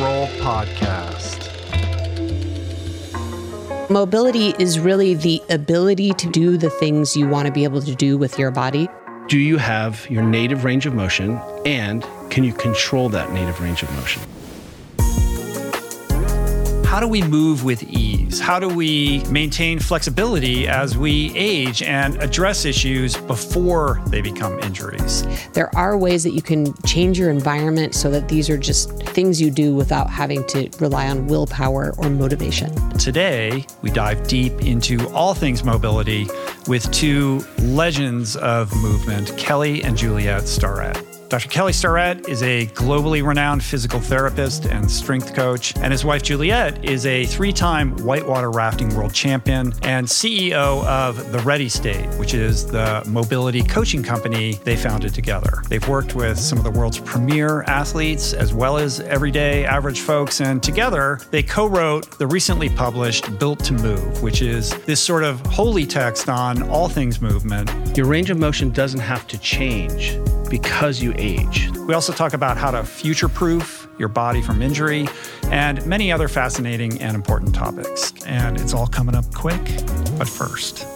Roll podcast. Mobility is really the ability to do the things you want to be able to do with your body. Do you have your native range of motion and can you control that native range of motion? How do we move with ease? How do we maintain flexibility as we age and address issues before they become injuries? There are ways that you can change your environment so that these are just things you do without having to rely on willpower or motivation. Today, we dive deep into all things mobility with two legends of movement, Kelly and Juliet Starrett. Dr. Kelly Starrett is a globally renowned physical therapist and strength coach, and his wife Juliet is a three time whitewater rafting world champion and CEO of The Ready State, which is the mobility coaching company they founded together. They've worked with some of the world's premier athletes as well as everyday average folks, and together they co wrote the recently published Built to Move, which is this sort of holy text on all things movement. Your range of motion doesn't have to change because you age. We also talk about how to future proof your body from injury and many other fascinating and important topics. And it's all coming up quick, but first.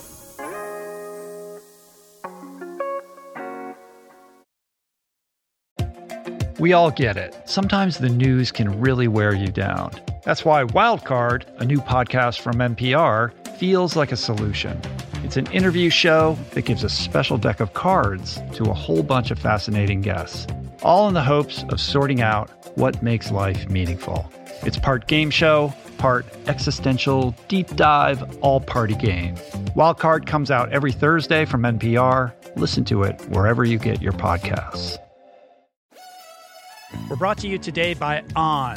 We all get it. Sometimes the news can really wear you down. That's why Wildcard, a new podcast from NPR, feels like a solution. It's an interview show that gives a special deck of cards to a whole bunch of fascinating guests, all in the hopes of sorting out what makes life meaningful. It's part game show, part existential, deep dive, all party game. Wildcard comes out every Thursday from NPR. Listen to it wherever you get your podcasts. We're brought to you today by On.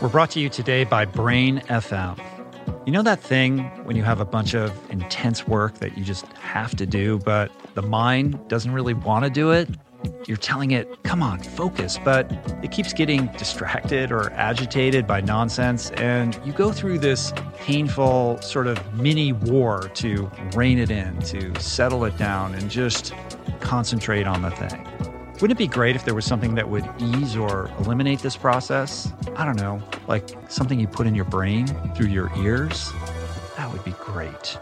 We're brought to you today by Brain FM. You know that thing when you have a bunch of intense work that you just have to do, but the mind doesn't really want to do it? You're telling it, come on, focus, but it keeps getting distracted or agitated by nonsense, and you go through this painful sort of mini war to rein it in, to settle it down, and just concentrate on the thing. Wouldn't it be great if there was something that would ease or eliminate this process? I don't know, like something you put in your brain through your ears? That would be great.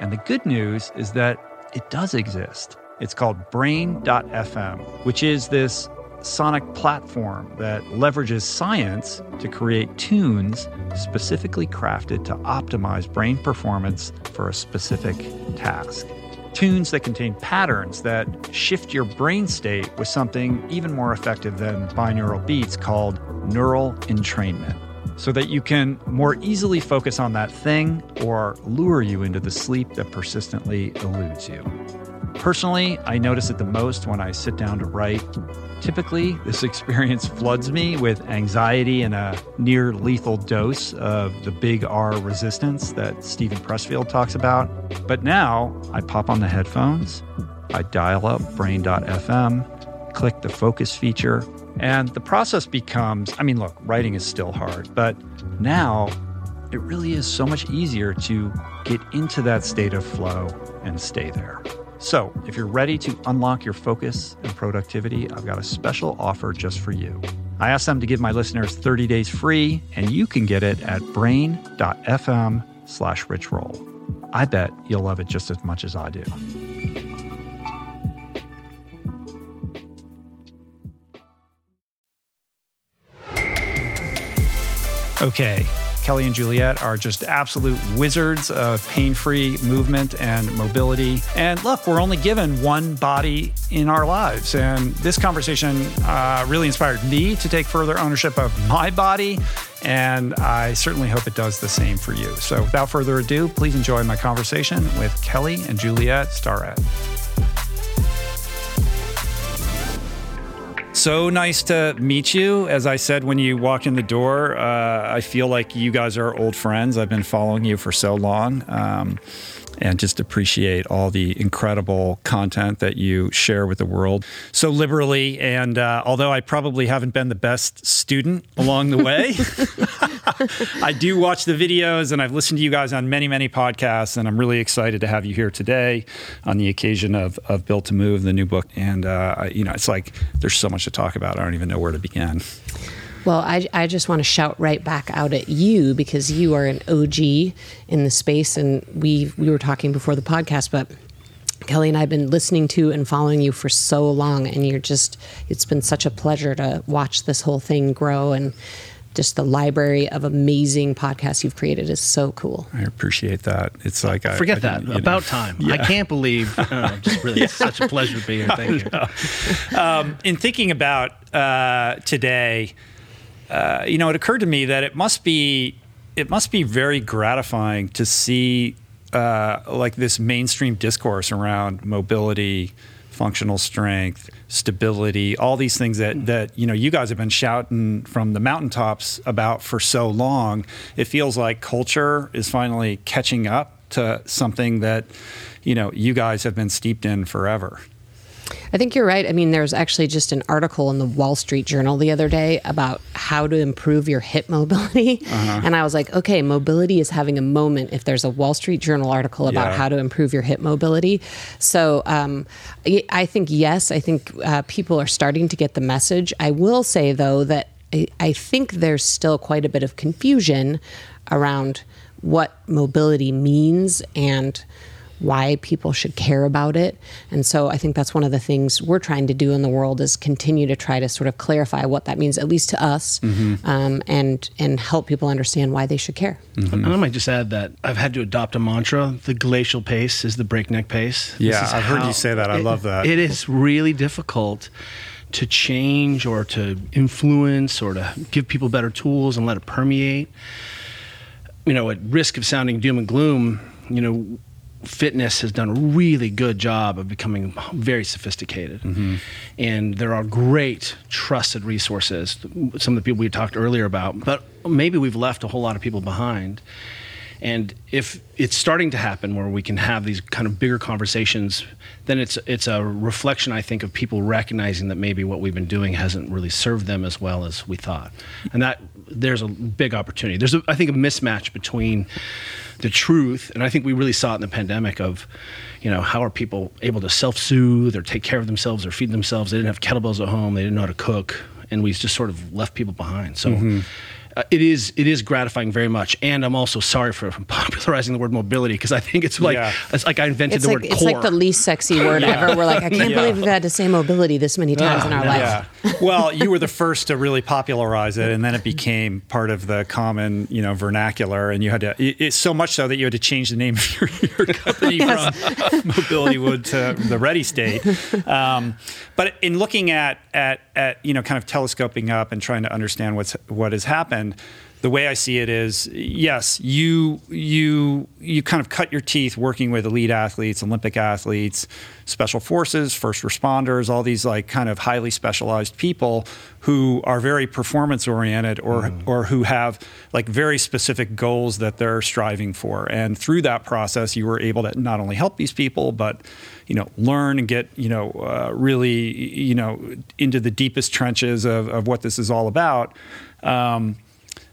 And the good news is that it does exist. It's called Brain.fm, which is this sonic platform that leverages science to create tunes specifically crafted to optimize brain performance for a specific task tunes that contain patterns that shift your brain state with something even more effective than binaural beats called neural entrainment so that you can more easily focus on that thing or lure you into the sleep that persistently eludes you. Personally, I notice it the most when I sit down to write. Typically, this experience floods me with anxiety and a near lethal dose of the big R resistance that Steven Pressfield talks about. But now I pop on the headphones, I dial up brain.fm, click the focus feature, And the process becomes I mean, look, writing is still hard, but now it really is so much easier to get into that state of flow and stay there. So, if you're ready to unlock your focus and productivity, I've got a special offer just for you. I asked them to give my listeners 30 days free, and you can get it at brain.fm slash richroll. I bet you'll love it just as much as I do. Okay, Kelly and Juliet are just absolute wizards of pain free movement and mobility. And look, we're only given one body in our lives. And this conversation uh, really inspired me to take further ownership of my body. And I certainly hope it does the same for you. So without further ado, please enjoy my conversation with Kelly and Juliet Starrett. So nice to meet you. As I said when you walked in the door, uh, I feel like you guys are old friends. I've been following you for so long. Um, and just appreciate all the incredible content that you share with the world so liberally. And uh, although I probably haven't been the best student along the way, I do watch the videos and I've listened to you guys on many, many podcasts. And I'm really excited to have you here today on the occasion of, of Built to Move, the new book. And, uh, you know, it's like there's so much to talk about. I don't even know where to begin. Well, I, I just want to shout right back out at you because you are an OG in the space, and we we were talking before the podcast, but Kelly and I have been listening to and following you for so long, and you're just it's been such a pleasure to watch this whole thing grow and just the library of amazing podcasts you've created is so cool. I appreciate that. It's like I forget I, that about know. time. Yeah. I can't believe. Uh, just really, yeah. it's such a pleasure to be here. Thank you. Um, in thinking about uh, today, uh, you know, it occurred to me that it must be it must be very gratifying to see uh, like this mainstream discourse around mobility, functional strength, stability, all these things that that you know you guys have been shouting from the mountaintops about for so long. It feels like culture is finally catching up to something that you know you guys have been steeped in forever. I think you're right. I mean, there's actually just an article in the Wall Street Journal the other day about how to improve your hip mobility. Uh-huh. And I was like, okay, mobility is having a moment if there's a Wall Street Journal article about yeah. how to improve your hip mobility. So um, I think, yes, I think uh, people are starting to get the message. I will say, though, that I, I think there's still quite a bit of confusion around what mobility means and why people should care about it. And so I think that's one of the things we're trying to do in the world is continue to try to sort of clarify what that means, at least to us, mm-hmm. um, and and help people understand why they should care. Mm-hmm. And I might just add that I've had to adopt a mantra: the glacial pace is the breakneck pace. Yeah, I've heard you say that. I love that. It is really difficult to change or to influence or to give people better tools and let it permeate. You know, at risk of sounding doom and gloom, you know, fitness has done a really good job of becoming very sophisticated. Mm-hmm. And there are great trusted resources, some of the people we talked earlier about, but maybe we've left a whole lot of people behind. And if it's starting to happen where we can have these kind of bigger conversations, then it's it's a reflection, I think, of people recognizing that maybe what we've been doing hasn't really served them as well as we thought. And that there's a big opportunity. There's, a, I think, a mismatch between the truth, and I think we really saw it in the pandemic of, you know, how are people able to self-soothe or take care of themselves or feed themselves? They didn't have kettlebells at home. They didn't know how to cook, and we just sort of left people behind. So. Mm-hmm uh, it is it is gratifying very much, and I'm also sorry for popularizing the word mobility because I think it's like yeah. it's like I invented it's the like, word. It's core. like the least sexy word yeah. ever. We're like, I can't yeah. believe we've had to say mobility this many times in our life. Yeah. well, you were the first to really popularize it, and then it became part of the common you know vernacular, and you had to. It's so much so that you had to change the name of your, your company yes. from Mobility WOD to the Ready State. Um, but in looking at at at you know kind of telescoping up and trying to understand what's what has happened the way I see it is, yes, you you you kind of cut your teeth working with elite athletes, Olympic athletes, special forces, first responders, all these like kind of highly specialized people who are very performance oriented or mm. or who have like very specific goals that they're striving for. And through that process, you were able to not only help these people, but you know learn and get you know uh, really you know into the deepest trenches of, of what this is all about. Um,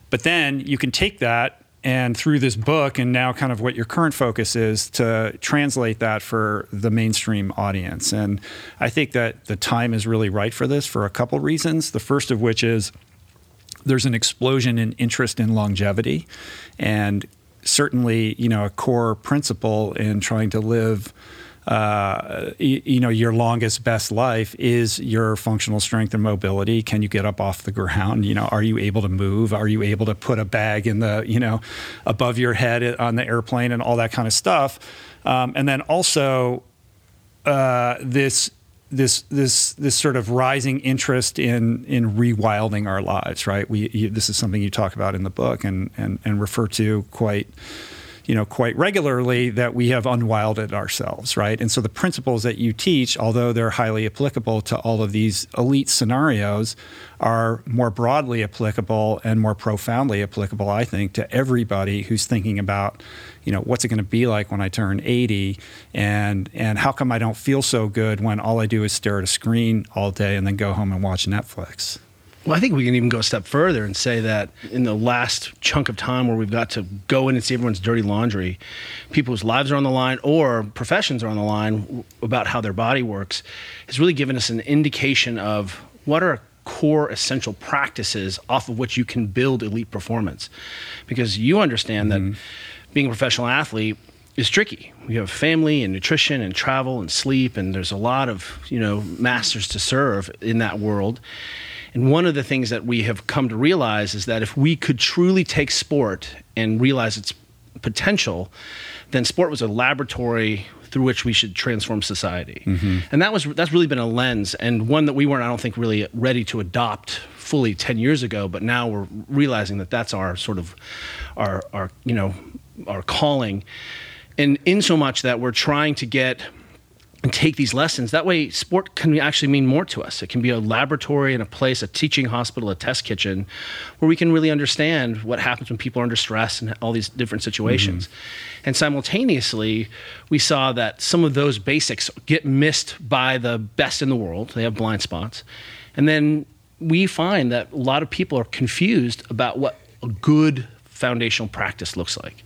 but then you can take that and through this book and now kind of what your current focus is to translate that for the mainstream audience. And I think that the time is really right for this for a couple reasons. The first of which is there's an explosion in interest in longevity and certainly, you know, a core principle in trying to live uh, you, know your longest best life is your functional strength and mobility. Can you get up off the ground? You know are you able to move? Are you able to put a bag in the you know above your head on the airplane and all that kind of stuff? Um, and then also uh, this this this this sort of rising interest in in rewilding our lives right? We you, this is something you talk about in the book and and and refer to quite you know, quite regularly that we have unwilded ourselves, right? And so the principles that you teach, although they're highly applicable to all of these elite scenarios, are more broadly applicable and more profoundly applicable, I think, to everybody who's thinking about, you know, what's it going to be like when I turn 80, and and how come I don't feel so good when all I do is stare at a screen all day and then go home and watch Netflix. Well, I think we can even go a step further and say that in the last chunk of time where we've got to go in and see everyone's dirty laundry, people whose lives are on the line or professions are on the line about how their body works, has really given us an indication of what are core essential practices off of which you can build elite performance. Because you understand mm-hmm. that being a professional athlete is tricky. You have family and nutrition and travel and sleep, and there's a lot of you know masters to serve in that world. And one of the things that we have come to realize is that if we could truly take sport and realize its potential, then sport was a laboratory through which we should transform society. Mm-hmm. And that was that's really been a lens and one that we weren't I don't think really ready to adopt fully 10 years ago, but now we're realizing that that's our sort of our our you know our calling. And in so much that we're trying to get and take these lessons. That way, sport can actually mean more to us. It can be a laboratory and a place, a teaching hospital, a test kitchen, where we can really understand what happens when people are under stress and all these different situations. Mm-hmm. And simultaneously, we saw that some of those basics get missed by the best in the world. They have blind spots. And then we find that a lot of people are confused about what a good foundational practice looks like.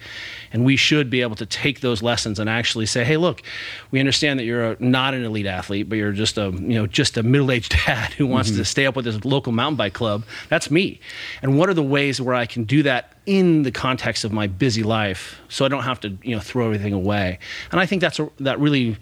And we should be able to take those lessons and actually say, hey, look, we understand that you're a, not an elite athlete, but you're just a, you know, just a middle-aged dad who wants mm-hmm. to stay up with his local mountain bike club. That's me. And what are the ways where I can do that in the context of my busy life so I don't have to, you know, throw everything away? And I think that's a, that really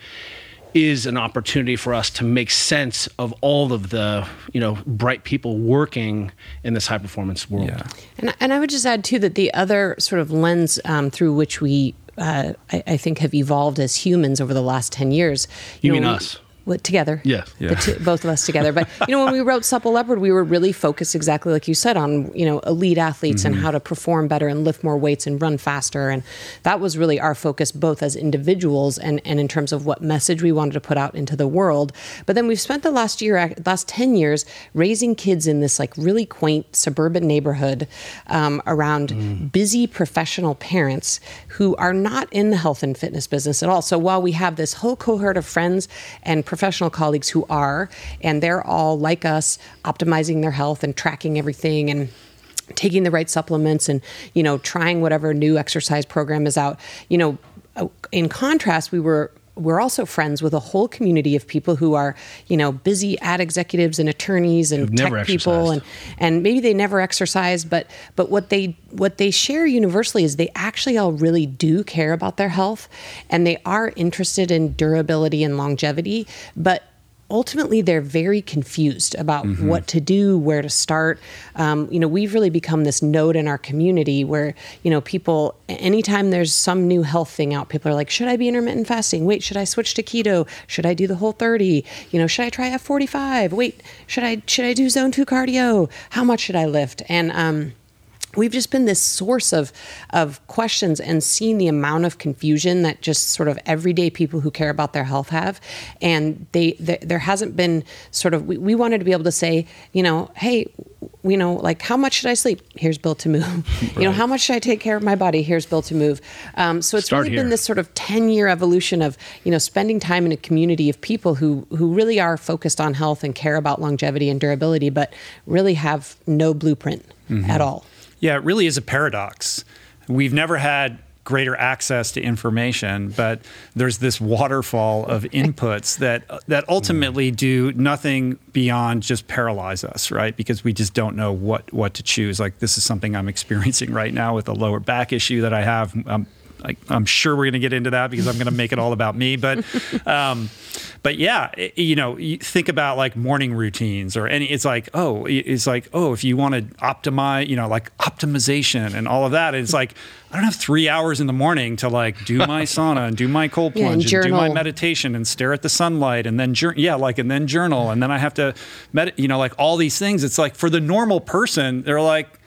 is an opportunity for us to make sense of all of the you know bright people working in this high performance world. Yeah. And, and I would just add too that the other sort of lens um, through which we uh, I, I, think have evolved as humans over the last 10 years. You, you mean we, us? Together. Yes. Yeah. Two, both of us together. But you know, when we wrote Supple Leopard, we were really focused exactly like you said on you know elite athletes mm-hmm. and how to perform better and lift more weights and run faster. And that was really our focus, both as individuals and and in terms of what message we wanted to put out into the world. But then we've spent the last year, last ten years, raising kids in this like really quaint suburban neighborhood um, around mm. busy professional parents who are not in the health and fitness business at all. So while we have this whole cohort of friends and professional colleagues who are, and they're all like us, optimizing their health and tracking everything and taking the right supplements and you know trying whatever new exercise program is out. You know uh, in contrast we were we're also friends with a whole community of people who are, you know, busy ad executives and attorneys and Who've tech people and and maybe they never exercise, but but what they what they share universally is they actually all really do care about their health and they are interested in durability and longevity, but ultimately they're very confused about mm-hmm. what to do where to start. Um, you know we've really become this node in our community where you know people anytime there's some new health thing out people are like should i be intermittent fasting? Wait should i switch to keto? Should i do the whole 30 you know should i try f45 wait should i should i do zone 2 cardio? How much should i lift? And um, we've just been this source of of questions and seen the amount of confusion that just sort of everyday people who care about their health have and they, they there hasn't been sort of we, we wanted to be able to say you know hey you know like how much should i sleep here's Built to Move right. you know how much should i take care of my body here's Built to Move um, so it's Start really here. been this sort of 10 year evolution of you know spending time in a community of people who who really are focused on health and care about longevity and durability but really have no blueprint mm-hmm. at all yeah, it really is a paradox. We've never had greater access to information, but there's this waterfall of inputs that that ultimately do nothing beyond just paralyze us, right? Because we just don't know what what to choose. Like this is something I'm experiencing right now with a lower back issue that I have. Um, I, am sure we're going to get into that because I'm going to make it all about me. But, um, but yeah, it, you know, you think about like morning routines or any. It's like, oh, it's like, oh, if you want to optimize, you know, like optimization and all of that. It's like I don't have three hours in the morning to like do my sauna and do my cold plunge yeah, and, and, do my meditation and stare at the sunlight and then yeah, like and then journal and then I have to med, you know, like all these things. It's like for the normal person, they're like,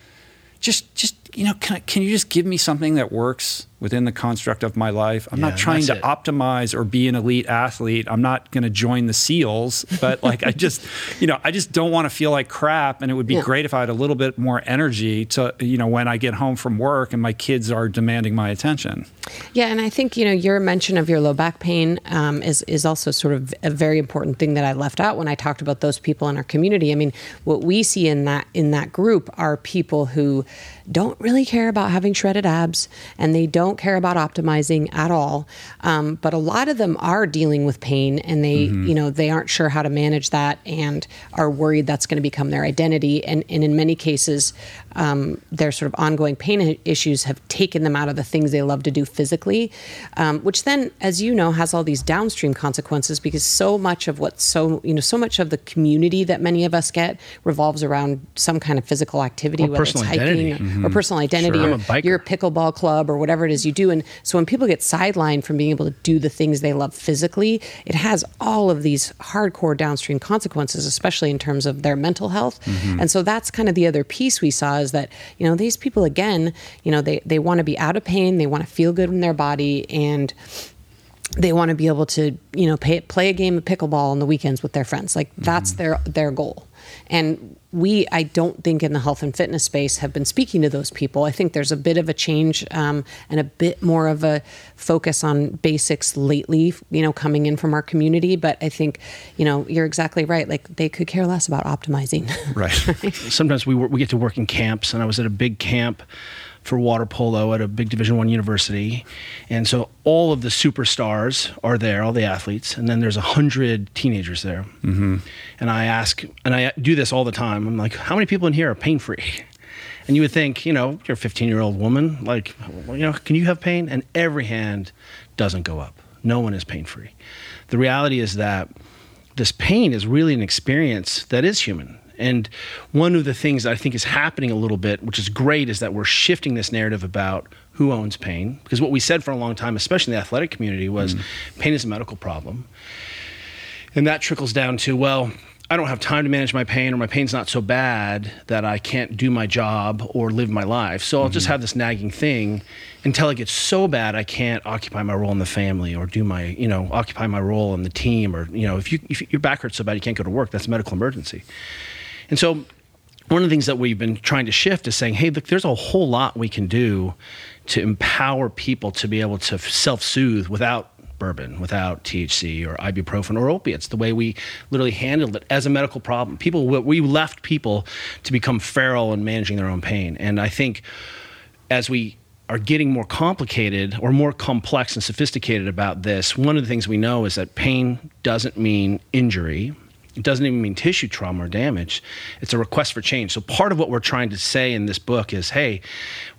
just just you know, can, I, can you just give me something that works within the construct of my life? I'm yeah, not trying to it. optimize or be an elite athlete. I'm not going to join the SEALs, but like I just, you know, I just don't want to feel like crap. And it would be yeah. great if I had a little bit more energy to, you know, when I get home from work and my kids are demanding my attention. Yeah, and I think you know your mention of your low back pain um, is is also sort of a very important thing that I left out when I talked about those people in our community. I mean, what we see in that in that group are people who don't really care about having shredded abs and they don't care about optimizing at all. Um, but a lot of them are dealing with pain and they, mm-hmm. you know, they aren't sure how to manage that and are worried that's going to become their identity. And, and in many cases, um, their sort of ongoing pain issues have taken them out of the things they love to do physically, um, which then, as you know, has all these downstream consequences because so much of what so you know so much of the community that many of us get revolves around some kind of physical activity, or whether it's hiking or, mm-hmm. or, personal identity, sure, or your pickleball club or whatever it is you do. And so when people get sidelined from being able to do the things they love physically, it has all of these hardcore downstream consequences, especially in terms of their mental health. Mm-hmm. And so that's kind of the other piece we saw is that you know these people again you know they they want to be out of pain they want to feel good in their body and they want to be able to you know pay, play a game of pickleball on the weekends with their friends like that's mm-hmm. their their goal and we i don't think in the health and fitness space have been speaking to those people. I think there's a bit of a change um, and a bit more of a focus on basics lately you know coming in from our community. But i think you know you're exactly right. Like they could care less about optimizing. Right, right? sometimes we, we get to work in camps and i was at a big camp for water polo at a big Division One university, and so all of the superstars are there, all the athletes, and then there's a hundred teenagers there. Mm-hmm. And I ask, and I do this all the time. I'm like, how many people in here are pain free? And you would think, you know, you're a 15 year old woman, like, you know, can you have pain? And every hand doesn't go up. No one is pain free. The reality is that this pain is really an experience that is human. And one of the things that I think is happening a little bit, which is great, is that we're shifting this narrative about who owns pain. Because what we said for a long time, especially in the athletic community, was mm. pain is a medical problem. And that trickles down to, well, I don't have time to manage my pain, or my pain's not so bad that I can't do my job or live my life. So I'll mm-hmm. just have this nagging thing until it gets so bad I can't occupy my role in the family or do my, you know, occupy my role in the team. Or, you know, if, you, if your back hurts so bad you can't go to work, that's a medical emergency. And so one of the things that we've been trying to shift is saying, hey, look, there's a whole lot we can do to empower people to be able to self soothe without bourbon, without THC or ibuprofen or opiates, the way we literally handled it as a medical problem. People, we left people to become feral and managing their own pain. And I think as we are getting more complicated or more complex and sophisticated about this, one of the things we know is that pain doesn't mean injury it doesn't even mean tissue trauma or damage. It's a request for change. So part of what we're trying to say in this book is, hey,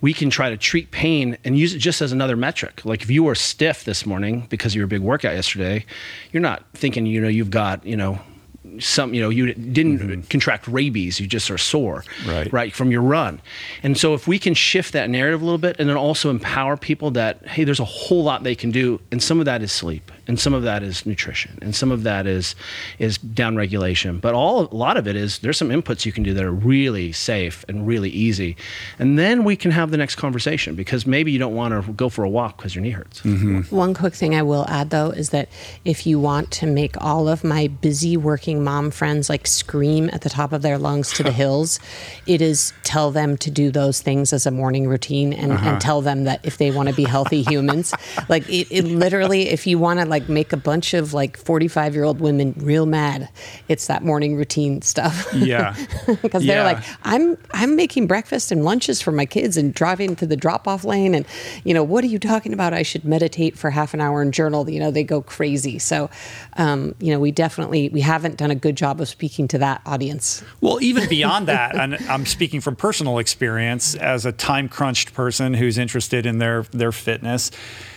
we can try to treat pain and use it just as another metric. Like if you were stiff this morning because of your big workout yesterday, you're not thinking, you know, you've got, you know, some you know you didn't mm-hmm. contract rabies you just are sore right right from your run and so if we can shift that narrative a little bit and then also empower people that hey there's a whole lot they can do and some of that is sleep and and some of that is nutrition, and some of that is is down regulation. But all a lot of it is there's some inputs you can do that are really safe and really easy, and then we can have the next conversation because maybe you don't want to go for a walk because your knee hurts. Mm-hmm. One quick thing I will add though is that if you want to make all of my busy working mom friends like scream at the top of their lungs to the hills, it is tell them to do those things as a morning routine and, uh-huh. and tell them that if they want to be healthy humans, like it, it literally, if you want to like make a bunch of like 45 year old women real mad, it's that morning routine stuff. Yeah. Because yeah. they're like, I'm, I'm making breakfast and lunches for my kids and driving to the drop off lane. And, you know, what are you talking about? I should meditate for half an hour and journal. You know, they go crazy. So, um, you know, we definitely, we haven't done a good job of speaking to that audience. Well, even beyond that, and I'm speaking from personal experience as a time crunched person who's interested in their, their fitness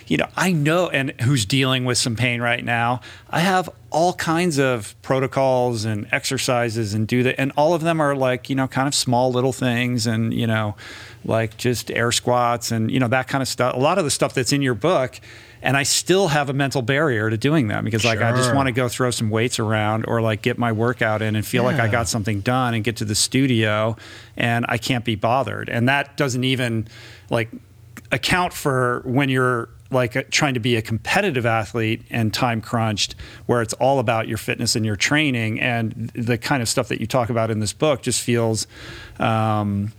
you know, I know, and who's dealing with some pain right now. I have all kinds of protocols and exercises and do that, and all of them are like, you know, kind of small little things, and you know, like just air squats and you know that kind of stuff. A lot of the stuff that's in your book. And I still have a mental barrier to doing them because, like, sure. I just want to go throw some weights around or like get my workout in and feel yeah. like I got something done and get to the studio, and I can't be bothered. And that doesn't even like account for when you're like trying to be a competitive athlete and time crunched where it's all about your fitness and your training. And the kind of stuff that you talk about in this book just feels um,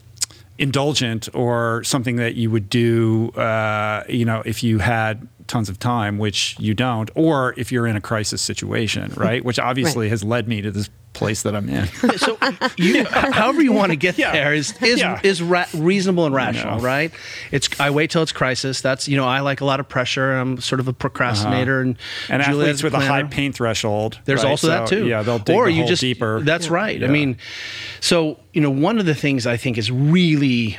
indulgent or something that you would do uh, you know if you had tons of time which you don't or if you're in a crisis situation right which obviously right. has led me to this place that I'm in. so, you, however you want to get yeah. there is is yeah. is ra- reasonable and rational, right? It's I wait till it's crisis. That's you know I like a lot of pressure. I'm sort of a procrastinator, uh-huh. and and athletes with a high pain threshold. There's right? also so, that too. Yeah, they'll dig or the you just deeper. That's right. I mean, so you know one of the things I think is really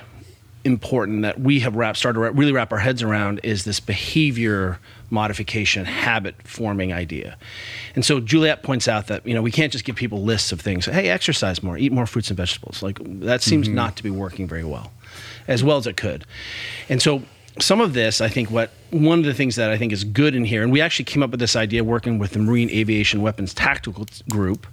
important that we have wrapped, started to really wrap our heads around is this behavior modification habit forming idea. And so Juliet points out that you know we can't just give people lists of things. Hey, exercise more, eat more fruits and vegetables. Like that seems mm-hmm. not to be working very well, as well as it could. And so some of this, I think, what one of the things that I think is good in here, and we actually came up with this idea working with the Marine Aviation Weapons Tactical Group,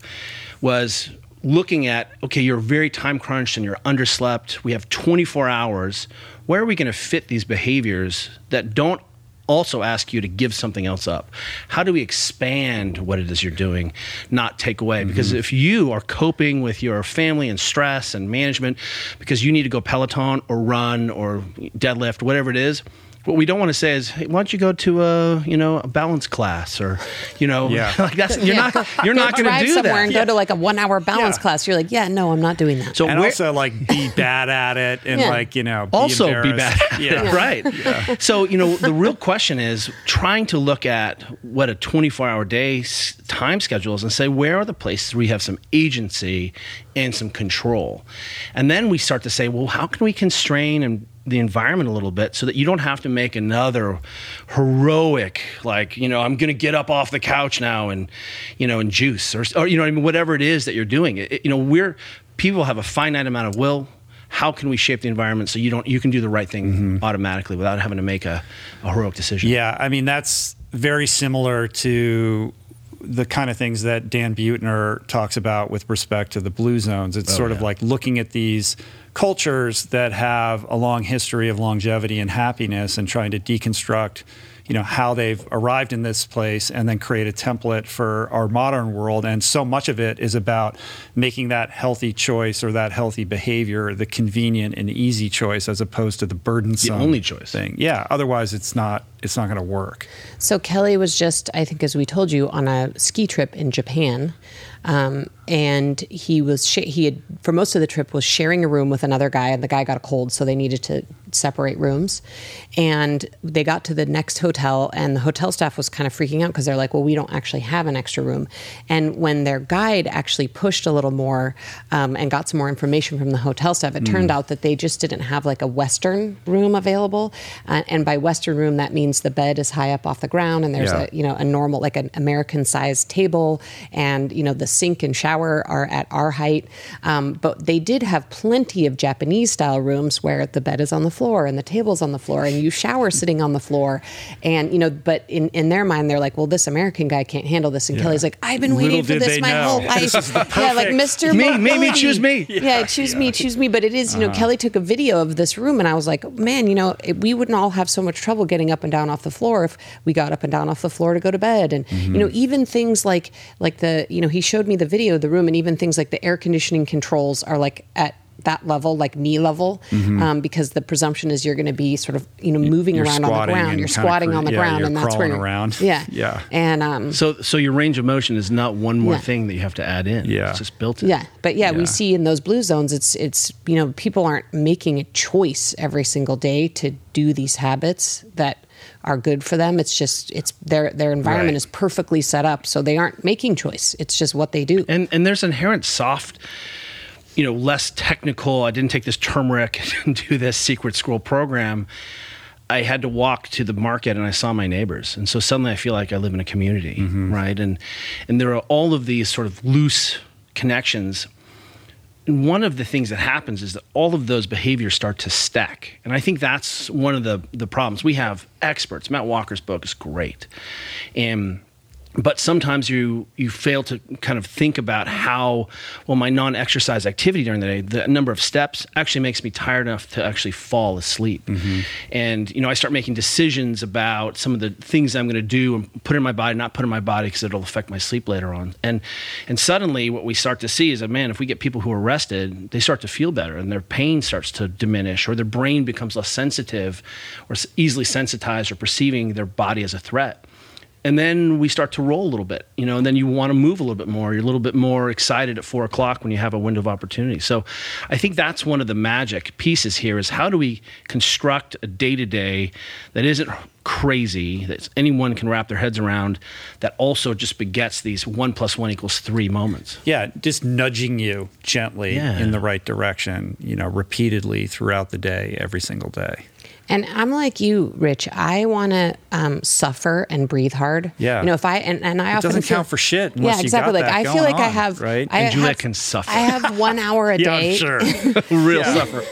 was looking at okay, you're very time crunched and you're underslept. We have 24 hours. Where are we going to fit these behaviors that don't also ask you to give something else up. How do we expand what it is you're doing, not take away? Mm-hmm. Because if you are coping with your family and stress and management because you need to go Peloton or run or deadlift, whatever it is, what we don't want to say is, hey, why don't you go to a you know a balance class or you know yeah. like that's you're yeah. not you're not going to do somewhere that. and yeah. go to like a one hour balance class. You're like, yeah, no, I'm not doing that. So and also like be bad at it and like you know be also be bad. yeah, right. So you know the real question is trying to look at what a 24 hour day time schedule is and say where are the places where we have some agency and some control, and then we start to say, well, how can we constrain and the environment a little bit so that you don't have to make another heroic like you know i'm going to get up off the couch now and you know and juice or, or you know I mean whatever it is that you're doing it, you know we're people have a finite amount of will how can we shape the environment so you don't you can do the right thing mm-hmm. automatically without having to make a, a heroic decision yeah i mean that's very similar to the kind of things that Dan Buettner talks about with respect to the blue zones. It's oh, sort yeah. of like looking at these cultures that have a long history of longevity and happiness and trying to deconstruct you know how they've arrived in this place and then create a template for our modern world. And so much of it is about making that healthy choice or that healthy behavior the convenient and easy choice as opposed to the burdensome the only choice. thing. Yeah otherwise it's not it's not going to work. So kelly was just i think as we told you on a ski trip in japan um, and he was sh- he had for most of the trip was sharing a room with another guy and the guy got a cold so they needed to separate rooms. And they got to the next hotel and the hotel staff was kind of freaking out because they're like well we don't actually have an extra room. And when their guide actually pushed a little more um, and got some more information from the hotel staff it mm. turned out that they just didn't have like a western room available. Uh, and by western room that means means the bed is high up off the ground and there's Yeah. a you know a normal like an American sized table and you know the sink and shower are at our height. Um, but they did have plenty of Japanese style rooms where the bed is on the floor and the table's on the floor and you shower sitting on the floor. And you know, but in, in their mind they're like, well, this American guy can't handle this. And Kelly's like, I've been waiting Little for this my know. whole life. yeah, like Mr. Me, me, me, choose me. Yeah, choose me, choose me. But it is, you know, Kelly took a video of this room, and I was like, man, you know, it, we wouldn't all have so much trouble getting up and down off the floor if we got up and down off the floor to go to bed. And you know, even things like like the, you know, he showed me the video of the room, and even things like the air conditioning controls are like at that level, like knee level, um, because the presumption is you're going to be sort of, you know, moving You're around on the ground. You're squatting cre- on the yeah, ground, and that's where you're around. Yeah, Yeah. And um, So, so your range of motion is not one more Yeah. thing that you have to add in. Yeah. It's just built in. Yeah, but yeah, Yeah. we see in those blue zones, it's it's you know people aren't making a choice every single day to do these habits that are good for them. It's just it's their their environment Right. is perfectly set up, so they aren't making choice. It's just what they do. and and there's inherent soft you know less technical i didn't take this turmeric and do this secret scroll program i had to walk to the market and i saw my neighbors and so suddenly i feel like i live in a community mm-hmm. right and and there are all of these sort of loose connections and one of the things that happens is that all of those behaviors start to stack. And I think that's one of the, the problems. We have experts. Matt Walker's book is great. And but sometimes you you fail to kind of think about how well my non-exercise activity during the day the number of steps actually makes me tired enough to actually fall asleep. Mm-hmm. And you know i start making decisions about some of the things i'm going to do and put in my body not put in my body because it'll affect my sleep later on. And and suddenly what we start to see is that man if we get people who are rested they start to feel better and their pain starts to diminish or their brain becomes less sensitive or easily sensitized or perceiving their body as a threat and then we start to roll a little bit, you know, and then you want to move a little bit more. You're a little bit more excited at four o'clock when you have a window of opportunity. So I think that's one of the magic pieces here is how do we construct a day to day that isn't crazy, that anyone can wrap their heads around, that also just begets these one plus one equals three moments. Yeah, just nudging you gently Yeah. in the right direction, you know, repeatedly throughout the day, every single day. And I'm like you, Rich. I want to um, suffer and breathe hard. Yeah. You know, if I and, and I It often doesn't feel- count for shit unless yeah, you exactly. got like that I feel going like I have. right? I And Juliet have- can suffer. I have one hour a day. I'm sure. Real suffer.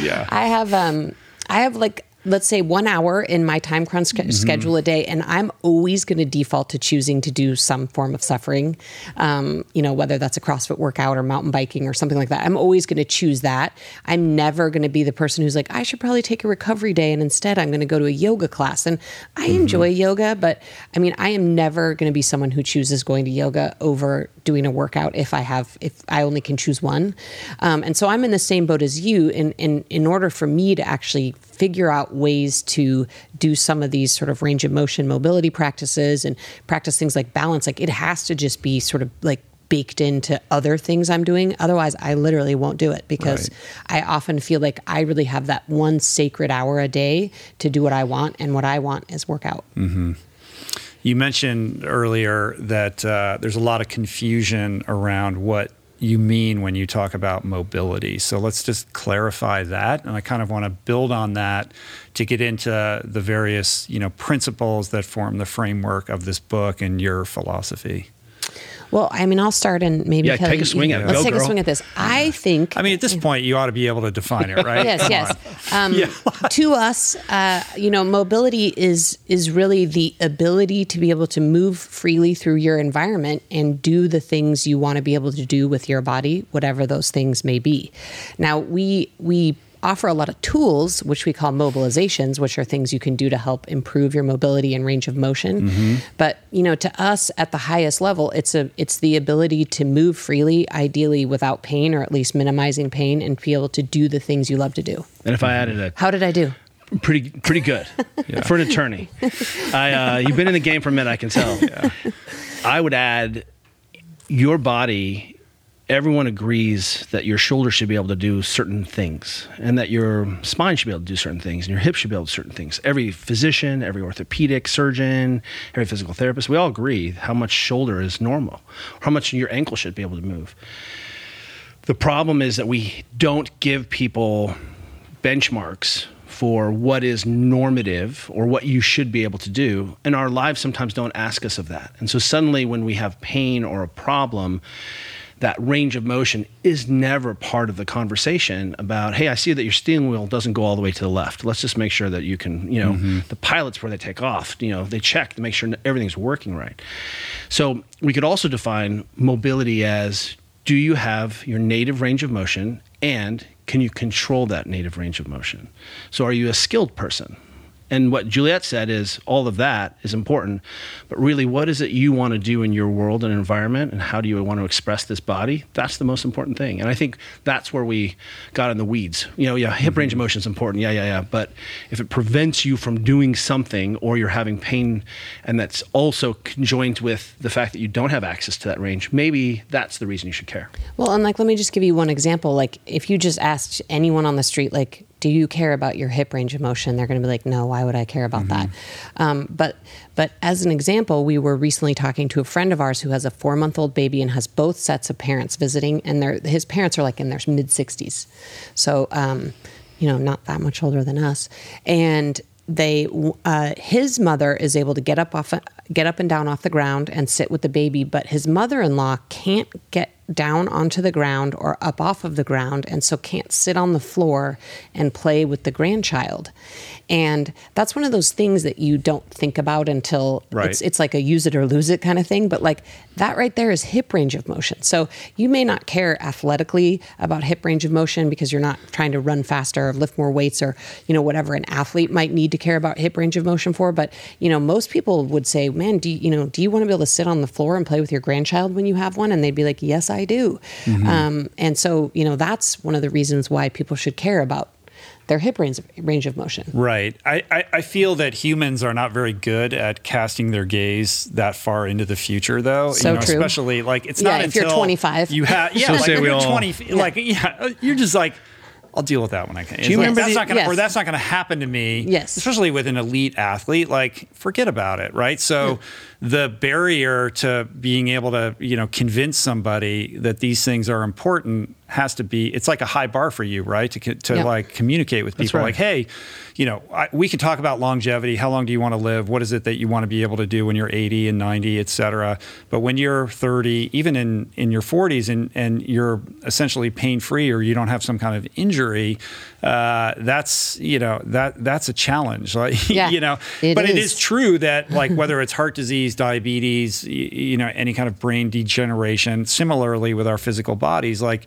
yeah. I have um I have like let's say one hour in my time crunch sch- schedule a day and i'm always going to default to choosing to do some form of suffering. Um, you know whether that's a crossfit workout or mountain biking or something like that i'm always going to choose that. I'm never going to be the person who's like i should probably take a recovery day and instead i'm going to go to a yoga class. And i enjoy yoga but i mean i am never going to be someone who chooses going to yoga over doing a workout if i have if i only can choose one. Um, and so i'm in the same boat as you in in in order for me to actually figure out ways to do some of these sort of range of motion mobility practices and practice things like balance. Like it has to just be sort of like baked into other things I'm doing. Otherwise I literally won't do it because I often feel like I really have that one sacred hour a day to do what I want and what I want is workout. You mentioned earlier that uh, there's a lot of confusion around what you mean when you talk about mobility. So let's just clarify that. And I kind of want to build on that to get into the various, you know, principles that form the framework of this book and your philosophy. Well, I mean, I'll start and maybe Yeah, Kelly, take a swing at it. Let's Go, take a swing at this. I think. I mean, at this point, you ought to be able to define it, right? yes, Come yes. Um, to us, uh, you know, mobility is is really the ability to be able to move freely through your environment and do the things you want to be able to do with your body, whatever those things may be. Now, we we offer a lot of tools which we call mobilizations which are things you can do to help improve your mobility and range of motion but you know to us at the highest level it's a it's the ability to move freely ideally without pain or at least minimizing pain and be able to do the things you love to do And if I added a how did i do pretty pretty good for an attorney. I uh, you've been in the game for a minute, I can tell. I would add your body. Everyone agrees that your shoulder should be able to do certain things, and that your spine should be able to do certain things, and your hips should be able to do certain things. Every physician, every orthopedic surgeon, every physical therapist, we all agree how much shoulder is normal, how much your ankle should be able to move. The problem is that we don't give people benchmarks for what is normative or what you should be able to do. And our lives sometimes don't ask us of that. And so suddenly, when we have pain or a problem, that range of motion is never part of the conversation about hey i see that your steering wheel doesn't go all the way to the left. Let's just make sure that you can you know mm-hmm. the pilots where they take off you know they check to make sure everything's working right. So we could also define mobility as do you have your native range of motion and can you control that native range of motion? So are you a skilled person and what Juliet said is all of that is important, but really, what is it you want to do in your world and environment, and how do you want to express this body? That's the most important thing. And I think that's where we got in the weeds. You know, yeah, hip range of motion is important, yeah, yeah, yeah. But if it prevents you from doing something, or you're having pain, and that's also conjoined with the fact that you don't have access to that range, maybe that's the reason you should care. Well, and like, let me just give you one example. Like, if you just asked anyone on the street, like, do you care about your hip range of motion? They're going to be like, no, why would I care about mm-hmm. that? Um, but but as an example, we were recently talking to a friend of ours who has a four month old baby and has both sets of parents visiting, and his parents are like in their mid sixties, so um, you know not that much older than us, and they uh, his mother is able to get up off get up and down off the ground and sit with the baby but his mother-in-law can't get down onto the ground or up off of the ground and so can't sit on the floor and play with the grandchild. And that's one of those things that you don't think about until right. it's it's like a use it or lose it kind of thing but like that right there is hip range of motion. So you may not care athletically about hip range of motion because you're not trying to run faster or lift more weights or you know whatever an athlete might need to care about hip range of motion for but you know most people would say man do you, you know do you want to be able to sit on the floor and play with your grandchild when you have one? And they'd be like yes I do. Mm-hmm. Um, and so, you know, that's one of the reasons why people should care about their hip range, range of motion. Right. I, I, I, feel that humans are not very good at casting their gaze that far into the future, though. So you know, true. Especially like it's yeah, not if until you're 25. You have yeah, so like say we all, 20. Yeah. Like yeah, you're just like I'll deal with that when I can. Do you like, remember that's the, not gonna, yes. or that's not going to happen to me. Yes. Especially with an elite athlete, like forget about it, right? So the barrier to being able to, you know, convince somebody that these things are important has to be. It's like a high bar for you, right? To to like communicate with people, right. like, hey, you know, I, we can talk about longevity. How long do you want to live? What is it that you want to be able to do when you're 80 and 90, et cetera? But when you're 30, even in in your 40s, and and you're essentially pain free, or you don't have some kind of injury uh, that's you know that that's a challenge. Like yeah, you know, it but is. it is true that like whether it's heart disease, diabetes, you, you know, any kind of brain degeneration. Similarly with our physical bodies, like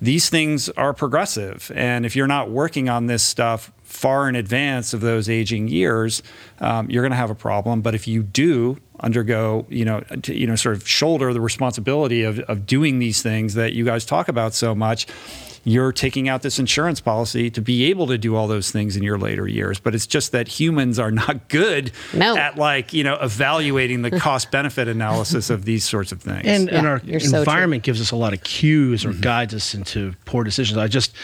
these things are progressive. And if you're not working on this stuff far in advance of those aging years, um, you're going to have a problem. But if you do undergo, you know, to, you know, sort of shoulder the responsibility of, of doing these things that you guys talk about so much, you're taking out this insurance policy to be able to do all those things in your later years. But it's just that humans are not good no. at like, you know, evaluating the cost benefit analysis of these sorts of things. And, yeah, and our environment so gives us a lot of cues or mm-hmm. guides us into poor decisions. I just,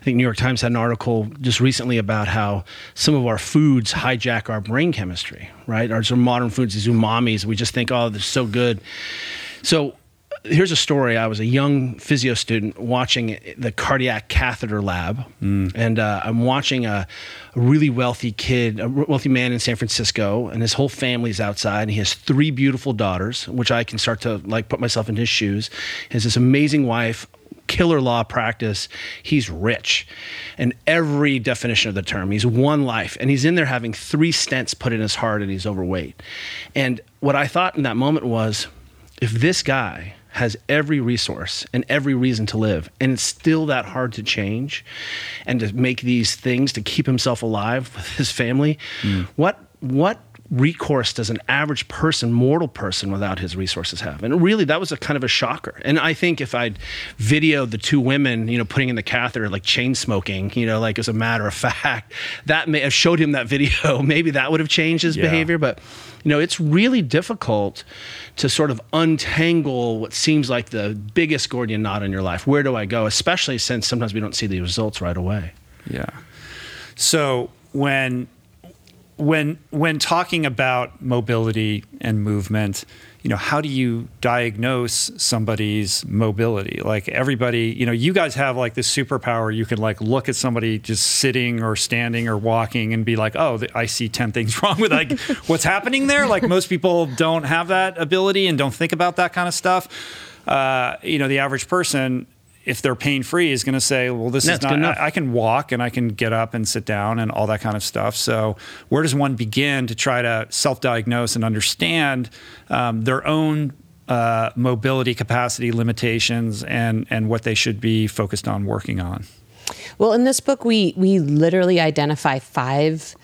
I think New York Times had an article just recently about how some of our foods hijack our brain chemistry, right? Our some modern foods, these umamis, we just think, oh, they're so good. So here's a story. I was a young physio student watching the cardiac catheter lab, mm. and uh, I'm watching a, a, really wealthy kid, a wealthy man in San Francisco, and his whole family's outside. And he has three beautiful daughters, which I can start to like put myself in his shoes. He has this amazing wife. Killer law practice. He's rich, and every definition of the term. He's one life, and he's in there having three stents put in his heart, and he's overweight. And what I thought in that moment was, if this guy has every resource and every reason to live and it's still that hard to change and to make these things to keep himself alive with his family mm. what what recourse does an average person, mortal person without his resources have? And really, that was a kind of a shocker. And I think if I'd videoed the two women, you know, putting in the catheter, like chain smoking, you know, like as a matter of fact, that may have showed him that video. Maybe that would have changed his yeah. behavior. But, you know, it's really difficult to sort of untangle what seems like the biggest Gordian knot in your life. Where do I go? Especially since sometimes we don't see the results right away. Yeah. So when when when talking about mobility and movement, you know, how do you diagnose somebody's mobility? Like everybody, you know, you guys have like this superpower. You can like look at somebody just sitting or standing or walking and be like, oh, I see 10 things wrong with like what's happening there. Like most people don't have that ability and don't think about that kind of stuff. Uh, you know, the average person if they're pain free, is going to say, well, this is not, I, I, can walk and I can get up and sit down and all that kind of stuff. So, where does one begin to try to self diagnose and understand um, their own uh, mobility capacity limitations and, and what they should be focused on working on? Well, in this book, we, we literally identify five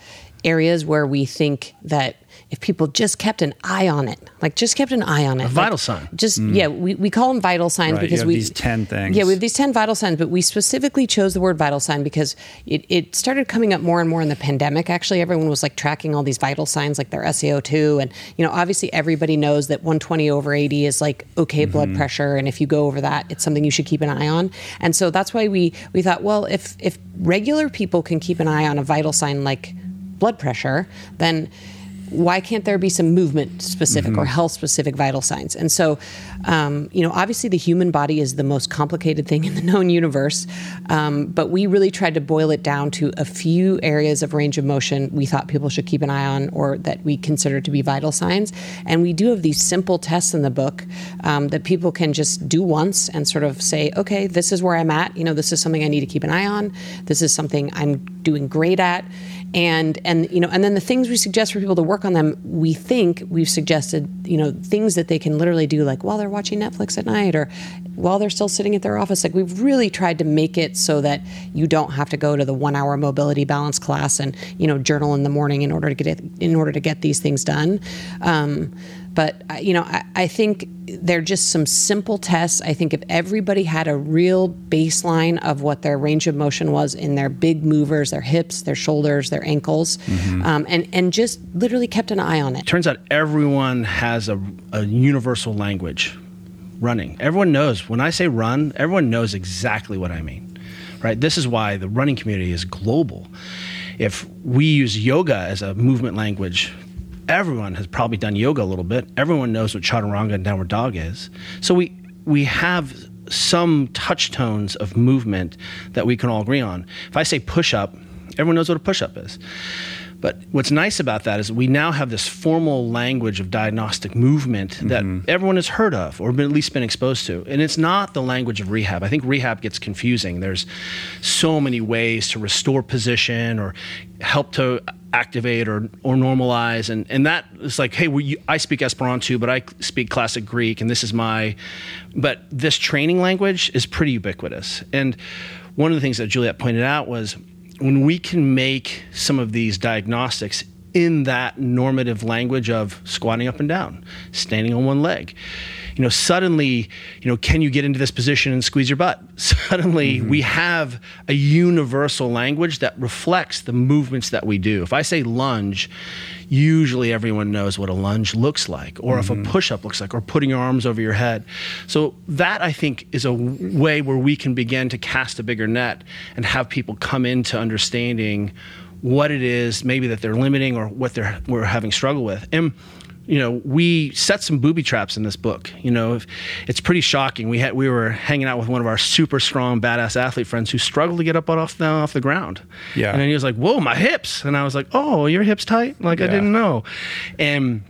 areas where we think that if people just kept an eye on it, like just kept an eye on it, a vital sign. Just mm. yeah, we, we call them vital signs right. because we have these ten things. Yeah, we have these ten vital signs, but we specifically chose the word vital sign because it, it started coming up more and more in the pandemic. Actually, everyone was like tracking all these vital signs, like their SaO2, and you know, obviously everybody knows that 120 over 80 is like okay mm-hmm. blood pressure, and if you go over that, it's something you should keep an eye on. And so that's why we we thought, well, if if regular people can keep an eye on a vital sign like blood pressure, then why can't there be some movement specific mm-hmm. or health specific vital signs? And so, um, you know, obviously the human body is the most complicated thing in the known universe, um, but we really tried to boil it down to a few areas of range of motion we thought people should keep an eye on or that we consider to be vital signs. And we do have these simple tests in the book um, that people can just do once and sort of say, okay, this is where I'm at. You know, this is something I need to keep an eye on. This is something I'm doing great at and and you know and then the things we suggest for people to work on them we think we've suggested you know things that they can literally do like while they're watching netflix at night or while they're still sitting at their office. Like we've really tried to make it so that you don't have to go to the one hour mobility balance class and you know journal in the morning in order to get it in order to get these things done. Um, but you know, I, I, think they're just some simple tests. I think if everybody had a real baseline of what their range of motion was in their big movers, their hips, their shoulders, their ankles, mm-hmm. um, and and just literally kept an eye on it. Turns out everyone has a, a universal language. Running. Everyone knows when I say run. Everyone knows exactly what I mean. Right. This is why the running community is global if we use yoga as a movement language everyone has probably done yoga a little bit. Everyone knows what chaturanga and downward dog is. So we we have some touch tones of movement that we can all agree on. If I say push up, everyone knows what a push up is. But what's nice about that is we now have this formal language of diagnostic movement that mm-hmm. everyone has heard of or been, at least been exposed to. And it's not the language of rehab. I think rehab gets confusing. There's so many ways to restore position or help to activate or, or normalize. And, and that is like hey we, i speak esperanto but i speak classic greek and this is my but this training language is pretty ubiquitous. And one of the things that juliet pointed out was when we can make some of these diagnostics in that normative language of squatting up and down, standing on one leg. You know, suddenly, you know, can you get into this position and squeeze your butt? Suddenly, mm-hmm. we have a universal language that reflects the movements that we do. If I say lunge, usually everyone knows what a lunge looks like, or mm-hmm. if a mm-hmm. push up looks like, or putting your arms over your head. So, that I think is a way where we can begin to cast a bigger net and have people come into understanding what it is maybe that they're limiting or what they're we're having struggle with. And you know, we set some booby traps in this book. You know, it's pretty shocking. We had we were hanging out with one of our super strong, badass athlete friends who struggled to get up off the off the ground. Yeah, and he was like, "Whoa, my hips!" And I was like, "Oh, your hips tight?" Like yeah. I didn't know. And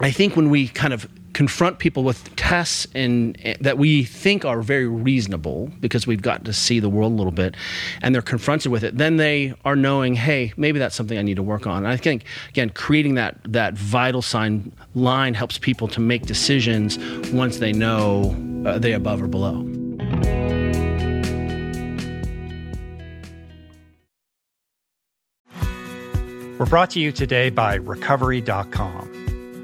I think when we kind of confront people with tests and that we think are very reasonable because we've gotten to see the world a little bit and they're confronted with it then they are knowing hey maybe that's something i need to work on. And i think again creating that that vital sign line helps people to make decisions once they know uh, they above or below. We're brought to you today by recovery.com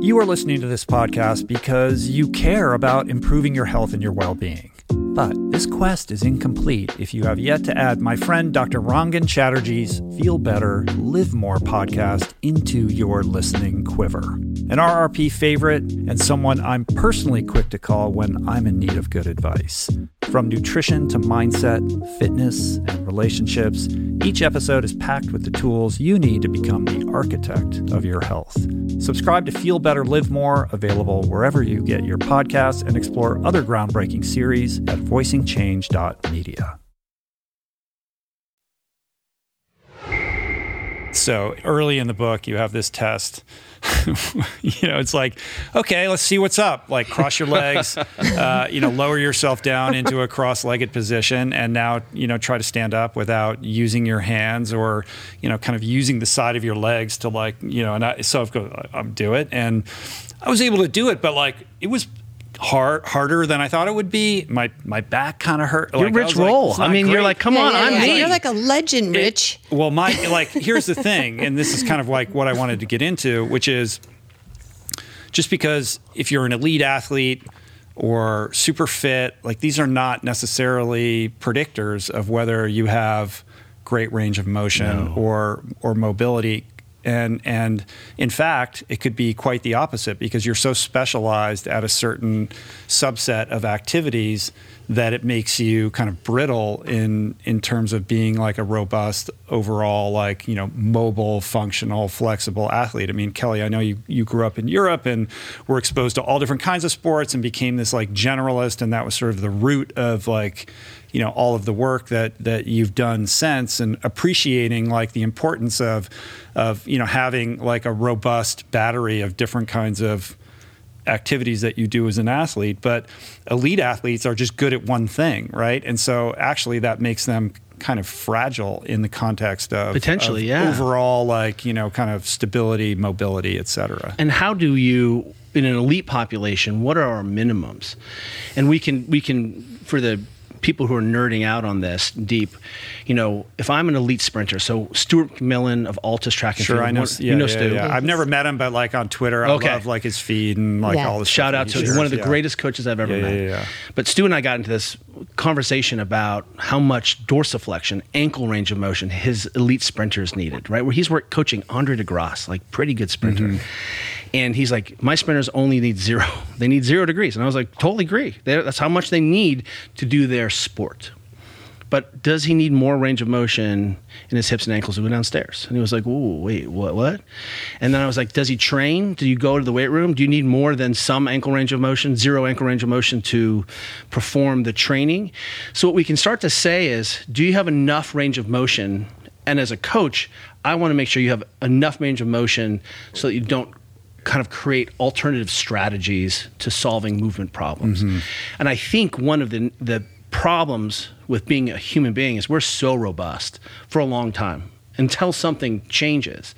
You are listening to this podcast because you care about improving your health and your well being. But this quest is incomplete if you have yet to add my friend Dr. Rangan Chatterjee's Feel Better, Live More podcast into your listening quiver. An RRP favorite and someone I'm personally quick to call when I'm in need of good advice. From nutrition to mindset, fitness, and relationships, each episode is packed with the tools you need to become the architect of your health. Subscribe to Feel Better, Live More, available wherever you get your podcasts, and explore other groundbreaking series at voicingchange.media. So early in the book, you have this test. you know, it's like, okay, let's see what's up. Like, cross your legs, uh, you know, lower yourself down into a cross-legged position, and now, you know, try to stand up without using your hands or, you know, kind of using the side of your legs to like, you know. And I, so I've go, I'm do it, and I was able to do it, but like, it was hard harder than I thought it would be. My my back kind of hurt. You're like, Rich like, Roll. I mean, great. you're like, come Yeah, on, yeah, I'm yeah. me. You're like a legend, Rich. Well, my like here's the thing, and this is kind of like what I wanted to get into, which is just because if you're an elite athlete or super fit, like these are not necessarily predictors of whether you have great range of motion or or mobility. And and in fact, it could be quite the opposite because you're so specialized at a certain subset of activities that it makes you kind of brittle in in terms of being like a robust overall like you know mobile functional flexible athlete. I mean kelly i know you you grew up in europe and were exposed to all different kinds of sports and became this like generalist and that was sort of the root of like you know all of the work that that you've done since and appreciating like the importance of of you know having like a robust battery of different kinds of activities that you do as an athlete, but elite athletes are just good at one thing, right? And so actually that makes them kind of fragile in the context of Potentially, of yeah. overall like, you know, kind of stability, mobility, et cetera. and how do you in an elite population what are our minimums and we can we can for the people who are nerding out on this deep you know if i'm an elite sprinter so stuart mcmillan of ALTIS track and Sure, field I know. one- Yeah, you know yeah, stu yeah. I've never met him, but like on Twitter, I Okay. love like his feed and like Yeah. all this. Shout stuff out to he him. He's one of the yeah. greatest coaches I've ever Yeah, met. yeah, yeah. But Stu and I got into this conversation about how much dorsiflexion, ankle range of motion, his elite sprinters needed, right? Where he's worked coaching Andre De Grasse, like pretty good sprinter. Mm-hmm. And he's like, my spinners only need zero. They need zero degrees. And I was like, totally agree. They're, that's how much they need to do their sport. But does he need more range of motion in his hips and ankles to go downstairs? And he was like, "Ooh, wait, what? What?" And then I was like, "Does he train? Do you go to the weight room? Do you need more than some ankle range of motion, zero ankle range of motion to perform the training?" So what we can start to say is, do you have enough range of motion? And as a coach, I want to make sure you have enough range of motion so that you don't kind of create alternative strategies to solving movement problems. Mm-hmm. And I think one of the the problems with being a human being is we're so robust for a long time. until something changes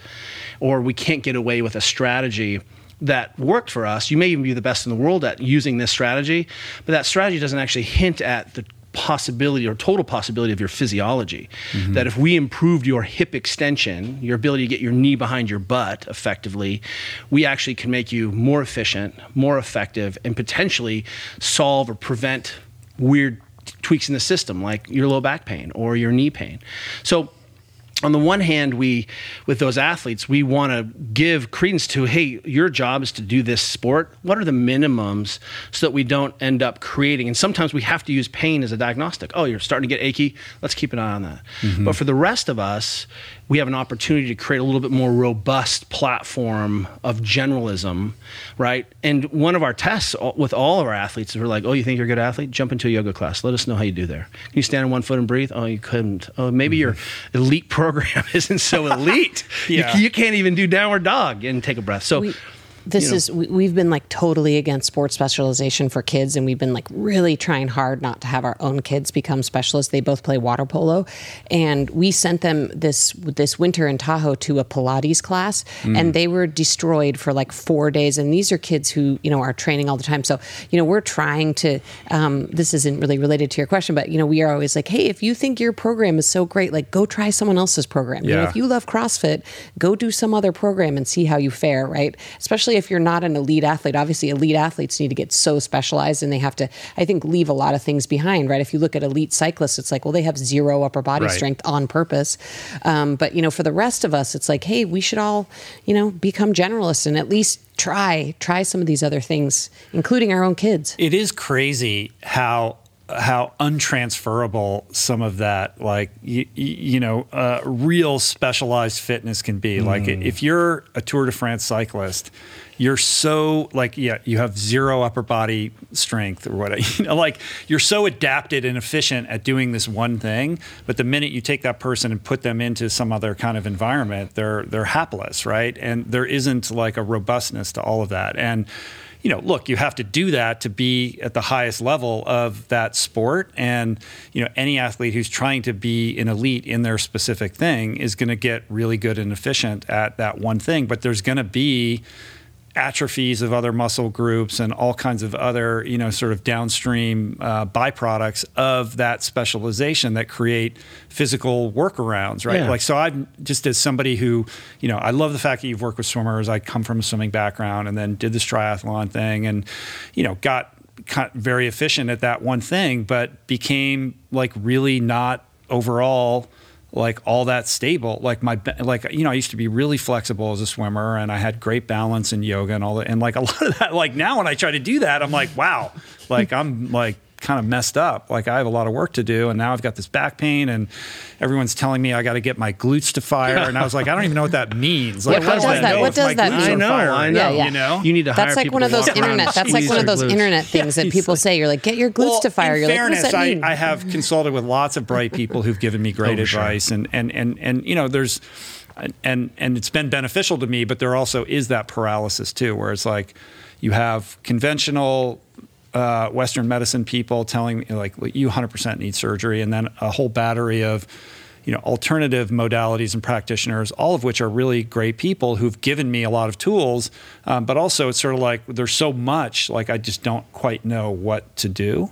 or we can't get away with a strategy that worked for us. You may even be the best in the world at using this strategy, but that strategy doesn't actually hint at the possibility or total possibility of your physiology. Mm-hmm. That if we improved your hip extension, your ability to get your knee behind your butt effectively, we actually can make you more efficient, more effective, and potentially solve or prevent weird tweaks in the system like your low back pain or your knee pain. So on the one hand, we, with those athletes, we want to give credence to, hey, your job is to do this sport. What are the minimums so that we don't end up creating? And sometimes we have to use pain as a diagnostic. Oh, you're starting to get achy. Let's keep an eye on that. Mm-hmm. But for the rest of us, we have an opportunity to create a little bit more robust platform of generalism, right? And one of our tests with all of our athletes is we're like, oh, you think you're a good athlete? Jump into a yoga class. Let us know how you do there. Can you stand on one foot and breathe? Oh, you couldn't. Oh, maybe mm-hmm. your elite program isn't so elite. yeah. you, you, can't even do downward dog and take a breath. So. We- this you know. is we, have been like totally against sports specialization for kids and we've been like really trying hard not to have our own kids become specialists they both play water polo and we sent them this this winter in tahoe to a pilates class mm. and they were destroyed for like four days and these are kids who you know are training all the time so you know we're trying to um, this isn't really related to your question but you know we are always like hey if you think your program is so great like go try someone else's program yeah. you know if you love crossfit go do some other program and see how you fare right especially especially if you're not an elite athlete. Obviously, elite athletes need to get so specialized and they have to, I think, leave a lot of things behind, right? If you look at elite cyclists, it's like, well, they have zero upper body right. strength on purpose. Um, but, you know, for the rest of us, it's like, hey, we should all, you know, become generalists and at least try try some of these other things including our own kids it is crazy how how untransferable some of that like you, you know uh, real specialized fitness can be. Mm. like if you're a tour de france cyclist you're so like yeah you have zero upper body strength or what you know like you're so adapted and efficient at doing this one thing but the minute you take that person and put them into some other kind of environment they're they're hapless right? And there isn't like a robustness to all of that. And you know, look, you have to do that to be at the highest level of that sport. And, you know, any athlete who's trying to be an elite in their specific thing is going to get really good and efficient at that one thing. But there's going to be, atrophies of other muscle groups and all kinds of other, you know, sort of downstream uh, byproducts of that specialization that create physical workarounds, right? Yeah. Like, so I'm just as somebody who, you know, I love the fact that you've worked with swimmers. I come from a swimming background and then did this triathlon thing and, you know, got very efficient at that one thing, but became like really not overall like all that stable. Like my like you know I used to be really flexible as a swimmer and I had great balance in yoga and all that. And like a lot of that like now when I try to do that I'm like wow like I'm like kind of messed up. Like I have a lot of work to do, and now I've got this back pain, and everyone's telling me I got to get my glutes to fire, and I was like, I don't even know what that means. Like, what, what does that? that what does that mean? I know, I know. Yeah, yeah. You know, you need to. That's like one of those internet. That's like one of those internet things that people say. You're like, get your glutes well, to fire. You're fairness, like, I, I, have consulted with lots of bright people who've given me great oh, advice, sure. and and and and you know, there's. And and it's been beneficial to me, but there also is that paralysis too, where it's like you have conventional uh, Western medicine people telling me like you 100% need surgery, and then a whole battery of you know alternative modalities and practitioners, all of which are really great people who've given me a lot of tools. Um, but also, it's sort of like there's so much like I just don't quite know what to do.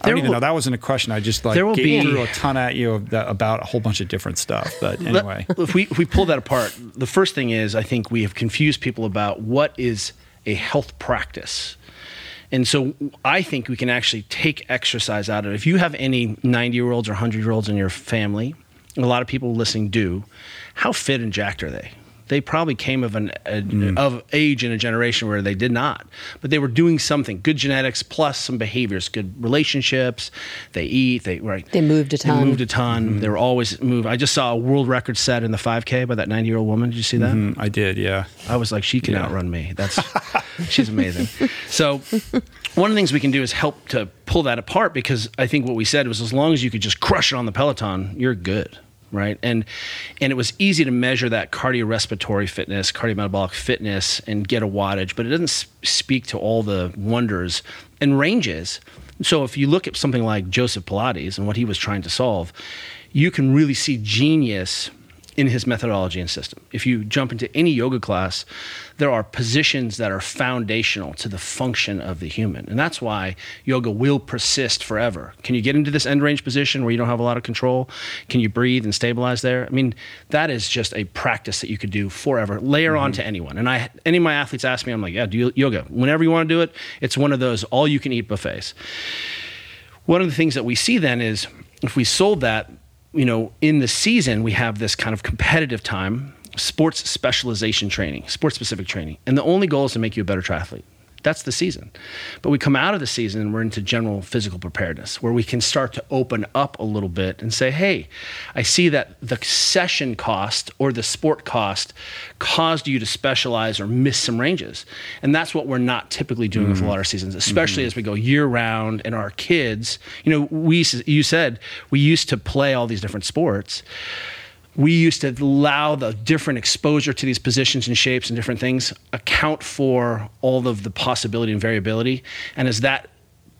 I don't even will, know. That wasn't a question. I just like gave be, threw a ton at you about a whole bunch of different stuff. But anyway, if we if we pull that apart, the first thing is I think we have confused people about what is a health practice and so I think we can actually take exercise out of it. If you have any 90 year olds or 100 year olds in your family, a lot of people listening do, how fit and jacked are they? They probably came of an a, mm. of age in a generation where they did not, but they were doing something. Good genetics plus some behaviors, good relationships. They eat. They right. They moved a ton. They moved a ton. Mm-hmm. They were always moved. I just saw a world record set in the 5K by that 90 year old woman. Did you see that? Mm-hmm. I did. Yeah. I was like, she can yeah. outrun me. That's she's amazing. So one of the things we can do is help to pull that apart because I think what we said was as long as you could just crush it on the Peloton, you're good right? And and it was easy to measure that cardiorespiratory fitness, cardiometabolic fitness, and get a wattage, but it doesn't speak to all the wonders and ranges. So if you look at something like Joseph Pilates and what he was trying to solve, you can really see genius in his methodology and system. If you jump into any yoga class, there are positions that are foundational to the function of the human. And that's why yoga will persist forever. Can you get into this end range position where you don't have a lot of control? Can you breathe and stabilize there? I mean, that is just a practice that you could do forever. Layer mm-hmm. on to anyone. And I any of my athletes ask me, I'm like, yeah, do yoga. Whenever you want to do it, it's one of those all you can eat buffets. One of the things that we see then is if we sold that you know, in the season, we have this kind of competitive time, sports specialization training, sports specific training. And the only goal is to make you a better triathlete. That's the season. But we come out of the season and we're into general physical preparedness where we can start to open up a little bit and say, hey, I see that the session cost or the sport cost caused you to specialize or miss some ranges. And that's what we're not typically doing mm-hmm. with a lot of seasons, especially mm-hmm. as we go year round and our kids, you know, we, you said we used to play all these different sports we used to allow the different exposure to these positions and shapes and different things account for all of the possibility and variability. And as that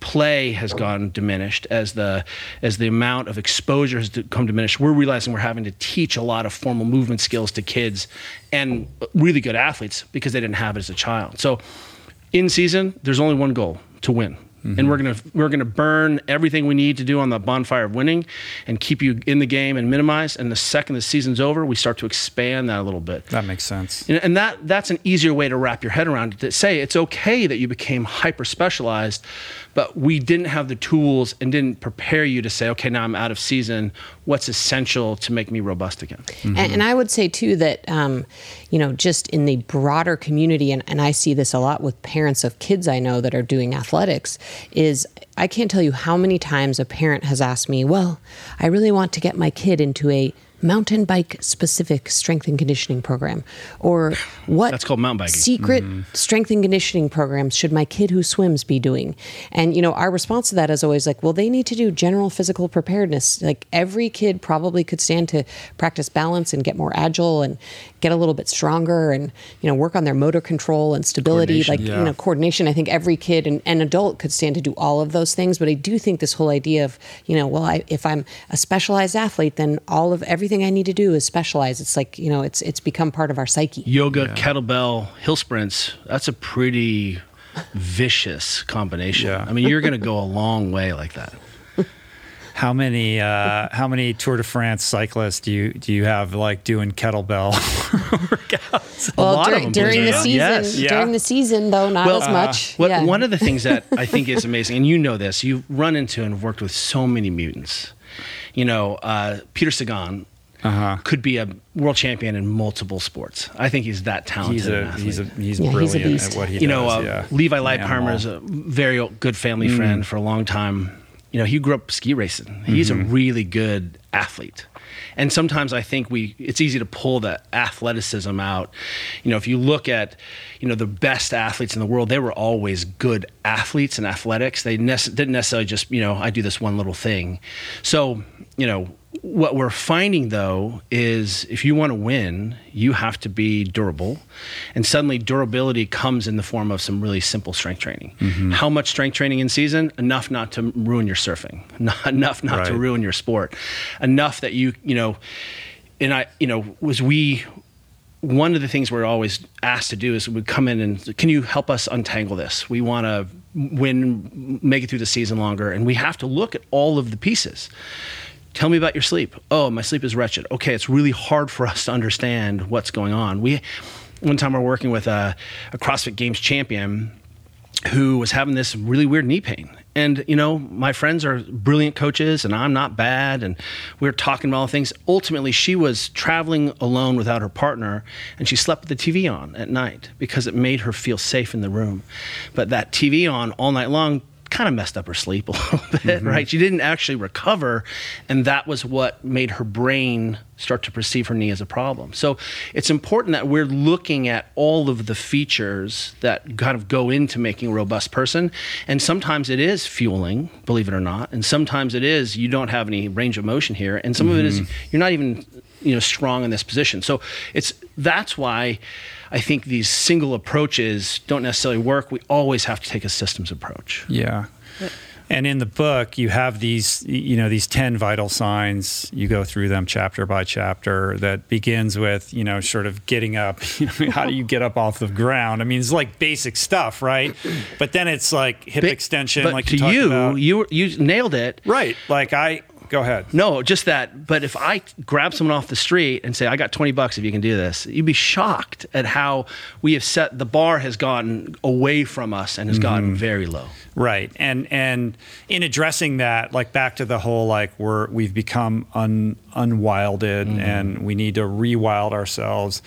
play has gone diminished as the as the amount of exposure has come diminished we're realizing we're having to teach a lot of formal movement skills to kids and uh, really good athletes because they didn't have it as a child. So in season there's only one goal to win Mm-hmm. And we're gonna we're gonna burn everything we need to do on the bonfire of winning, and keep you in the game and minimize. And the second the season's over, we start to expand that a little bit. That makes sense. And, and that that's an easier way to wrap your head around it. To say it's okay that you became hyper specialized, but we didn't have the tools and didn't prepare you to say, okay, now I'm out of season. What's essential to make me robust again? Mm-hmm. And, and, I would say too that, um, you know, just in the broader community, and, and I see this a lot with parents of kids I know that are doing athletics, is I can't tell you how many times a parent has asked me, well, I really want to get my kid into a mountain bike specific strength and conditioning program? Or what That's called mountain biking. secret mm-hmm. strength and conditioning programs should my kid who swims be doing? And you know, our response to that is always like, well, they need to do general physical preparedness. Like every kid probably could stand to practice balance and get more agile and get a little bit stronger and you know work on their motor control and stability like yeah. you know coordination i think every kid and, and, adult could stand to do all of those things but i do think this whole idea of you know well I, if i'm a specialized athlete then all of everything i need to do is specialize. it's like you know it's it's become part of our psyche yoga yeah. kettlebell hill sprints that's a pretty vicious combination yeah. i mean you're going to go a long way like that how many uh, how many Tour de France cyclists do you do you have like doing kettlebell workouts? Well, during, during the season, yes. during the season though, not well, as much. Uh, what, yeah. One of the things that I think is amazing, and you know this, you've run into and worked with so many mutants. You know, uh, Peter Sagan uh-huh. could be a world champion in multiple sports. I think he's that talented. He's a he's a he's yeah, brilliant he's at what he you does. You know, uh, yeah. Levi Leipheimer is a very good family mm. friend for a long time you know, he grew up ski racing. He's mm-hmm. a really good athlete. And sometimes I think we it's easy to pull the athleticism out. You know, if you look at, you know, the best athletes in the world, they were always good athletes in athletics. They ne- didn't necessarily just, you know, I do this one little thing. So, you know, what we're finding though is if you want to win, you have to be durable. And suddenly durability comes in the form of some really simple strength training. Mm-hmm. How much strength training in season? Enough not to ruin your surfing. Not enough not right. to ruin your sport. Enough that you, you know, and I, you know, was we one of the things we're always asked to do is we come in and can you help us untangle this? We want to win, make it through the season longer, and we have to look at all of the pieces. Tell me about your sleep. Oh, my sleep is wretched. Okay, it's really hard for us to understand what's going on. We one time we we're working with a, a CrossFit Games champion who was having this really weird knee pain. And, you know, my friends are brilliant coaches and I'm not bad. And we were talking about all things. Ultimately, she was traveling alone without her partner and she slept with the TV on at night because it made her feel safe in the room. But that TV on all night long kind of messed up her sleep a little bit, mm-hmm. right? She didn't actually recover, and that was what made her brain start to perceive her knee as a problem. So it's important that we're looking at all of the features that kind of go into making a robust person. And sometimes it is fueling, believe it or not, and sometimes it is you don't have any range of motion here, and some mm-hmm. of it is mm-hmm. you're not even you know strong in this position. So it's that's why I think these single approaches don't necessarily work. We always have to take a systems approach. Yeah. And in the book, you have these, you know, these 10 vital signs. You go through them chapter by chapter that begins with, you know, sort of getting up. You know, how do you get up off the ground? I mean, it's like basic stuff, right? But then it's like hip But- extension, but like to you you, about. you you nailed it. right. Like I, go ahead. No, just that. But if I grab someone off the street and say, I got 20 bucks if you can do this, you'd be shocked at how we have set the bar has gotten away from us and has Mm-hmm. gotten very low. Right. And and in addressing that, like back to the whole like we're we've become un unwilded and we need to rewild ourselves.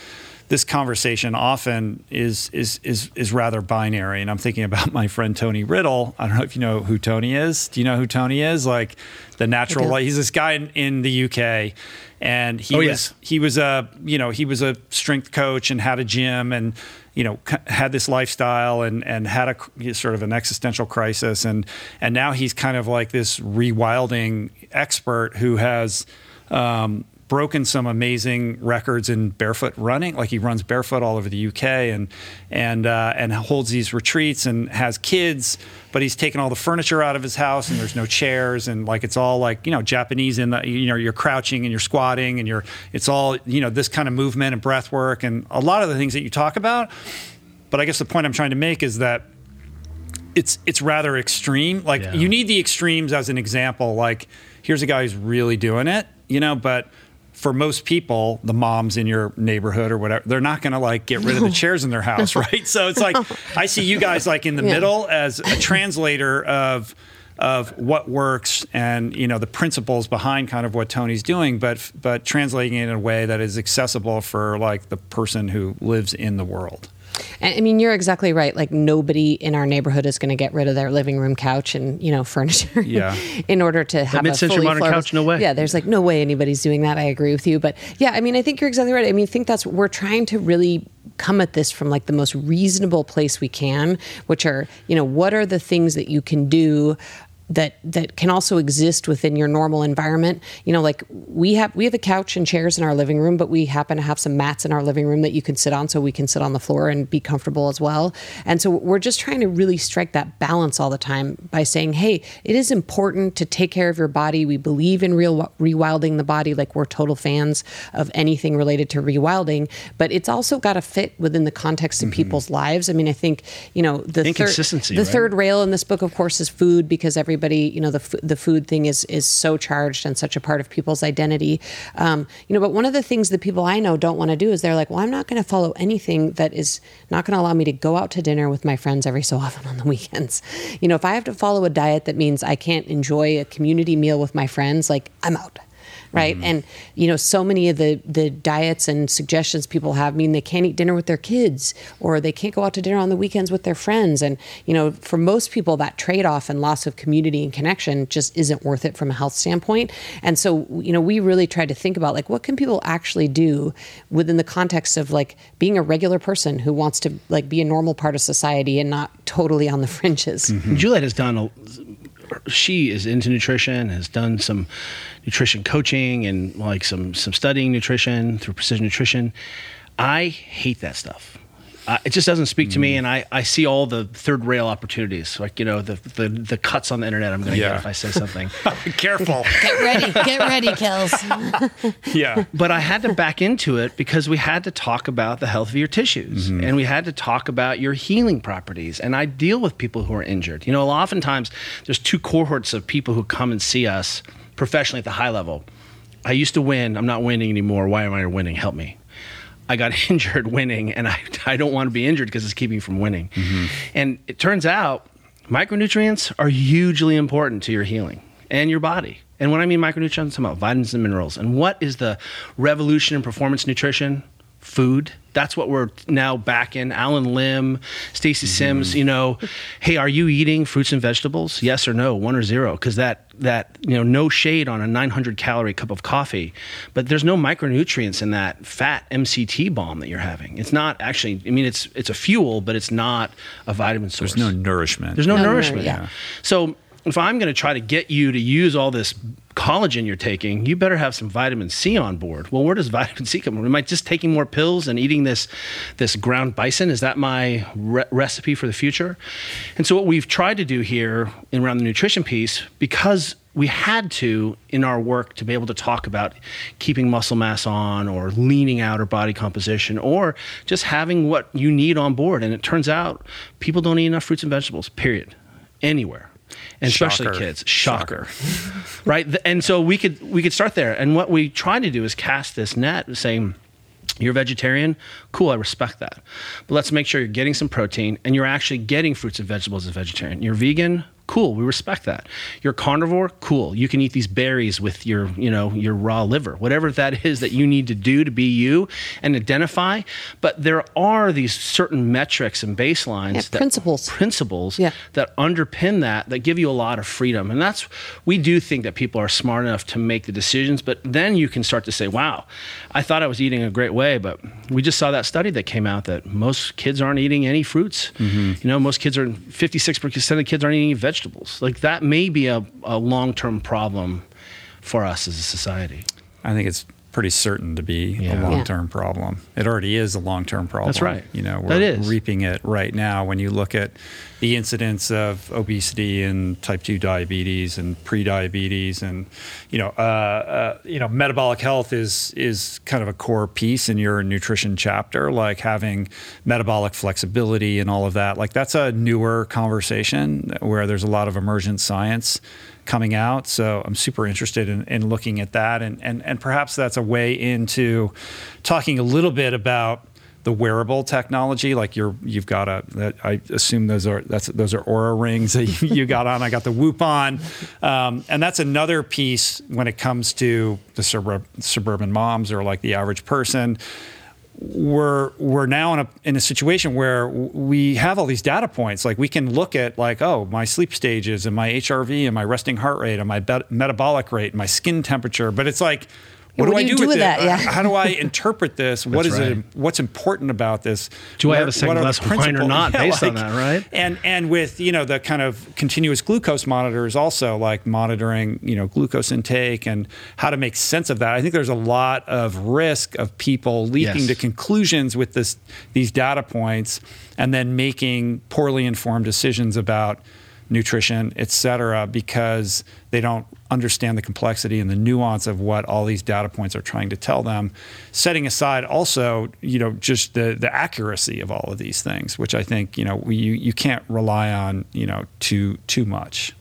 This conversation often is is is is rather binary. And I'm thinking about my friend Tony Riddle. I don't know if you know who Tony is. Do you know who Tony is? Like the natural like he's this guy in, in the UK and he Oh, was yes. he was a you know he was a strength coach and had a gym and you know had this lifestyle and and had a sort of an existential crisis and and now he's kind of like this rewilding expert who has um, broken some amazing records in barefoot running. Like he runs barefoot all over the UK and and uh, and holds these retreats and has kids but he's taken all the furniture out of his house and there's no chairs and like it's all like you know Japanese in the you know you're crouching and you're squatting and you're it's all you know this kind of movement and breath work and a lot of the things that you talk about. But I guess the point I'm trying to make is that it's it's rather extreme. Like Yeah. you need the extremes as an example. Like here's a guy who's really doing it you know but for most people, the moms in your neighborhood or whatever, they're not going to like get rid of the chairs in their house, right? So it's like I see you guys like in the Yeah. middle as a translator of of what works and you know the principles behind kind of what Tony's doing, but but translating it in a way that is accessible for like the person who lives in the world. And, I mean, you're exactly right. Like nobody in our neighborhood is going to get rid of their living room couch and you know furniture. Yeah. in order to have a mid-century fully modern floor- couch, no way. Yeah, there's like no way anybody's doing that. I agree with you. But yeah, I mean, I think you're exactly right. I mean, I think that's we're trying to really come at this from like the most reasonable place we can, which are you know what are the things that you can do that that can also exist within your normal environment. You know, like we have we have a couch and chairs in our living room, but we happen to have some mats in our living room that you can sit on, so we can sit on the floor and be comfortable as well. And so we're just trying to really strike that balance all the time by saying, hey, it is important to take care of your body. We believe in real rewilding the body, like we're total fans of anything related to rewilding, but it's also got to fit within the context of mm-hmm. people's lives. I mean, I think you know the third the right? third rail in this book, of course, is food because everybody, you know, the the food thing is is so charged and such a part of people's identity. Um, you know, but one of the things that people I know don't want to do is they're like, well, I'm not going to follow anything that is not going to allow me to go out to dinner with my friends every so often on the weekends. You know, if I have to follow a diet that means I can't enjoy a community meal with my friends, like I'm out right? Mm-hmm. And you know so many of the the diets and suggestions people have mean they can't eat dinner with their kids or they can't go out to dinner on the weekends with their friends. And you know for most people that trade-off and loss of community and connection just isn't worth it from a health standpoint. And so you know we really tried to think about like what can people actually do within the context of like being a regular person who wants to like be a normal part of society and not totally on the fringes? Mm-hmm. Juliet has done a, she is into nutrition, has done some nutrition coaching and like some some studying nutrition through precision nutrition. I hate that stuff. Uh, it just doesn't speak to me, and I, I see all the third rail opportunities, like you know the the, the cuts on the internet I'm going to Yeah. get if I say something. Careful. get ready get ready Kels. yeah. but I had to back into it because we had to talk about the health of your tissues and we had to talk about your healing properties. And I deal with people who are injured. You know, oftentimes there's two cohorts of people who come and see us professionally at the high level. I used to win. I'm not winning anymore. Why am I winning? Help me. I got injured winning, and I, I don't want to be injured because it's keeping me from winning. Mm-hmm. And it turns out micronutrients are hugely important to your healing and your body. And when I mean micronutrients, I'm talking about vitamins and minerals. And what is the revolution in performance nutrition? Food. That's what we're now back in. Allen Lim, Stacy mm-hmm. Sims, you know, hey, are you eating fruits and vegetables? Yes or no, one or zero? Because that that you know, no shade on a 900 calorie cup of coffee, but there's no micronutrients in that fat MCT bomb that you're having. It's not actually. I mean, it's it's a fuel, but it's not a vitamin source. There's no nourishment. There's no, No nourishment. nour- yeah. So if I'm going to try to get you to use all this collagen you're taking, you better have some vitamin C on board. Well, where does vitamin C come from? Am I just taking more pills and eating this this ground bison? Is that my re- recipe for the future? And so what we've tried to do here in around the nutrition piece, because we had to in our work to be able to talk about keeping muscle mass on or leaning out or body composition or just having what you need on board. And it turns out people don't eat enough fruits and vegetables, period, anywhere and especially Shocker. kids. Shocker, right? And so we could we could start there. And what we try to do is cast this net, saying. You're vegetarian? Cool, I respect that. But let's make sure you're getting some protein and you're actually getting fruits and vegetables as a vegetarian. You're vegan? Cool, we respect that. You're carnivore? Cool. You can eat these berries with your, you know, your raw liver. Whatever that is that you need to do to be you and identify. But there are these certain metrics and baselines Yeah, that principles. principles Yeah. that underpin that that give you a lot of freedom and that's we do think that people are smart enough to make the decisions but then you can start to say wow i thought i was eating a great way but we just saw that study that came out that most kids aren't eating any fruits mm-hmm. you know most kids are 56% of kids aren't eating any vegetables. Like that may be a, a long-term problem for us as a society. I think it's pretty certain to be Yeah. a long-term problem. It already is a long-term problem. That's right. You know, we're That is. reaping it right now when you look at the incidence of obesity and type 2 diabetes and pre-diabetes and you know, uh, uh, you know, metabolic health is is kind of a core piece in your nutrition chapter like having metabolic flexibility and all of that. Like that's a newer conversation where there's a lot of emergent science coming out. So I'm super interested in, in looking at that. And, and, and perhaps that's a way into talking a little bit about the wearable technology. Like you're, you've got a, I assume those are, that's, those are Oura rings that you, got on. I got the Whoop on. Um, and that's another piece when it comes to the suburb, suburban moms or like the average person we're we're now in a in a situation where we have all these data points. Like we can look at like oh my sleep stages and my HRV and my resting heart rate and my bet- metabolic rate and my skin temperature. But it's like. What, What do, do I you do do with, with it? that? Yeah. How do I interpret this? What That's is it? What's important about this? Do I have a What- second what are glass of wine or principles? not based on that, right? And and with you know the kind of continuous glucose monitors also like monitoring you know glucose intake and how to make sense of that. I think there's a lot of risk of people leaping Yes. to conclusions with this these data points and then making poorly informed decisions about nutrition, et cetera, because they don't understand the complexity and the nuance of what all these data points are trying to tell them. Setting aside also, you know, just the the accuracy of all of these things, which I think you know you you can't rely on you know too too much.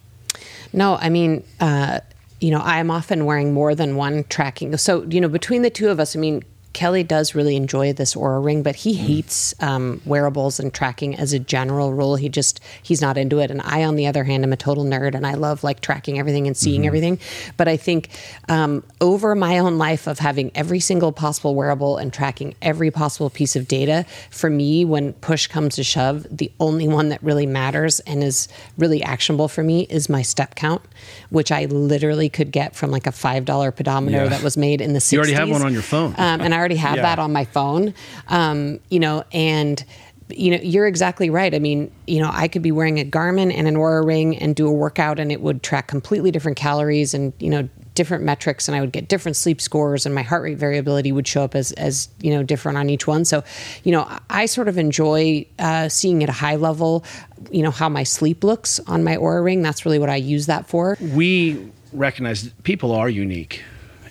No, I mean, uh, you know, I'm often wearing more than one tracking. So, you know, between the two of us, I mean, Kelly does really enjoy this Oura ring, but he hates um, wearables and tracking as a general rule. He just he's not into it. And I, on the other hand, am a total nerd, and I love like tracking everything and seeing everything. But I think um, over my own life of having every single possible wearable and tracking every possible piece of data, for me, when push comes to shove, the only one that really matters and is really actionable for me is my step count, which I literally could get from like a five dollar pedometer Yeah. that was made in the 60s. You already have one on your phone. Um, and I already have Yeah. that on my phone. Um, you know, and you know, you're exactly right. I mean, you know, I could be wearing a Garmin and an Oura ring and do a workout and it would track completely different calories and, you know, different metrics and I would get different sleep scores and my heart rate variability would show up as, as you know, different on each one. So, you know, I sort of enjoy uh, seeing at a high level, you know, how my sleep looks on my Oura ring. That's really what I use that for. we recognize people are unique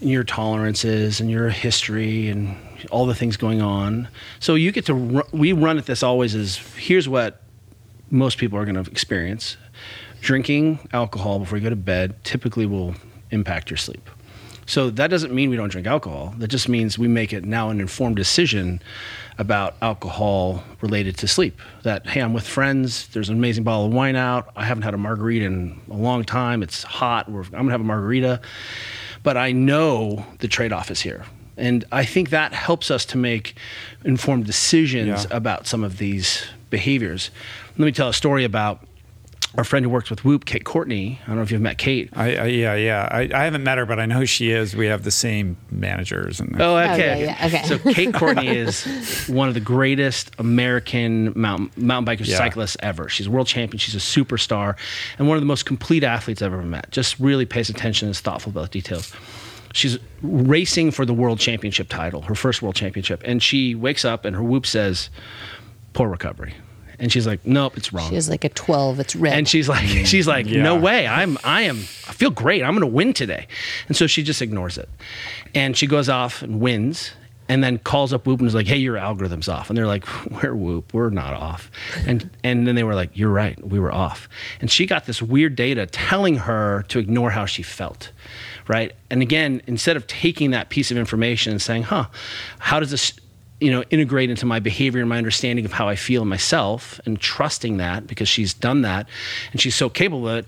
in your tolerances and your history and all the things going on. So you get to ru- we run at this always as here's what most people are going to experience. Drinking alcohol before you go to bed typically will impact your sleep. So that doesn't mean we don't drink alcohol. That just means we make it now an informed decision about alcohol related to sleep. That hey, I'm with friends. There's an amazing bottle of wine out. I haven't had a margarita in a long time. It's hot. We're, I'm gonna have a margarita, but I know the trade-off is here, and I think that helps us to make informed decisions Yeah. about some of these behaviors. Let me tell a story about our friend who works with Whoop, Kate Courtney. I don't know if you've met Kate. I, I yeah yeah I, I haven't met her, but I know who she is. We have the same managers and Oh, oh yeah, okay. yeah, okay. So Kate Courtney is one of the greatest American mountain mountain bikers Yeah. cyclists ever. She's a world champion. She's a superstar, and one of the most complete athletes I've ever met. Just really pays attention and is thoughtful about details. She's racing for the world championship title, her first world championship, and she wakes up and her whoop says, "Poor recovery," and she's like, "Nope, it's wrong." She has like a 12. It's red. and she's like she's like no way i'm i am i feel great i'm gonna win today and so she just ignores it and she goes off and wins and then calls up whoop and is like hey your algorithm's off and they're like we're whoop we're not off and and then they were like you're right we were off and she got this weird data telling her to ignore how she felt right and again instead of taking that piece of information and saying huh how does this you know integrate into my behavior and my understanding of how I feel myself and trusting that because she's done that and she's so capable of it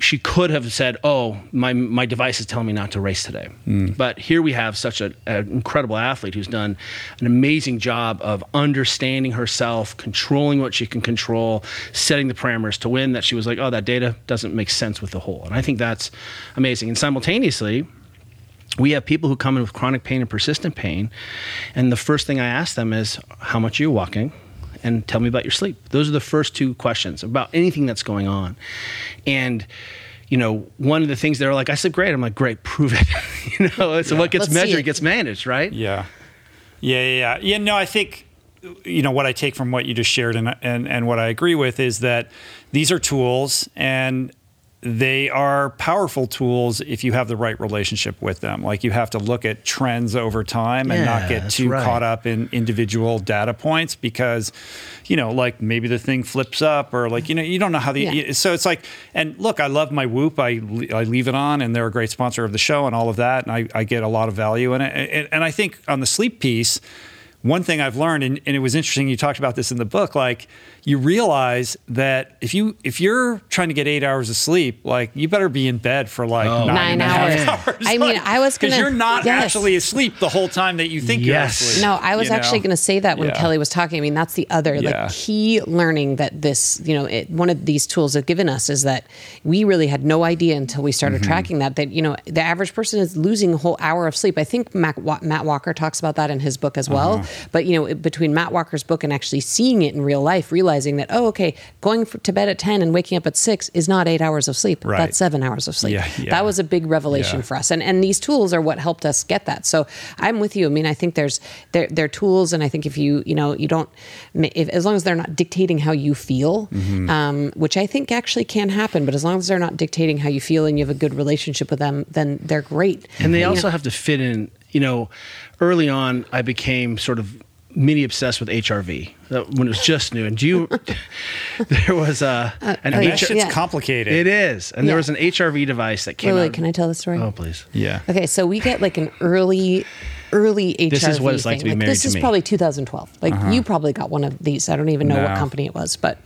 she could have said oh my my device is telling me not to race today. Hmm. But here we have such a- an incredible athlete who's done an amazing job of understanding herself controlling what she can control setting the parameters to win that she was like oh that data doesn't make sense with the whole. And I think that's amazing. And simultaneously we have people who come in with chronic pain and persistent pain and the first thing i ask them is how much are you walking? And tell me about your sleep. Those are the first two questions about anything that's going on. And you know one of the things they're like i sleep great. I'm like great prove it. You know so what gets Let's measured it. gets managed right? Yeah. Yeah, yeah, yeah. Yeah, no, I think you know what I take from what you just shared and and and what I agree with is that these are tools and they are powerful tools if you have the right relationship with them. Like you have to look at trends over time and Yeah, not get too right. caught up in individual data points because, you know, like maybe the thing flips up or like, you know, you don't know how the, Yeah. so it's like, and look, I love my Whoop. I, I leave it on and they're a great sponsor of the show and all of that. And I, I get a lot of value in it. And, and I think on the sleep piece, one thing I've learned, and, and it was interesting, you talked about this in the book, like you realize that if you if you're trying to get eight hours of sleep, like you better be in bed for like Oh. nine, Nine and a half hours. I mean, I was because gonna- you're not yes. actually asleep the whole time that you think Yes. you're asleep. No, I was you know? actually going to say that when Yeah. Kelly was talking. I mean, that's the other Yeah. like key learning that this, you know, it, one of these tools have given us is that we really had no idea until we Mm-hmm. started tracking that that you know the average person is losing a whole hour of sleep. I think Matt, Matt Walker talks about that in his book as well. Uh-huh. But you know, between Matt Walker's book and actually seeing it in real life, realizing that oh, okay, going to bed at ten and waking up at six is not eight hours of sleep. Right. That's seven hours of sleep. Yeah, yeah. That was a big revelation Yeah. for us, and and these tools are what helped us get that. So I'm with you. I mean, I think there's they're, they're tools, and I think if you you know you don't if, as long as they're not dictating how you feel, Mm-hmm. um, which I think actually can happen, but as long as they're not dictating how you feel and you have a good relationship with them, then they're great. and they You also know, have to fit in you know early on i became sort of mini obsessed with hrv uh, when it was just new and do you there was a an oh, That yeah. HR Yeah. complicated. it is and there was an hrv device that came Wait, out wait, can I tell the story? oh please Yeah. Okay, so we get like an early, early HRV. This is what it's like to thing. be married This to is me. probably 2012. Like uh-huh. you probably got one of these. I don't even know what company it was, but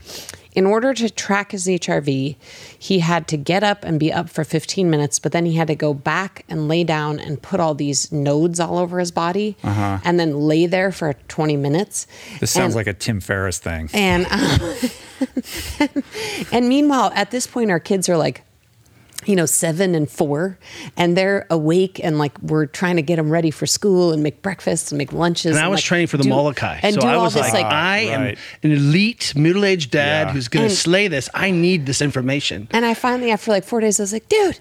in order to track his HRV, he had to get up and be up for 15 minutes, but then he had to go back and lay down and put all these nodes all over his body, and then lay there for 20 minutes. This sounds And- like a Tim Ferriss thing. and um, and meanwhile, at this point, our kids are like, you know, seven and four, and they're awake and like we're trying to get them ready for school and make breakfast and make lunches. and I was like, training for the do- Molokai. and so do I all was this like, like. I am an elite middle-aged dad Yeah. who's going to And- slay this. I need this information. and I finally, after like four days, I was like, dude.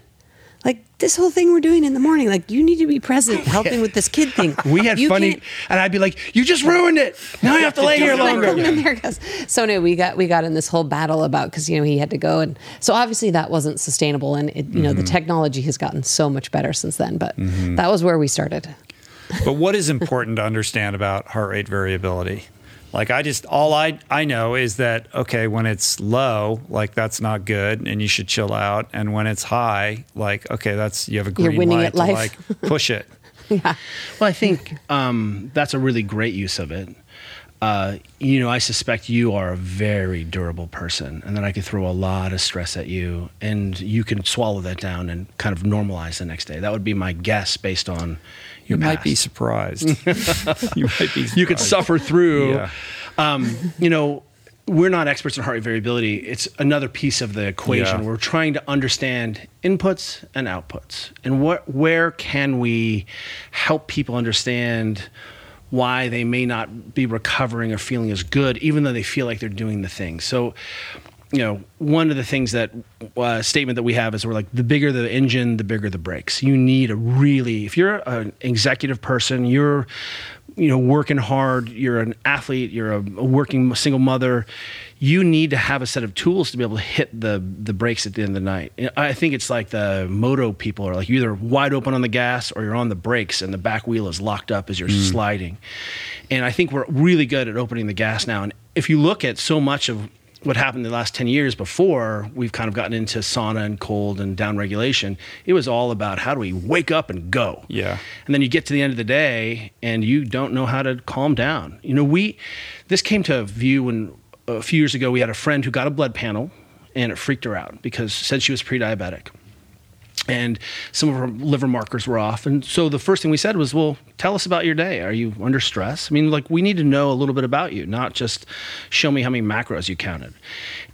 Like this whole thing we're doing in the morning, like you need to be present, helping with this kid thing. We had You funny, and I'd be like, "You just ruined it. Now you have to lay here longer." And there goes. So no, we got we got in this whole battle about because you know he had to go, and so obviously that wasn't sustainable, and it, you know the Mm-hmm. technology has gotten so much better since then. But that was where we started. but what is important to understand about heart rate variability? Like I just all I I know is that okay when it's low like that's not good and you should chill out and when it's high like okay that's you have a You're green winning light at to like push it. Yeah. Well, I think um, that's a really great use of it. Uh, you know, I suspect you are a very durable person, and that I could throw a lot of stress at you, and you can swallow that down and kind of normalize the next day. That would be my guess based on You might be surprised. you might be. you could suffer through. Yeah. Um, you know, we're not experts in heart rate variability. It's another piece of the equation. Yeah. We're trying to understand inputs and outputs, and what where can we help people understand why they may not be recovering or feeling as good, even though they feel like they're doing the thing. So, you know, one of the things that uh, statement that we have is we're like the bigger the engine, the bigger the brakes. You need a really if you're an executive person, you're you know working hard, you're an athlete, you're a, a working single mother. You need to have a set of tools to be able to hit the the brakes at the end of the night. I think it's like the moto people are like you're either wide open on the gas or you're on the brakes and the back wheel is locked up as you're sliding. And I think we're really good at opening the gas now. And if you look at so much of what happened in the last 10 years before we've kind of gotten into sauna and cold and down regulation, it was all about how do we wake up and go. Yeah. And then you get to the end of the day and you don't know how to calm down. You know, we, this came to view when a few years ago we had a friend who got a blood panel and it freaked her out because said she was pre-diabetic and some of her liver markers were off. And so the first thing we said was, "Well, tell us about your day. Are you under stress? I mean, like we need to know a little bit about you, not just show me how many macros you counted."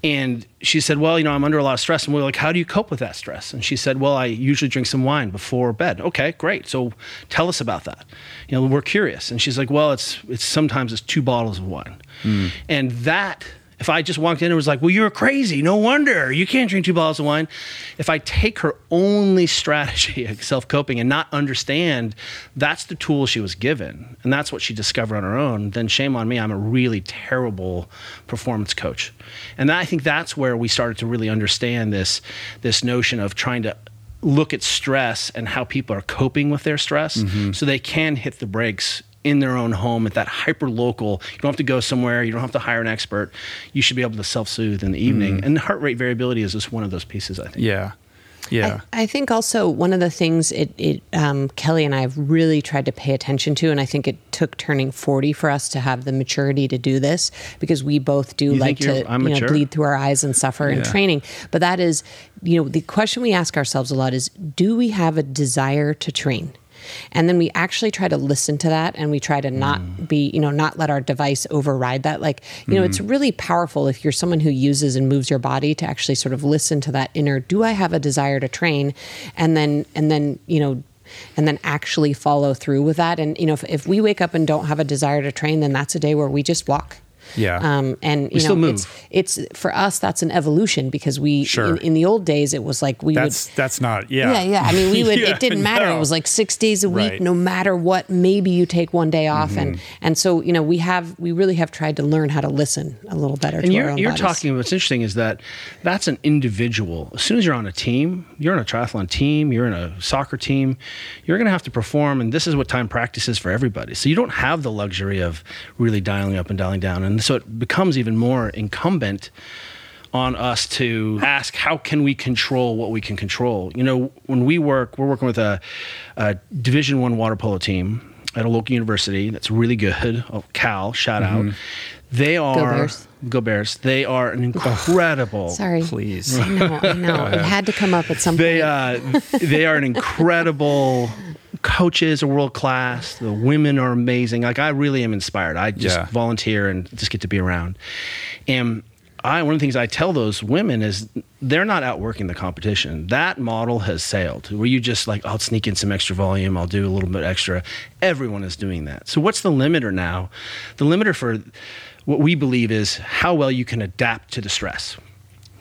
And she said, "Well, you know, I'm under a lot of stress." And we are like, "How do you cope with that stress?" And she said, "Well, I usually drink some wine before bed." Okay, great. So tell us about that. You know, we're curious. And she's like, "Well, it's it's sometimes it's two bottles of wine." Hmm. And that if I just walked in and was like, well, you're crazy. No wonder you can't drink two bottles of wine. If I take her only strategy of self coping and not understand that's the tool she was given and that's what she discovered on her own, then shame on me. I'm a really terrible performance coach. And I think that's where we started to really understand this, this notion of trying to look at stress and how people are coping with their stress mm-hmm. so they can hit the brakes in their own home at that hyper local. You don't have to go somewhere. You don't have to hire an expert. You should be able to self soothe in the evening. And heart rate variability is just one of those pieces, I think. Yeah. Yeah. I, I think also one of the things it, it um, Kelly and I have really tried to pay attention to, and I think it took turning forty for us to have the maturity to do this because we both do You like to you know bleed through our eyes and suffer in training. But that is, you know, the question we ask ourselves a lot is, do we have a desire to train? And then we actually try to listen to that and we try to not Mm. be, you know, not let our device override that. Like, you know, Mm. it's really powerful if you're someone who uses and moves your body to actually sort of listen to that inner, do I have a desire to train? And then, and then, you know, and then actually follow through with that. And, you know, if, if we wake up and don't have a desire to train, then that's a day where we just walk. Yeah. Um, and you know, still move. It's, it's for us, that's an evolution because we, Sure. in, in the old days, it was like we would, that's that's not yeah. yeah, yeah. I mean, we would. Yeah, it didn't matter. no. It was like six days a week, Right. Mm-hmm. no matter what. Maybe you take one day off, and and so you know, we have we really have tried to learn how to listen a little better And to you're, our own you're bodies. talking, what's interesting is that that's an individual. As soon as you're on a team, you're on a triathlon team, you're in a soccer team, you're going to have to perform. And this is what time practice is for everybody. So you don't have the luxury of really dialing up and dialing down. And so it becomes even more incumbent on us to ask how can we control what we can control? You know when we work we're working with a, a division one water polo team at a local university that's really good oh, cal shout out mm-hmm. They are Bears. go bears they are an incredible Sorry, Please. I know, I know. it had to come up at some they point. uh, they are an incredible coaches are world class the women are amazing like i really am inspired i just Yeah. volunteer and just get to be around and I one of the things I tell those women is they're not outworking the competition. That model has sailed. Where you just like I'll sneak in some extra volume, I'll do a little bit extra. Everyone is doing that. So what's the limiter now? The limiter for what we believe is how well you can adapt to the stress.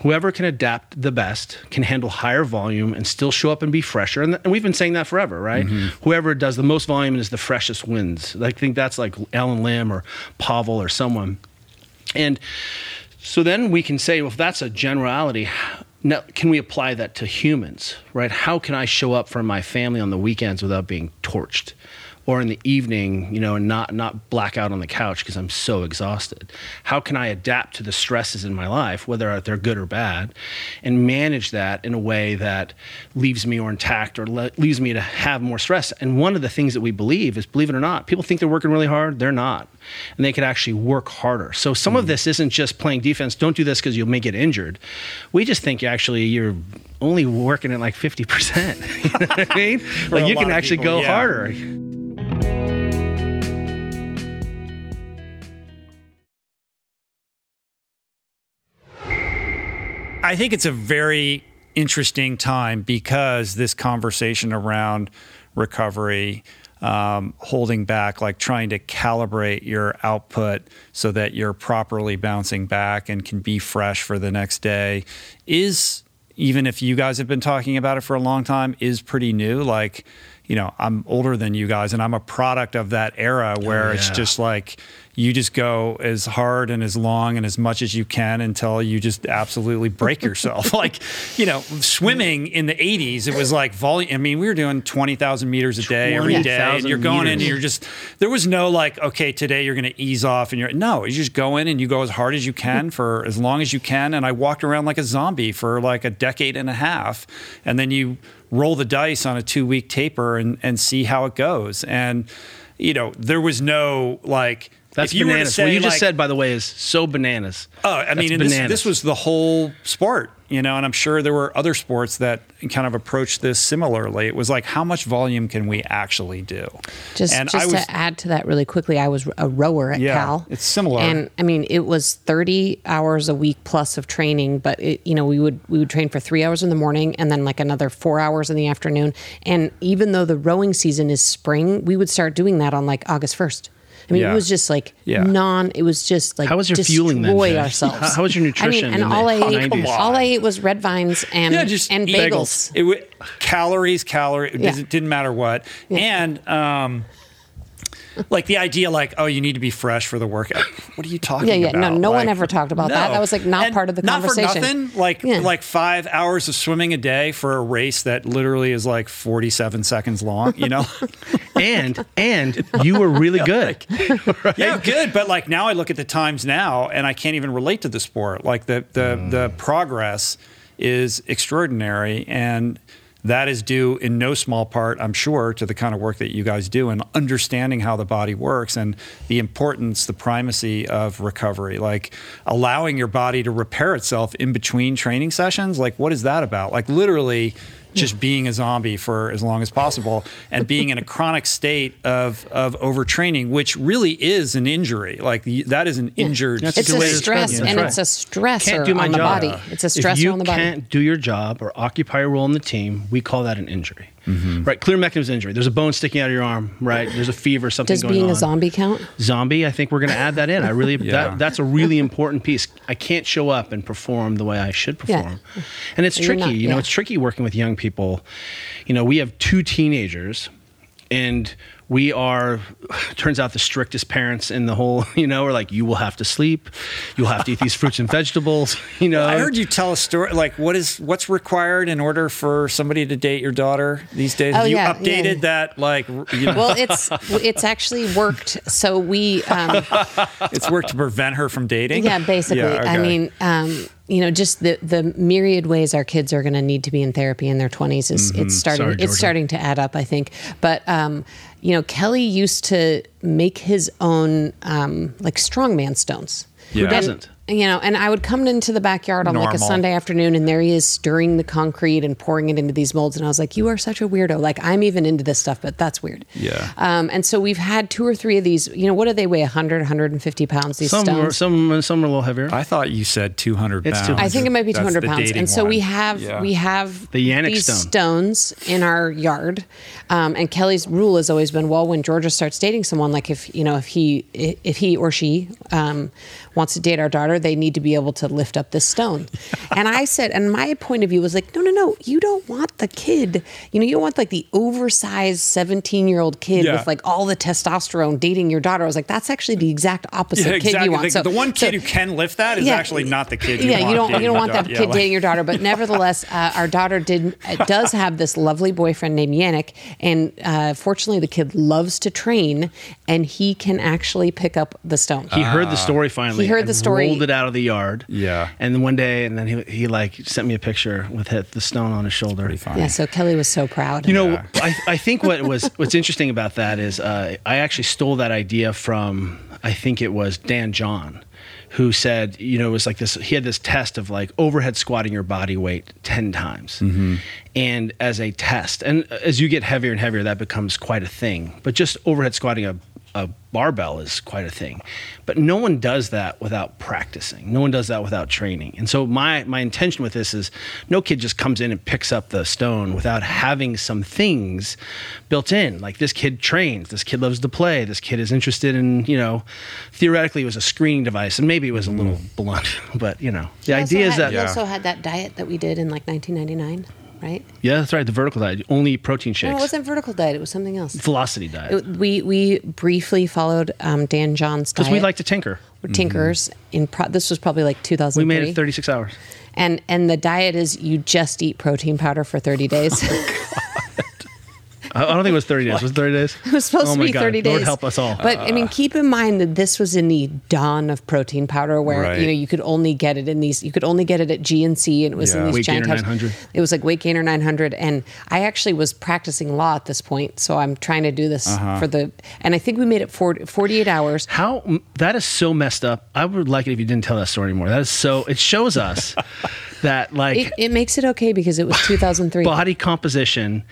Whoever can adapt the best can handle higher volume and still show up and be fresher. And, and we've been saying that forever, right? Mm-hmm. Whoever does the most volume and is the freshest wins. I think that's like Allen Lim or Pavel or someone. And so then we can say, well, if that's a generality, now can we apply that to humans, right? How can I show up for my family on the weekends without being torched? Or in the evening, you know, and not not black out on the couch because I'm so exhausted. How can I adapt to the stresses in my life, whether they're good or bad, and manage that in a way that leaves me or intact or le- leaves me to have more stress? And one of the things that we believe is, believe it or not, people think they're working really hard. They're not, and they could actually work harder. So some of this isn't just playing defense. Don't do this because you may get injured. We just think actually you're only working at like fifty percent. you know what I mean? like you can actually people, go yeah. harder. I think it's a very interesting time because this conversation around recovery, um, holding back, like trying to calibrate your output so that you're properly bouncing back and can be fresh for the next day, is even if you guys have been talking about it for a long time, is pretty new. Like, you know, I'm older than you guys, and I'm a product of that era where Oh, it's just like you just go as hard and as long and as much as you can until you just absolutely break yourself. like, you know, swimming in the 80s, it was like volume. I mean, we were doing 20,000 meters a day every day. And you're going in and you're just, there was no like, okay, today you're going to ease off and you're, no, you just go in and you go as hard as you can for as long as you can. And I walked around like a zombie for like a decade and a half. And then you roll the dice on a two week taper and, and see how it goes. And, you know, there was no like, That's if you bananas. say, what you just like- said, by the way, is so bananas. Oh, I mean, and this, this was the whole sport, you know, and I'm sure there were other sports that kind of approached this similarly. It was like, how much volume can we actually do? Just, and just to add to that really quickly, I was a rower at Yeah, Cal. it's similar. And I mean, it was 30 hours a week plus of training, but it, you know, we would we would train for three hours in the morning and then like another four hours in the afternoon. And even though the rowing season is spring, we would start doing that on like August 1st. I mean, Yeah. it was just like Yeah. non. It was just like How was your fueling then, destroy ourselves. How- how was your nutrition I mean, and in the all I ate, 90s? all I ate was red vines and yeah, just and eat bagels. It w- calories, calorie. It Yeah. doesn't- didn't matter what. And um, like the idea, like, oh, you need to be fresh for the workout. What are you talking about? Yeah, yeah. about? No, no one ever talked about that. That was, like, not And part of the not conversation. for nothing. Like, Yeah. like five hours of swimming a day for a race that literally is like forty-seven seconds long. You know. and and you were really good. Yeah, good. But like now I look at the times now and I can't even relate to the sport. Like the the, the mm. progress is extraordinary and that is due in no small part, I'm sure, to the kind of work that you guys do and understanding how the body works and the importance, the primacy of recovery. Like allowing your body to repair itself in between training sessions. Like, what is that about? Like, literally just being a zombie for as long as possible and being in a chronic state of, of overtraining, which really is an injury. Like that is an injured That's It's good a stress, describe it. and That's it's a stressor Can't do my on the job. body. It's a if stressor on the body. If you can't do your job or occupy a role in the team, we call that an injury. Mm-hmm. Right? Clear mechanism injury. There's a bone sticking out of your arm, right? There's a fever, something Does going being on. a zombie count? Zombie, I think we're going to add that in. I really Yeah. that that's a really important piece. I can't show up and perform the way I should perform, Yeah. perform. And it's You're tricky, not- you know, yeah. it's tricky working with young people. You know, we have two teenagers and we are turns out the strictest parents in the whole, you know, we're like you will have to sleep, you'll have to eat these fruits and vegetables, you know. I heard you tell a story. Like, what is what's required in order for somebody to date your daughter these days? Oh, Have you yeah, updated yeah. that? Like, you know, Well, it's it's actually worked. So we, um, it's worked to prevent her from dating. yeah, basically. Yeah, I mean, um, you know, just the the myriad ways our kids are going to need to be in therapy in their twenties is it's starting Sorry, it's starting to add up. I think, but um, you know, Kelly used to make his own um, like strongman stones. Who doesn't? You know, and I would come into the backyard on like a Sunday afternoon, and there he is stirring the concrete and pouring it into these molds, and I was like, "You are such a weirdo! Like I'm even into this stuff, but that's weird." Yeah. Um, and so we've had two or three of these. You know, what do they weigh? 100, 150 pounds. These some stones. are, some some are a little heavier. I thought you said 200 It's pounds. 200. I think it might be That's 200 pounds. And so we have Yeah. we have The Yannick these stone. stones in our yard. Um, and Kelly's rule has always been, well, when Georgia starts dating someone, like if you know if he if he or she um, wants to date our daughter, they need to be able to lift up this stone. and I said, and my point of view was like, no, no, no, you don't want the kid. You know, you don't want like the oversized 17 year old kid Yeah. with like all the testosterone dating your daughter. I was like, that's actually the exact opposite Yeah, kid you want. The, so the one kid so- who can lift that is yeah. actually not the kid. You yeah, want you don't you don't want that kid Yeah, like- dating your daughter. But nevertheless, uh, our daughter did uh, does have this lovely boyfriend named Yannick, and uh, fortunately, the kid loves to train, and he can actually pick up the stone. he heard the story finally. He heard the story. Rolled it out of the yard. Yeah. And then one day, and then he, he like sent me a picture with hit the stone on his shoulder. Pretty funny. yeah, so Kelly was so proud. You know, Yeah. I, I think what was what's interesting about that is uh, I actually stole that idea from I think it was Dan John, who said you know it was like this. He had this test of like overhead squatting your body weight ten times, and as a test, and as you get heavier and heavier, that becomes quite a thing. But just overhead squatting a a barbell is quite a thing. But no one does that without practicing. No one does that without training. And so my my intention with this is no kid just comes in and picks up the stone without having some things built in. Like this kid trains, this kid loves to play, this kid is interested in, you know, theoretically it was a screening device and maybe it was a little mm. blunt, but you know. The You also idea is had- that you also had that diet that we did in like 1999, right? Yeah, that's right, the vertical diet, only protein shakes. No, it wasn't vertical diet. It was something else. velocity diet. It- we we briefly followed um, Dan John's diet. Because we like to tinker. We're tinkers. In pro- this was probably like 2003. We made it 36 hours. And and the diet is you just eat protein powder for 30 days. I I don't think it was 30 days. Was it 30 days? It was supposed oh to be God. 30 days. Lord help us all. But I mean, keep in mind that this was in the dawn of protein powder, where Right. you know you could only get it in these. You could only get it at GNC, and it was Yeah. in these Weight giant Gainer tubs. 900. It was like Weight Gainer 900, and I actually was practicing law at this point, so I'm trying to do this Uh-huh. for the. And I think we made it 40, 48 hours. How that is so messed up. I would like it if you didn't tell that story anymore. That is so. It shows us that like It, it makes it okay because it was 2003. body composition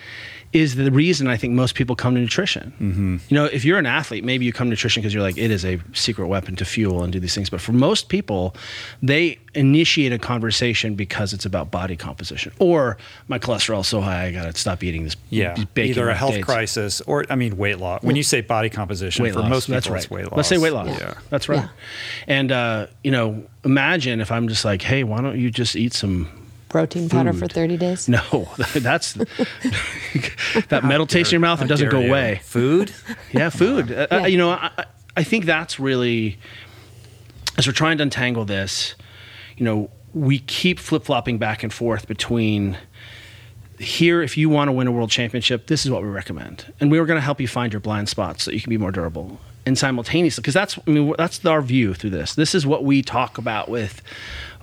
is the reason I think most people come to nutrition. Mm-hmm. You know, if you're an athlete, maybe you come to nutrition because you're like, it is a secret weapon to fuel and do these things. But for most people, they initiate a conversation because it's about body composition or my cholesterol is so high, I got to stop eating this Yeah, bacon either a health dates. crisis or I mean weight loss. When you say body composition, weight for loss. most people, That's right. it's weight loss. Let's say weight loss. Yeah. That's right. Yeah. And uh, you know, imagine if I'm just like, hey, why don't you just eat some protein powder for 30 days. no, that's that metal taste in your mouth. It doesn't go you. away. Food. Yeah, food. Uh, Yeah. you know, I, I- I think that's really as we're trying to untangle this. You know, we keep flip flopping back and forth between here. If you want to win a world championship, this is what we recommend, and we were going to help you find your blind spots so you can be more durable. And simultaneously, because that's I mean that's our view through this. This is what we talk about with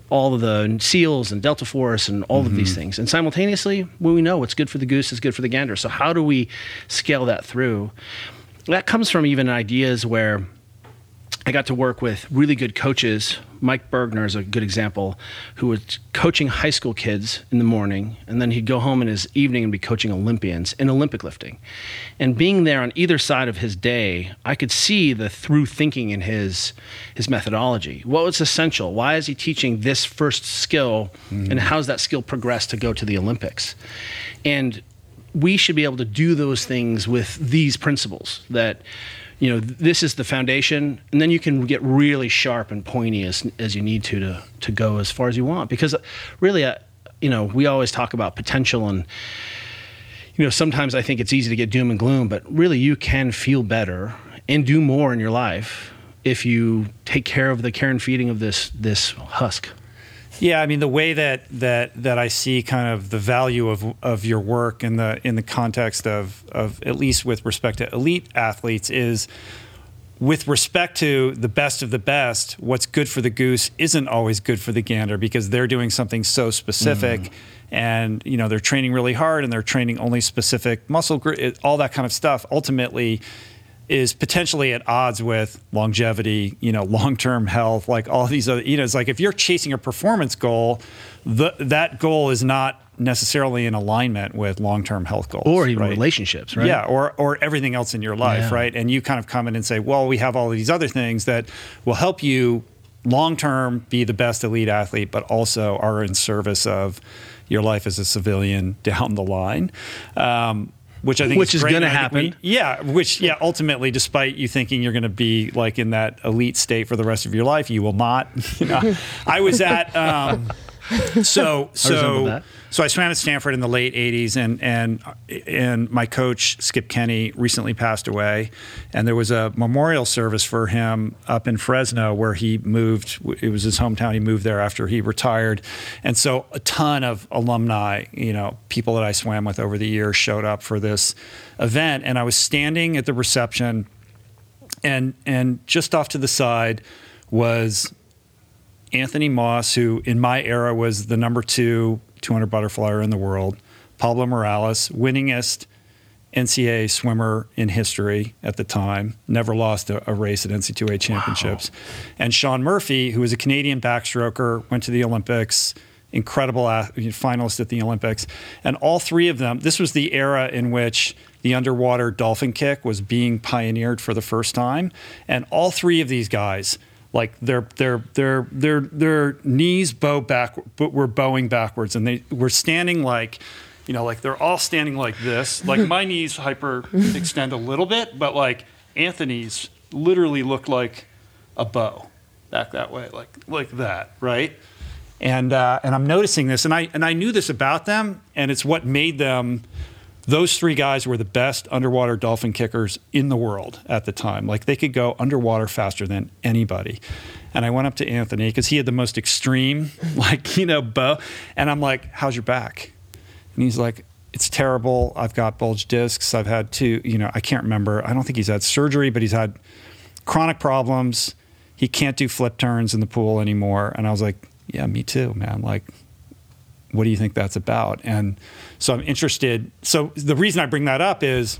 all of the seals and delta force and all of these mm-hmm. things. And simultaneously, we know what's good for the goose is good for the gander. So how do we scale that through? that comes from even ideas where I got to work with really good coaches. Mike Burgener is a good example, who was coaching high school kids in the morning, and then he'd go home in his evening and be coaching Olympians in Olympic lifting. And being there on either side of his day, I could see the through thinking in his his methodology. What was essential? Why is he teaching this first skill, hmm. and how's that skill progress to go to the Olympics? And we should be able to do those things with these principles that you know this is the foundation and then you can get really sharp and pointy as, as you need to, to to go as far as you want. Because uh, really uh, you know we always talk about potential and you know sometimes i think it's easy to get doom and gloom but really you can feel better and do more in your life if you take care of the care and feeding of this this husk Yeah, I mean the way that that that I see kind of the value of of your work in the in the context of of at least with respect to elite athletes is with respect to the best of the best, what's good for the goose isn't always good for the gander because they're doing something so specific mm. and you know they're training really hard and they're training only specific muscle group all that kind of stuff. Ultimately is potentially at odds with longevity, you know, long-term health, like all these other, you know, it's like if you're chasing a performance goal, the, that goal is not necessarily in alignment with long-term health goals or even right? relationships right Yeah, or or everything else in your life, Yeah. right? And you kind of come in and say, well, we have all these other things that will help you long term be the best elite athlete, but also are in service of your life as a civilian down the line. Um, which I think Which is great, gonna and I think we- happen. yeah, which yeah, ultimately, despite you thinking you're going to be like in that elite state for the rest of your life, you will not. You know, I was at um, so so that. so I swam at Stanford in the late '80s, and and and my coach Skip Kenney recently passed away, and there was a memorial service for him up in Fresno where he moved. It was his hometown. He moved there after he retired, and so a ton of alumni, you know, people that I swam with over the years, showed up for this event, and I was standing at the reception, and and just off to the side was Anthony Mosse, who in my era was the number two 200 butterflyer in the world, Pablo Morales, winningest NCAA swimmer in history at the time, never lost a, a race at NCAA championships, and Sean Murphy, who was a Canadian backstroker, went to the Olympics, incredible ath- finalist at the Olympics, and all three of them. This was the era in which the underwater dolphin kick was being pioneered for the first time. And all three of these guys, like their their their their their knees bow back, but were bowing backwards, and they were standing like, you know, like they're all standing like this. Like my knees hyper extend a little bit, but like Anthony's literally looked like a bow back that way, like like that, right? And uh, and I'm noticing this, and I and I knew this about them, and it's what made them. Those three guys were the best underwater dolphin kickers in the world at the time. Like they could go underwater faster than anybody. And I went up to Anthony because he had the most extreme, like you know, bow. And I'm like, "How's your back?" And he's like, "It's terrible. I've got bulged discs. I've had two. You know, I can't remember. I don't think he's had surgery, but he's had chronic problems. He can't do flip turns in the pool anymore." And I was like, yeah, me too, man. Like, what do you think that's about? And so I'm interested. So the reason I bring that up is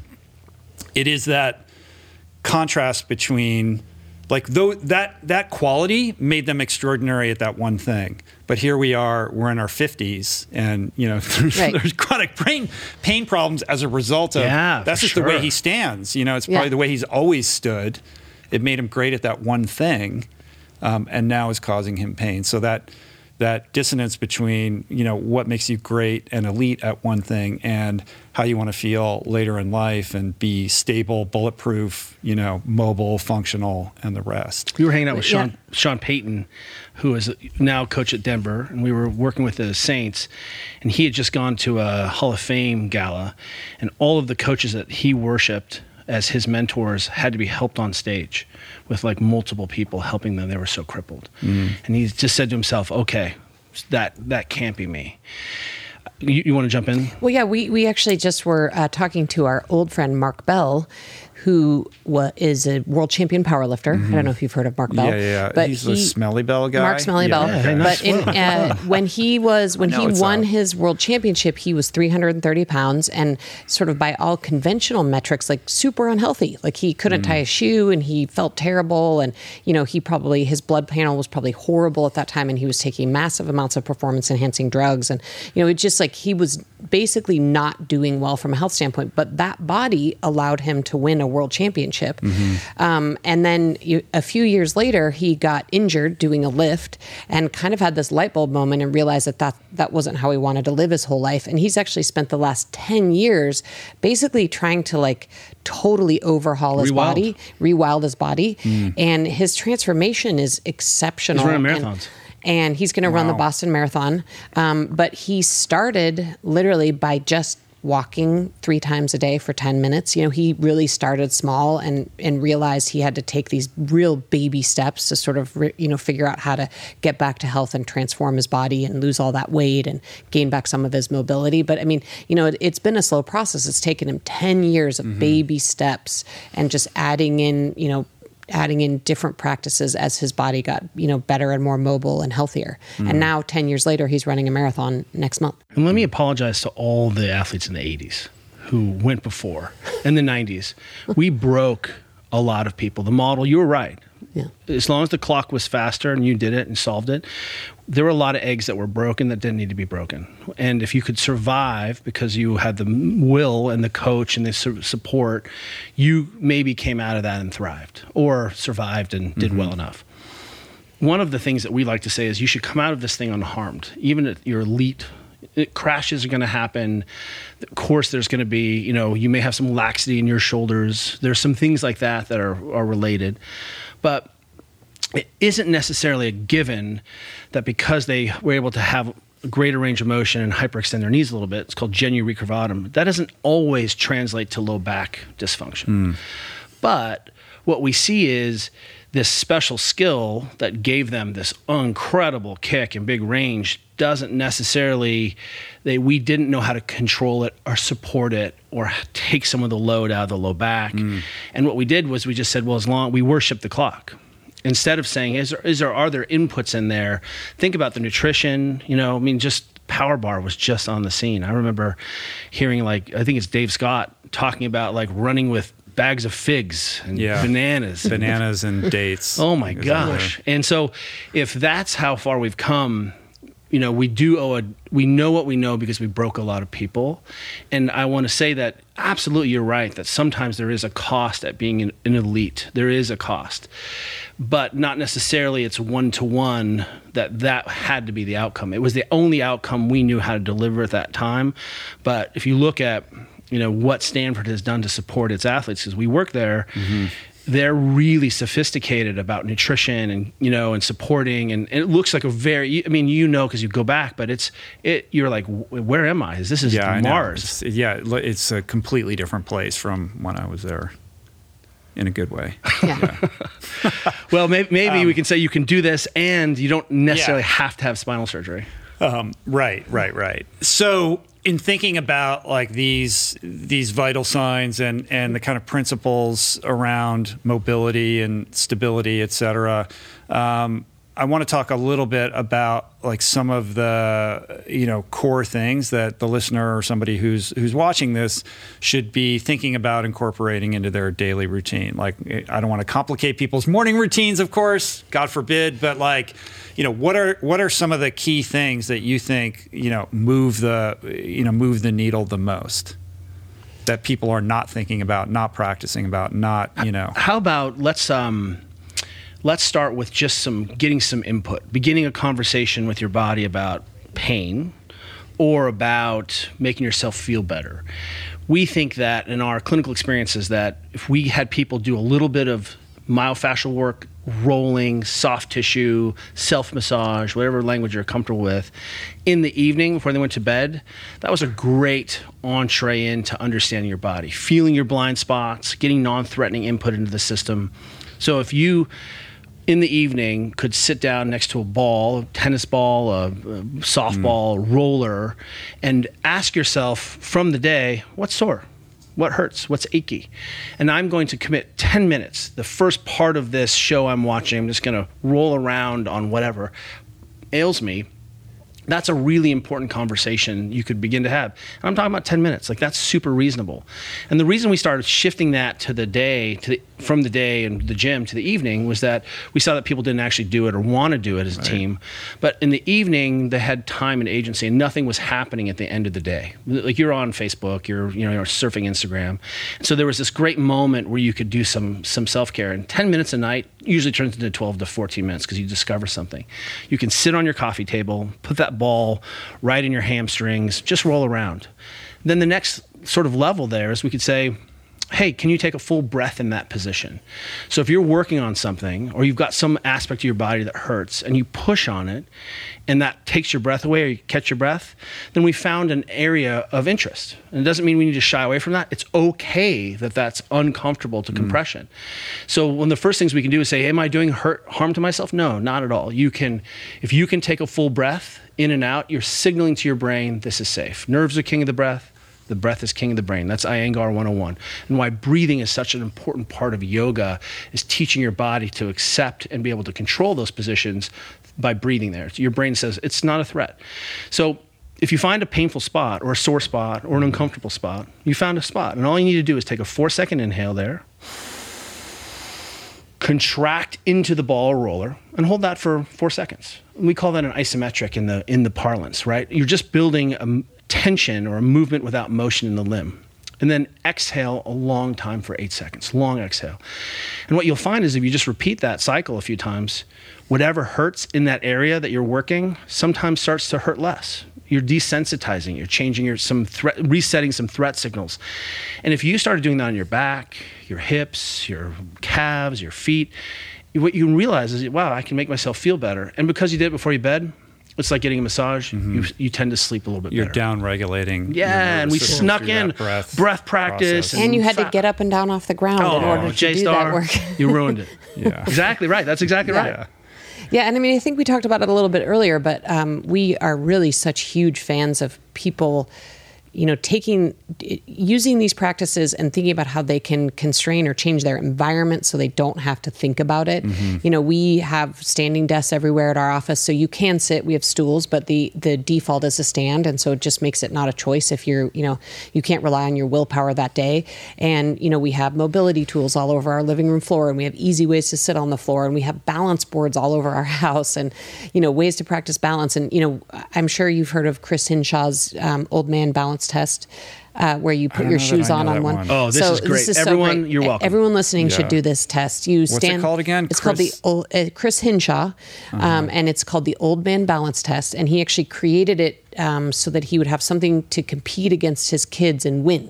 it is that contrast between like though that that quality made them extraordinary at that one thing but here we are we're in our 50s and you know there's, Right. there's chronic pain pain problems as a result of Yeah, that's just the way he stands you know it's Yeah. probably the way he's always stood it made him great at that one thing um, and now is causing him pain so that that dissonance between you know what makes you great and elite at one thing and how you want to feel later in life and be stable bulletproof you know mobile functional and the rest We were hanging out with Yeah. Sean Sean Payton, who is now coach at Denver, and we were working with the Saints, and he had just gone to a Hall of Fame gala, and all of the coaches that he worshipped as his mentors had to be helped on stage with like multiple people helping them. They were so crippled, and he just said to himself, "Okay, that that can't be me." You, you want to jump in? Well, yeah, we, we actually just were uh, talking to our old friend Mark Bell, who wa- is a world champion powerlifter. I don't know if you've heard of Mark Bell. Mm-hmm. yeah yeah he's the smelly bell guy Mark Smelly Bell. Yeah, okay. But in, uh, when he was when he won out. his world championship, he was 330 pounds and sort of by all conventional metrics, like super unhealthy. Like he couldn't Mm. tie a shoe and he felt terrible. And you know he probably his blood panel was probably horrible at that time, and he was taking massive amounts of performance enhancing drugs. And you know it just like he was basically not doing well from a health standpoint. But that body allowed him to win a world championship. Um, and then you, a few years later, he got injured doing a lift and kind of had this light bulb moment and realized that that, that wasn't how he wanted to live his whole life. And he's actually spent the last 10 years basically trying to like totally overhaul his Rewild. body, rewild his body. And his transformation is exceptional. He's running And- marathons. and he's going to run the Boston Marathon. Um, but he started literally by just walking three times a day for 10 minutes. You know, he really started small and, and realized he had to take these real baby steps to sort of, re, you know, figure out how to get back to health and transform his body and lose all that weight and gain back some of his mobility. But I mean, you know, it, it's been a slow process. It's taken him 10 years of mm-hmm. baby steps and just adding in, you know, adding in different practices as his body got you know better and more mobile and healthier and mm-hmm. now 10 years later he's running a marathon next month And let me apologize to all the athletes in the 80s who went before. In the 90s, we broke a lot of people. The model, you were right. Yeah. As long as the clock was faster and you did it and solved it, there were a lot of eggs that were broken that didn't need to be broken. And if you could survive because you had the will and the coach and the su- support, you maybe came out of that and thrived or survived and did mm-hmm. well enough one of the things that we like to say is you should come out of this thing unharmed, even at your elite. It, crashes are going to happen. Of course, there's going to be, you know, you may have some laxity in your shoulders. There's some things like that that are, are related. But it isn't necessarily a given that because they were able to have a greater range of motion and hyperextend their knees a little bit, it's called genu recurvatum, that doesn't always translate to low back dysfunction. Hmm. But what we see is this special skill that gave them this incredible kick and big range doesn't necessarily they we didn't know how to control it or support it or take some of the load out of the low back. Hmm. And what we did was we just said, well, as long we worship the clock instead of saying is there, is there are there inputs in there? Think about the nutrition you know i mean just power bar was just on the scene. I remember hearing like i think it's dave scott talking about like running with bags of figs and Yeah. bananas. Bananas and dates. Oh my gosh. and so if that's how far we've come you know we do owe a we know what we know because we broke a lot of people. And i want to say that absolutely you're right that sometimes there is a cost at being an, an elite. There is a cost. But not necessarily it's one to one that that had to be the outcome. It was the only outcome we knew how to deliver at that time. But if you look at you know what stanford has done to support its athletes because we work there mm-hmm they're really sophisticated about nutrition and you know and supporting and, and it looks like a very i mean you know because you go back but it's it you're like where am i? This is yeah, mars. It's, yeah it's a completely different place from when i was there in a good way. Yeah, yeah. well maybe, maybe um, we can say you can do this and you don't necessarily yeah. have to have spinal surgery. Um, right right right. So in thinking about like these these vital signs and and the kind of principles around mobility and stability, et cetera, um, I want to talk a little bit about like some of the you know core things that the listener or somebody who's who's watching this should be thinking about incorporating into their daily routine. Like I don't want to complicate people's morning routines, of course, God forbid, but like you know what are what are some of the key things that you think you know move the you know move the needle the most that people are not thinking about, not practicing about, not you know. How about let's um let's start with just some getting some input, beginning a conversation with your body about pain or about making yourself feel better. We think that in our clinical experiences that if we had people do a little bit of myofascial work, rolling, soft tissue, self massage, whatever language you're comfortable with, in the evening before they went to bed, that was a great entree into understanding your body, feeling your blind spots, getting non threatening input into the system. So if you in the evening could sit down next to a ball, a tennis ball, a, a softball, mm. roller, and ask yourself from the day, what's sore? What hurts? What's achy? And I'm going to commit 10 minutes. The first part of this show I'm watching, I'm just going to roll around on whatever ails me that's a really important conversation you could begin to have. And I'm talking about 10 minutes. Like that's super reasonable. And the reason we started shifting that to the day, to the, from the day and the gym to the evening was that we saw that people didn't actually do it or want to do it as a right. team. But in the evening, they had time and agency, and nothing was happening at the end of the day. Like you're on Facebook, you're you know you're surfing Instagram, and so there was this great moment where you could do some some self care. And 10 minutes a night usually turns into 12 to 14 minutes because you discover something. You can sit on your coffee table, put that ball right in your hamstrings, just roll around. Then the next sort of level there is we could say, hey, can you take a full breath in that position? So if you're working on something or you've got some aspect of your body that hurts and you push on it and that takes your breath away or you catch your breath, then we found an area of interest. And it doesn't mean we need to shy away from that. It's okay that that's uncomfortable to mm. compression. So one of the first things we can do is say, am I doing hurt harm to myself? No, not at all. You can if you can take a full breath in and out, you're signaling to your brain this is safe. Nerves are king of the breath the breath is king of the brain. That's Iyengar 101. And why breathing is such an important part of yoga is teaching your body to accept and be able to control those positions by breathing there. Your brain says it's not a threat. So if you find a painful spot or a sore spot or an uncomfortable spot, you found a spot. And all you need to do is take a four second inhale there, contract into the ball roller, and hold that for four seconds. We call that an isometric in the in the parlance, right? You're just building a, tension or a movement without motion in the limb. And then exhale a long time for eight seconds, long exhale. And what you'll find is if you just repeat that cycle a few times, whatever hurts in that area that you're working sometimes starts to hurt less. You're desensitizing, you're changing your some threat, resetting some threat signals. And if you started doing that on your back, your hips, your calves, your feet, what you realize is, wow, I can make myself feel better. And because you did it before you bed, it's like getting a massage. Mm-hmm. You, you tend to sleep a little bit better. You're better. down regulating. Yeah, and we snuck in breath, breath practice. And, and, you had to get up and down off the ground oh, in order to do that work. you ruined it. yeah. Exactly right. That's exactly yeah. right. Yeah, and I mean, I think we talked about it a little bit earlier, but um, we are really such huge fans of people you know, taking using these practices and thinking about how they can constrain or change their environment so they don't have to think about it. Mm-hmm. You know, we have standing desks everywhere at our office, so you can sit. We have stools, but the the default is a stand, and so it just makes it not a choice if you're, you know, you can't rely on your willpower that day. And you know, we have mobility tools all over our living room floor, and we have easy ways to sit on the floor, and we have balance boards all over our house, and you know, ways to practice balance. And you know, I'm sure you've heard of Chris Hinshaw's um, old man balance test uh, where you put your shoes on on one. one. Oh, this so is great. This is Everyone, so great. you're welcome. Everyone listening yeah. should do this test. You What's stand. it called again? It's Chris? called the uh, Chris Hinshaw, uh-huh. um, and it's called the Old Man Balance Test. And he actually created it um, so that he would have something to compete against his kids and win.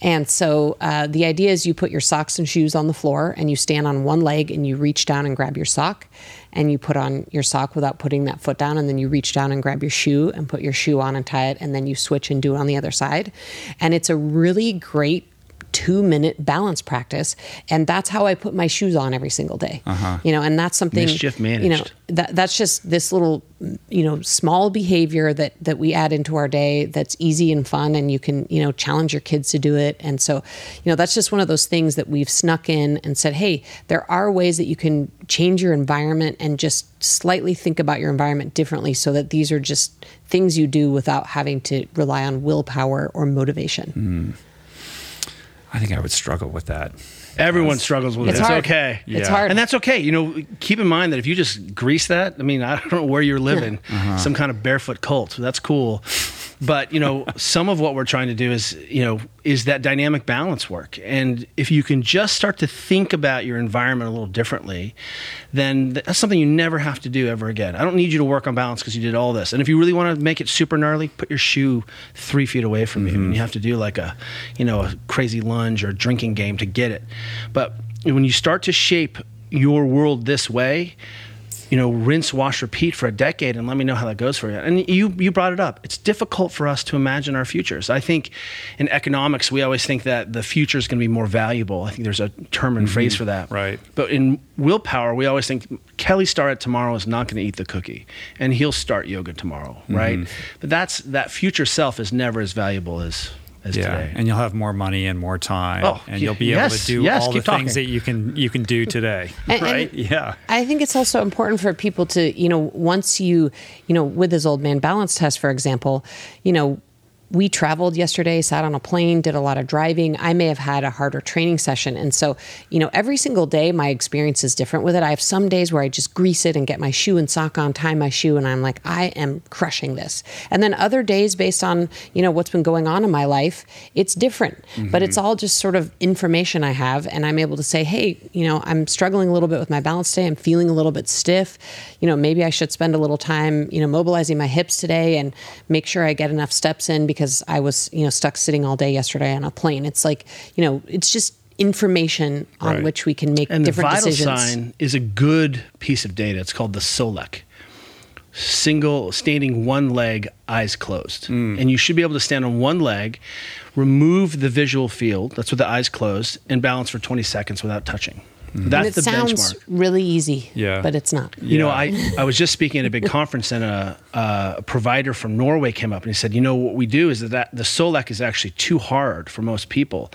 And so uh, the idea is you put your socks and shoes on the floor and you stand on one leg and you reach down and grab your sock and you put on your sock without putting that foot down and then you reach down and grab your shoe and put your shoe on and tie it and then you switch and do it on the other side. And it's a really great two minute balance practice and that's how i put my shoes on every single day uh-huh. you know and that's something Mischief managed. you know that that's just this little you know small behavior that that we add into our day that's easy and fun and you can you know challenge your kids to do it and so you know that's just one of those things that we've snuck in and said hey there are ways that you can change your environment and just slightly think about your environment differently so that these are just things you do without having to rely on willpower or motivation mm. I think I would struggle with that. Everyone struggles with it's it. Hard. It's okay. It's yeah. hard. And that's okay. You know, keep in mind that if you just grease that, I mean, I don't know where you're living, uh-huh. some kind of barefoot cult. That's cool. But, you know, some of what we're trying to do is, you know, is that dynamic balance work. And if you can just start to think about your environment a little differently, then that's something you never have to do ever again. I don't need you to work on balance because you did all this. And if you really want to make it super gnarly, put your shoe three feet away from mm-hmm. you. And you have to do like a, you know, a crazy lunge or drinking game to get it. But when you start to shape your world this way, you know, rinse, wash, repeat for a decade and let me know how that goes for you. And you, you brought it up. It's difficult for us to imagine our futures. I think in economics, we always think that the future is going to be more valuable. I think there's a term and mm-hmm. phrase for that. Right. But in willpower, we always think Kelly Starrett tomorrow is not going to eat the cookie and he'll start yoga tomorrow, mm-hmm. right? But that's that future self is never as valuable as as yeah, today. And you'll have more money and more time. Oh, and you'll be yes, able to do yes, all the talking. things that you can you can do today. and, right? And yeah. I think it's also important for people to, you know, once you, you know, with this old man balance test, for example, you know, we traveled yesterday, sat on a plane, did a lot of driving. I may have had a harder training session. And so, you know, every single day my experience is different with it. I have some days where I just grease it and get my shoe and sock on, tie my shoe, and I'm like, I am crushing this. And then other days, based on, you know, what's been going on in my life, it's different. Mm-hmm. But it's all just sort of information I have. And I'm able to say, hey, you know, I'm struggling a little bit with my balance today. I'm feeling a little bit stiff. You know, maybe I should spend a little time, you know, mobilizing my hips today and make sure I get enough steps in because because I was, you know, stuck sitting all day yesterday on a plane. It's like, you know, it's just information on right. which we can make and different the vital decisions. sign is a good piece of data. It's called the SOLEC. Single standing one leg, eyes closed. Mm. And you should be able to stand on one leg, remove the visual field, that's with the eyes closed, and balance for 20 seconds without touching. Mm-hmm. That's and it the sounds benchmark. really easy, yeah. but it's not. You yeah. know, I, I was just speaking at a big conference, and a, a, provider from Norway came up and he said, "You know what we do is that, that the Solec is actually too hard for most people,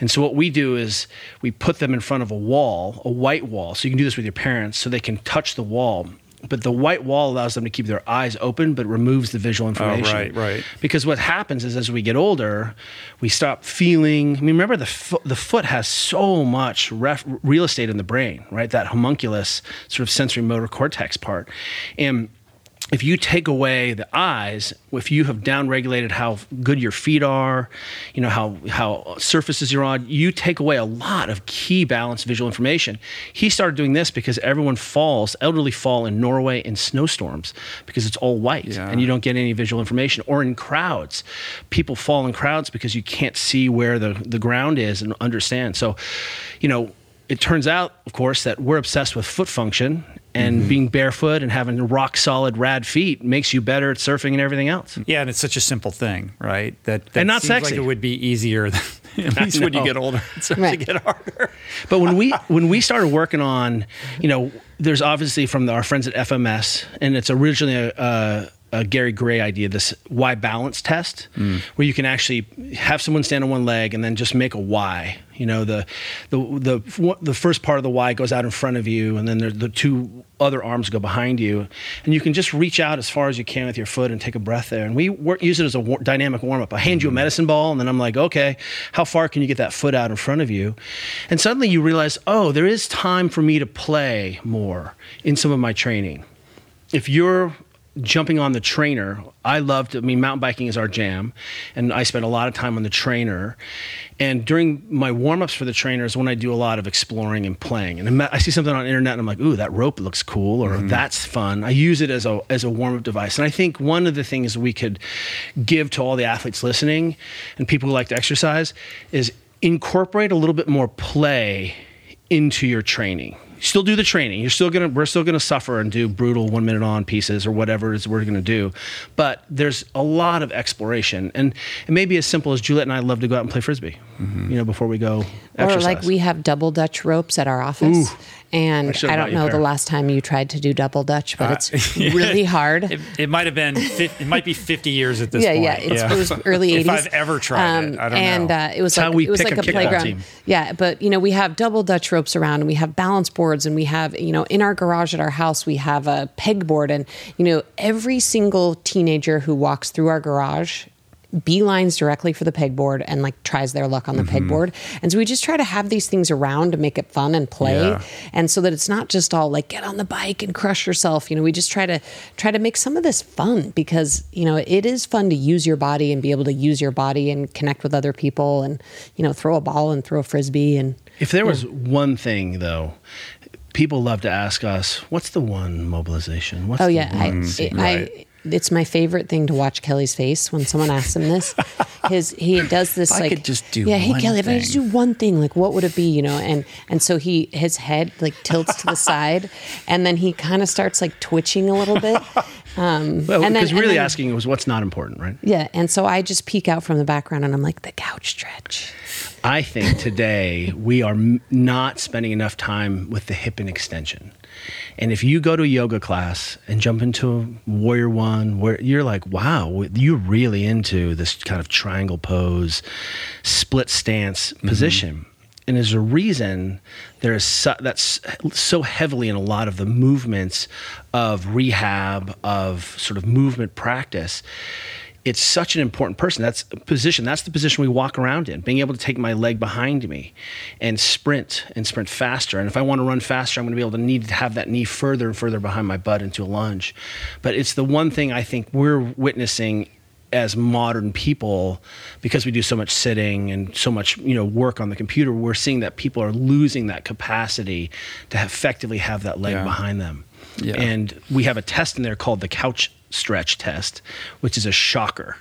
and so what we do is we put them in front of a wall, a white wall. So you can do this with your parents, so they can touch the wall." But the white wall allows them to keep their eyes open but removes the visual oh, information. Oh, right, right. Because what happens is as we get older, we stop feeling. I mean, remember the fo- the foot has so much ref- real estate in the brain, right? That homunculus sort of sensory motor cortex part, and if you take away the eyes, if you have downregulated how good your feet are, you know how how surfaces you're on, you take away a lot of key balance visual information. He started doing this because everyone falls, elderly fall in Norway in snowstorms because it's all white yeah. and you don't get any visual information. Or in crowds, people fall in crowds because you can't see where the the ground is and understand. So, you know, it turns out, of course, that we're obsessed with foot function and mm-hmm. being barefoot and having rock solid rad feet makes you better at surfing and everything else. Yeah, and it's such a simple thing, right? That, that and not seems sexy. like it would be easier. Than, at least when you get older, it starts right. to get harder. But when we when we started working on, you know, there's obviously from the, our friends at FMS, and it's originally a, a a Gary Gray idea, this Y balance test, where you can actually have someone stand on one leg and then just make a Y. You know, the the the the first part of the Y goes out in front of you, and then there, the two other arms go behind you, and you can just reach out as far as you can with your foot and take a breath there. And we work, use it as a war, dynamic warm up. I hand you a mm-hmm. medicine ball, and then I'm like, okay, how far can you get that foot out in front of you? And suddenly you realize, oh, there is time for me to play more in some of my training. If you're jumping on the trainer. I loved, I mean, mountain biking is our jam, and I spent a lot of time on the trainer. And during my warm ups for the trainer is when I do a lot of exploring and playing. And I see something on the internet, and I'm like, ooh, that rope looks cool, or mm-hmm. that's fun. I use it as a, as a warm up device. And I think one of the things we could give to all the athletes listening and people who like to exercise is incorporate a little bit more play into your training. Still do the training. You're still gonna. We're still gonna suffer and do brutal one minute on pieces or whatever it is we're gonna do. But there's a lot of exploration, and it may be as simple as Juliet and I love to go out and play frisbee. Mm-hmm. You know, before we go exercise. Or like we have double dutch ropes at our office. Ooh. And I I, don't you a know the last time you tried to do double dutch, but Uh, it's really hard. It, it might have been. It might be fifty years at this yeah, point. yeah, it's, it was early 80s. If 80s. I've ever tried it, I don't and know. uh, it was It's how like we it was pick like a a, playground. team. Yeah, but you know we have double Dutch ropes around, and we have balance boards, and we have you know in our garage at our house we have a pegboard, and you know every single teenager who walks through our garage beelines directly for the pegboard and like tries their luck on the Mm-hmm. pegboard. And so we just try to have these things around to make it fun and play. Yeah. And so that it's not just all like get on the bike and crush yourself. You know, we just try to try to make some of this fun because, you know, it is fun to use your body and be able to use your body and connect with other people and, you know, throw a ball and throw a frisbee and If there was one thing, though, people love to ask us, "What's the one mobilization?" What's Oh the yeah, I, one I, secret?" I it's my favorite thing to watch Kelly's face when someone asks him this. His he does this I like could just do yeah. Hey Kelly, if I just do one thing, like what would it be? You know, and and so he his head like tilts to the side, and then he kind of starts like twitching a little bit. Um, well, because really then- asking was what's not important, right? Yeah, and so I just peek out from the background, and I'm like the couch stretch. I think today we are m- not spending enough time with the hip and extension. And if you go to a yoga class and jump into Warrior One, where you're like, wow, you're really into this kind of triangle pose, split stance mm-hmm. position. And there's a reason there's so, that's so heavily in a lot of the movements of rehab, of sort of movement practice it's such an important person. That's position. That's the position we walk around in. Being able to take my leg behind me and sprint and sprint faster. And if I want to run faster, I'm going to be able to need to have that knee further and further behind my butt into a lunge. But it's the one thing I think we're witnessing as modern people because we do so much sitting and so much you know work on the computer we're seeing that people are losing that capacity to effectively have that leg Yeah. behind them Yeah. and we have a test in there called the couch stretch test, which is a shocker.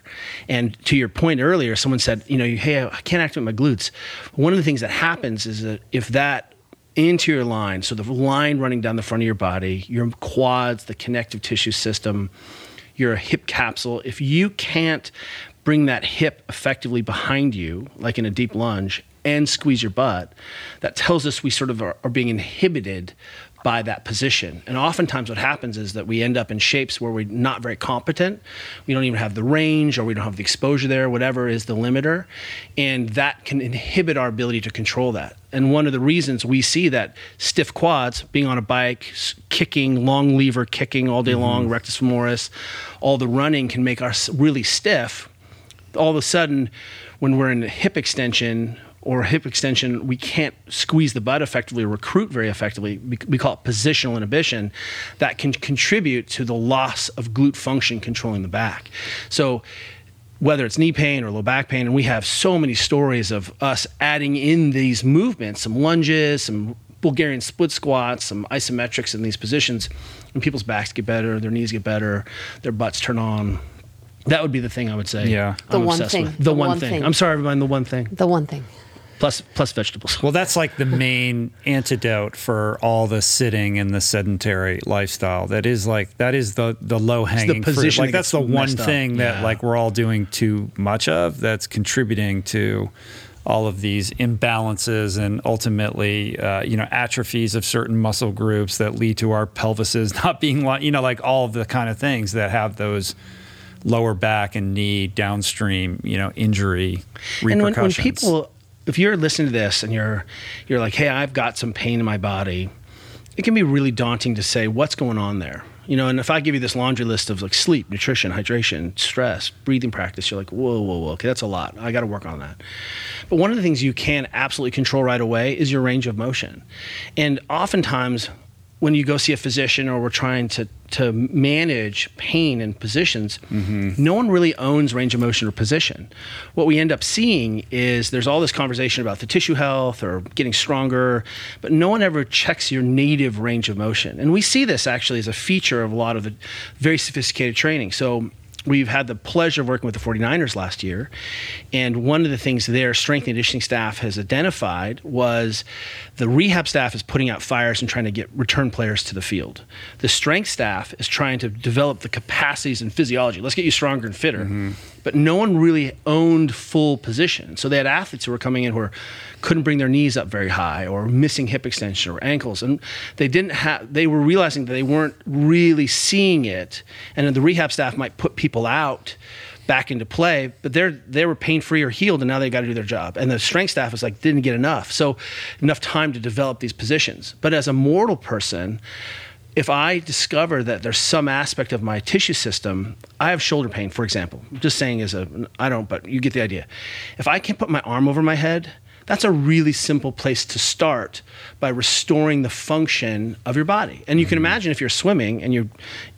And to your point earlier, someone said, you know, hey, I can't activate my glutes. One of the things that happens is that if that anterior line, so the line running down the front of your body, your quads, the connective tissue system, your hip capsule, if you can't bring that hip effectively behind you, like in a deep lunge, and squeeze your butt, that tells us we sort of are, are being inhibited by that position. And oftentimes what happens is that we end up in shapes where we're not very competent. We don't even have the range or we don't have the exposure there, whatever is the limiter. And that can inhibit our ability to control that. And one of the reasons we see that stiff quads, being on a bike, kicking, long lever kicking all day mm-hmm. long, rectus femoris, all the running can make us really stiff all of a sudden, when we're in hip extension or hip extension, we can't squeeze the butt effectively or recruit very effectively. We, we call it positional inhibition. That can contribute to the loss of glute function controlling the back. So, whether it's knee pain or low back pain, and we have so many stories of us adding in these movements, some lunges, some Bulgarian split squats, some isometrics in these positions, and people's backs get better, their knees get better, their butts turn on. That would be the thing I would say. Yeah. The I'm one obsessed thing. with. The, The one, one thing. thing. I'm sorry, everyone. The one thing. The one thing. Plus, plus vegetables. Well, that's like the main antidote for all the sitting and the sedentary lifestyle. That is like that is the the low hanging fruit. position Like that that's the one messed up. thing that Yeah. like we're all doing too much of. That's contributing to all of these imbalances and ultimately, uh, you know, atrophies of certain muscle groups that lead to our pelvises not being, li- you know, like all of the kind of things that have those lower back and knee downstream, you know, injury repercussions. And when, when people, if you're listening to this and you're you're like, hey, I've got some pain in my body, it can be really daunting to say what's going on there. You know, and if I give you this laundry list of like sleep, nutrition, hydration, stress, breathing practice, you're like, whoa, whoa, whoa, okay, that's a lot. I got to work on that. But one of the things you can absolutely control right away is your range of motion. And oftentimes, when you go see a physician or we're trying to to manage pain and positions, mm-hmm. no one really owns range of motion or position. What we end up seeing is there's all this conversation about the tissue health or getting stronger, but no one ever checks your native range of motion. And we see this actually as a feature of a lot of the very sophisticated training. So we've had the pleasure of working with the 49ers last year. And one of the things their strength and conditioning staff has identified was the rehab staff is putting out fires and trying to get return players to the field. The strength staff is trying to develop the capacities and physiology. Let's get you stronger and fitter. Mm-hmm. But no one really owned full position. So they had athletes who were coming in who were couldn't bring their knees up very high or missing hip extension or ankles. And they didn't have they were realizing that they weren't really seeing it. And the rehab staff might put people out back into play but they're they were pain free or healed and now they got to do their job. And the strength staff was like didn't get enough. So enough time to develop these positions. But as a mortal person if I discover that there's some aspect of my tissue system, I have shoulder pain, for example. I'm just saying as a, I don't, but you get the idea. If I can't put my arm over my head, that's a really simple place to start by restoring the function of your body. And you can mm-hmm. imagine if you're swimming and you're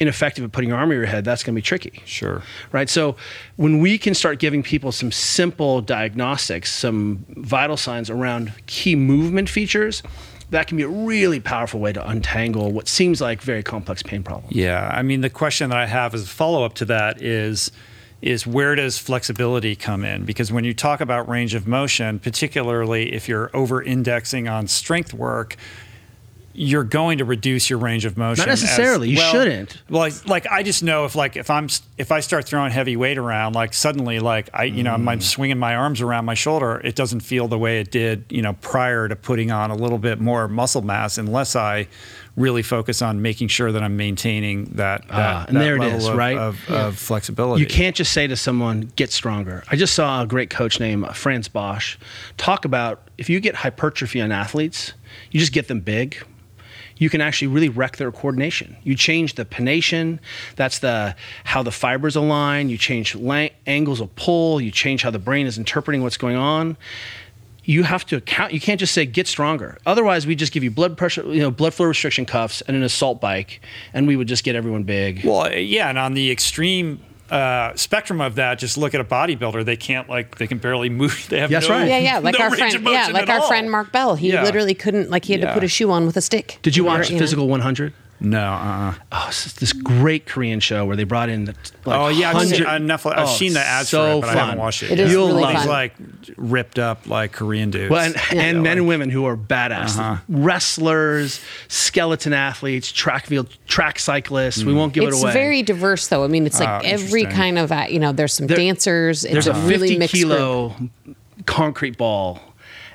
ineffective at putting your arm over your head, that's going to be tricky. Sure. Right? So when we can start giving people some simple diagnostics, some vital signs around key movement features, that can be a really powerful way to untangle what seems like very complex pain problems. Yeah. I mean, the question that I have as a follow up to that is is where does flexibility come in? Because when you talk about range of motion, particularly if you're over indexing on strength work, you're going to reduce your range of motion. Not necessarily. As, you shouldn't. Well, like, like, I just know if like if I'm if I start throwing heavy weight around, like suddenly like I you know I'm mm. swinging my arms around my shoulder, it doesn't feel the way it did you know prior to putting on a little bit more muscle mass, unless I really focus on making sure that I'm maintaining that, that, ah, and that there it is, of, right? Of, yeah. of, flexibility. You can't just say to someone, "Get stronger." I just saw a great coach named Frans Bosch talk about if you get hypertrophy on athletes, you just get them big you can actually really wreck their coordination. You change the pennation, that's the how the fibers align, you change lang- angles of pull, you change how the brain is interpreting what's going on. You have to account. You can't just say get stronger. Otherwise, we just give you blood pressure, you know, blood flow restriction cuffs and an assault bike, and we would just get everyone big. Well, yeah, and on the extreme uh, spectrum of that, just look at a bodybuilder. They can't like they can barely move. They have That's no, right. Yeah, yeah. Like no our friend, yeah, like our all. friend Mark Bell. He yeah. literally couldn't like he had yeah. to put a shoe on with a stick. Did you watch or, Physical 100? No. Uh-uh. Oh, it's this great Korean show where they brought in the. Like, oh yeah, I've seen, uh, Netflix, I've oh, seen the ads so for it, but fun. I haven't watched it. It is really fun. He's like ripped up like Korean dudes. Well, and, yeah. and men and women who are badass, uh-huh. wrestlers, skeleton athletes, track field, track cyclists. Mm. We won't give it's it away. It's very diverse, though. I mean, it's like oh, every kind of you know. There's some there, dancers. There's it's a 50 really kilo group. concrete ball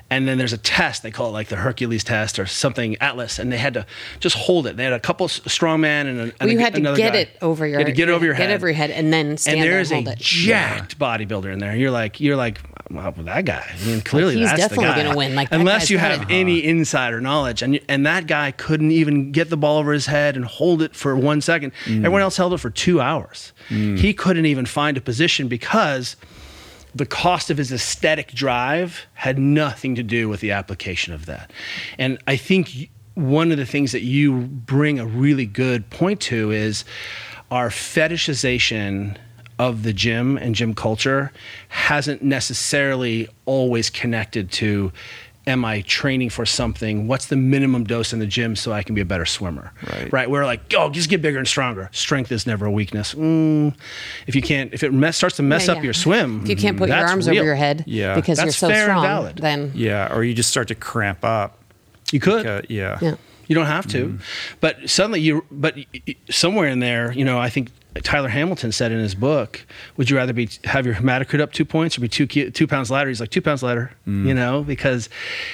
and then there's a test they call it like the hercules test or something atlas and they had to just hold it they had a couple strongman and, a, and well, you a, had to get guy. it over your you had to get it over your get head over your head and then stand and there's there a it. jacked yeah. bodybuilder in there you're like you're like well, that guy I mean clearly he's that's definitely the guy. gonna win like unless you have any insider knowledge and and that guy couldn't even get the ball over his head and hold it for one second mm. everyone else held it for two hours mm. he couldn't even find a position because the cost of his aesthetic drive had nothing to do with the application of that. And I think one of the things that you bring a really good point to is our fetishization of the gym and gym culture hasn't necessarily always connected to am I training for something? What's the minimum dose in the gym so I can be a better swimmer? Right. Right. We're like, oh, just get bigger and stronger. Strength is never a weakness. Mm, if you can't, if it mess, starts to mess yeah, up yeah. your swim, if you can't put your arms real. over your head, yeah. because that's you're so fair strong, and valid. then yeah, or you just start to cramp up. You could, because, yeah. yeah. You don't have to, mm. but suddenly you, but somewhere in there, you know, I think Tyler Hamilton said in his book, "Would you rather be have your hematocrit up two points or be two two pounds lighter?" He's like two pounds lighter, mm. you know, because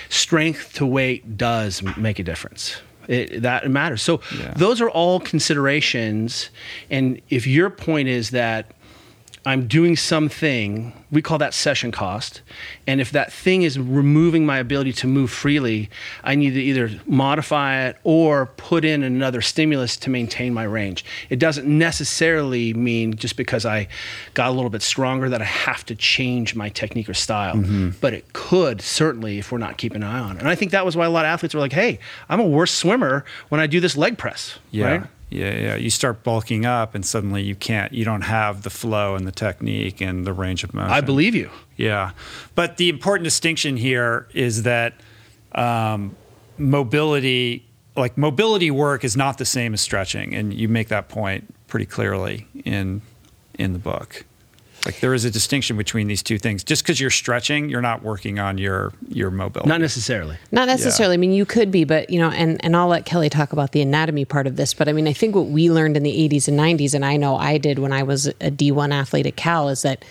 strength to weight does make a difference. It, that matters. So yeah. those are all considerations, and if your point is that I'm doing something, we call that session cost. And if that thing is removing my ability to move freely, I need to either modify it or put in another stimulus to maintain my range. It doesn't necessarily mean just because I got a little bit stronger that I have to change my technique or style. Mm-hmm. But it could certainly if we're not keeping an eye on it. And I think that was why a lot of athletes were like, hey, I'm a worse swimmer when I do this leg press. Yeah. Right? Yeah, yeah. You start bulking up, and suddenly you can't. You don't have the flow and the technique and the range of motion. I believe you. Yeah, but the important distinction here is that um, mobility, like mobility work, is not the same as stretching, and you make that point pretty clearly in in the book. Like there is a distinction between these two things. Just because you're stretching, you're not working on your your mobility. Not necessarily. Not necessarily. Yeah. I mean, you could be, but you know, and and I'll let Kelly talk about the anatomy part of this. But I mean, I think what we learned in the 80s and 90s, and I know I did when I was a D1 athlete at Cal, is that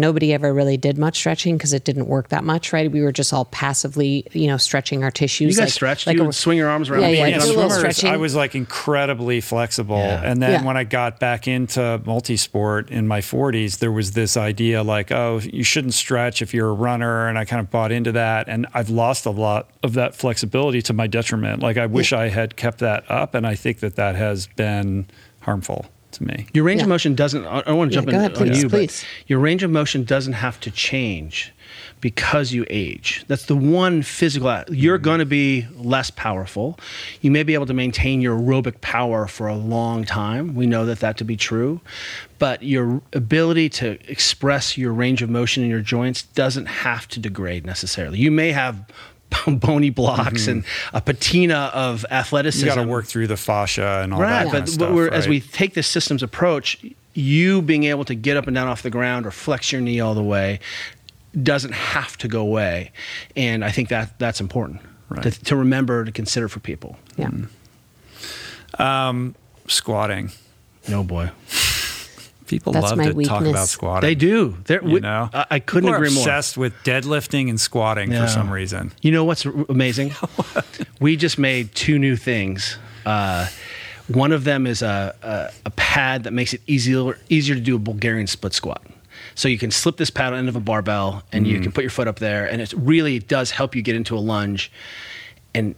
nobody ever really did much stretching because it didn't work that much, right? We were just all passively, you know, stretching our tissues. You guys like, stretched. Like you a, would swing your arms around. Yeah, yeah. yeah swimmers, I was like incredibly flexible, yeah. and then yeah. when I got back into multi-sport in my 40s, there was this idea like, oh, you shouldn't stretch if you're a runner, and I kind of bought into that, and I've lost a lot of that flexibility to my detriment. Like I wish I had kept that up, and I think that that has been harmful to me. Your range yeah. of motion doesn't. I don't want to jump yeah, in ahead, on you, please. but your range of motion doesn't have to change because you age. That's the one physical. You're mm-hmm. going to be less powerful. You may be able to maintain your aerobic power for a long time. We know that that to be true, but your ability to express your range of motion in your joints doesn't have to degrade necessarily. You may have bony blocks mm-hmm. and a patina of athleticism. You got to work through the fascia and all right, that. Right, but stuff, right? as we take this systems approach, you being able to get up and down off the ground or flex your knee all the way doesn't have to go away, and I think that that's important right. to, to, remember to consider for people. Yeah. Mm. Um, squatting. No boy. People That's love to weakness. talk about squatting. They do. They're, you know, I, I couldn't People agree more. Obsessed with deadlifting and squatting yeah. for some reason. You know what's amazing? we just made two new things. Uh, one of them is a, a, a, pad that makes it easier easier to do a Bulgarian split squat. So you can slip this pad on end of a barbell, and mm. you can put your foot up there, and it really does help you get into a lunge. And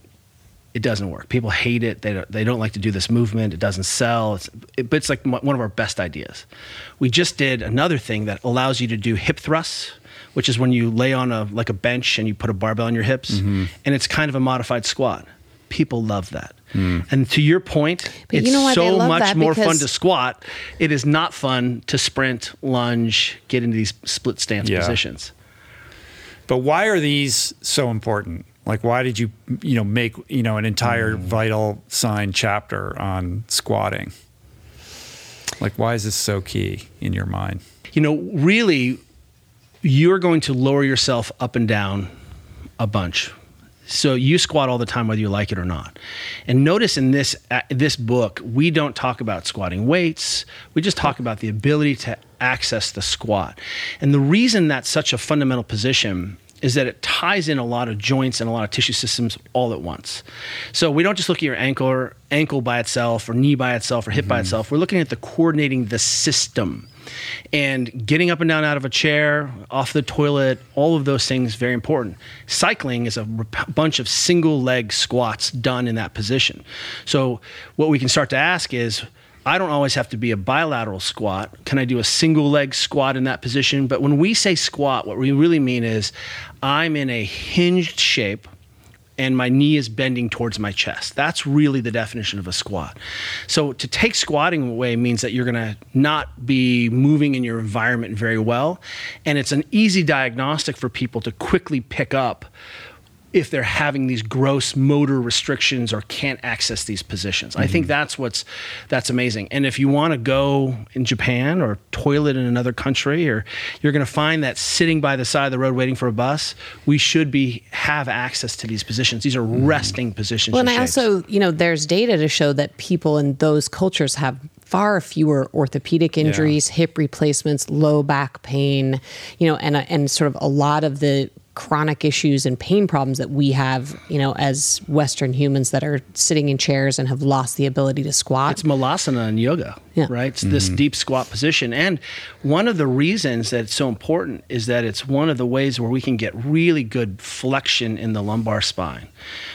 it doesn't work. People hate it. They don't, they don't like to do this movement. It doesn't sell. It's, it, but it's like one of our best ideas. We just did another thing that allows you to do hip thrusts, which is when you lay on a like a bench and you put a barbell on your hips, mm-hmm. and it's kind of a modified squat. People love that. Mm. And to your point, but it's you know so much more fun to squat. It is not fun to sprint, lunge, get into these split stance yeah. positions. But why are these so important? Like, why did you, you know, make you know an entire mm. vital sign chapter on squatting? Like, why is this so key in your mind? You know, really, you're going to lower yourself up and down a bunch. So you squat all the time, whether you like it or not. And notice in this uh, this book, we don't talk about squatting weights. We just talk about the ability to access the squat. And the reason that's such a fundamental position is that it ties in a lot of joints and a lot of tissue systems all at once. So we don't just look at your ankle or ankle by itself or knee by itself or hip mm-hmm. by itself. We're looking at the coordinating the system. And getting up and down out of a chair, off the toilet, all of those things very important. Cycling is a bunch of single leg squats done in that position. So what we can start to ask is I don't always have to be a bilateral squat. Can I do a single leg squat in that position? But when we say squat, what we really mean is I'm in a hinged shape and my knee is bending towards my chest. That's really the definition of a squat. So to take squatting away means that you're going to not be moving in your environment very well. And it's an easy diagnostic for people to quickly pick up if they're having these gross motor restrictions or can't access these positions. Mm-hmm. I think mm-hmm. that's what's that's amazing. And if you want to go in Japan or toilet in another country or you're going to find that sitting by the side of the road waiting for a bus, we should be have access to these positions. These are mm-hmm. resting positions. Well, and I also, you know, there's data to show that people in those cultures have far fewer orthopedic injuries, hip replacements, low back pain, you know, and and sort of a lot of the chronic issues and pain problems that we have, you know, as Western humans that are sitting in chairs and have lost the ability to squat. It's malasana in yoga, Yeah. right? It's this mm-hmm. deep squat position. And one of the reasons that it's so important is that it's one of the ways where we can get really good flexion in the lumbar spine.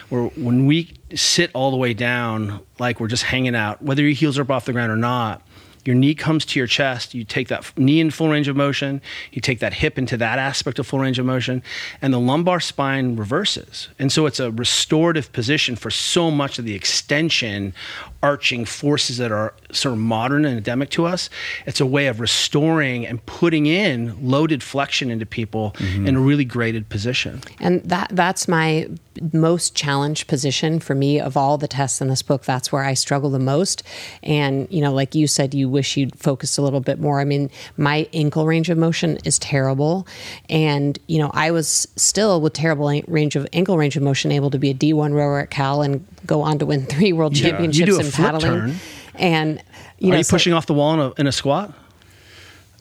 Where when we sit all the way down, like we're just hanging out, whether your heels are up off the ground or not, your knee comes to your chest. You take that knee in full range of motion. You take that hip into that aspect of full range of motion, and the lumbar spine reverses. And so it's a restorative position for so much of the extension, arching forces that are sort of modern and endemic to us. It's a way of restoring and putting in loaded flexion into people mm-hmm. in a really graded position. And that that's my most challenged position for me of all the tests in this book. That's where I struggle the most. And you know, like you said, you wish you'd focused a little bit more. I mean, my ankle range of motion is terrible, and you know, I was still with terrible range of ankle range of motion able to be a D1 rower at Cal and go on to win three world Yeah. championships You do a in flip paddling. turn. And you Are know, you so- pushing off the wall in a, in a squat?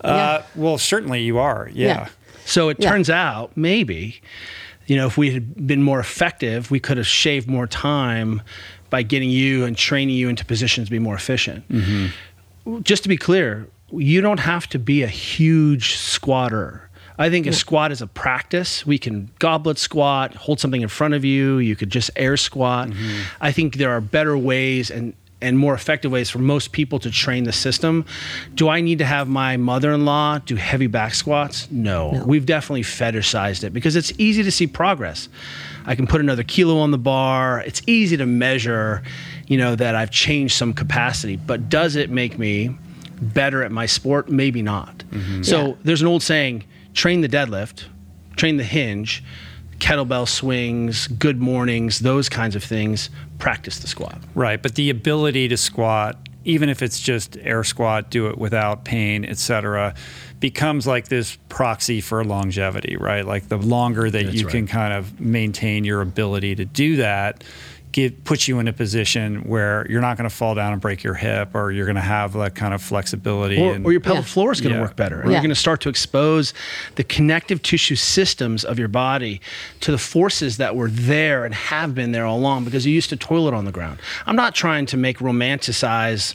Uh, well, certainly you are. Yeah. Yeah. So it Yeah. turns out maybe, you know, if we had been more effective, we could have shaved more time by getting you and training you into positions to be more efficient. Mm-hmm. Just to be clear, you don't have to be a huge squatter. I think a mm. squat is a practice. We can goblet squat, hold something in front of you. You could just air squat. Mm-hmm. I think there are better ways and and more effective ways for most people to train the system. Do I need to have my mother-in-law do heavy back squats? No. We've definitely fetishized it because it's easy to see progress. I can put another kilo on the bar. It's easy to measure, you know, that I've changed some capacity. But does it make me better at my sport? Maybe not. Mm-hmm. So Yeah. there's an old saying: train the deadlift, train the hinge, kettlebell swings, good mornings, those kinds of things. Practice the squat. Right, but the ability to squat, even if it's just air squat, do it without pain, etc., becomes like this proxy for longevity, right? Like the longer that you right. can kind of maintain your ability to do that, get puts you in a position where you're not going to fall down and break your hip, or you're going to have that kind of flexibility. Or, and, or your pelvic Yeah. floor is going to Yeah. work better. Or Yeah. You're going to start to expose the connective tissue systems of your body to the forces that were there and have been there all along because you used to toilet on the ground. I'm not trying to make romanticize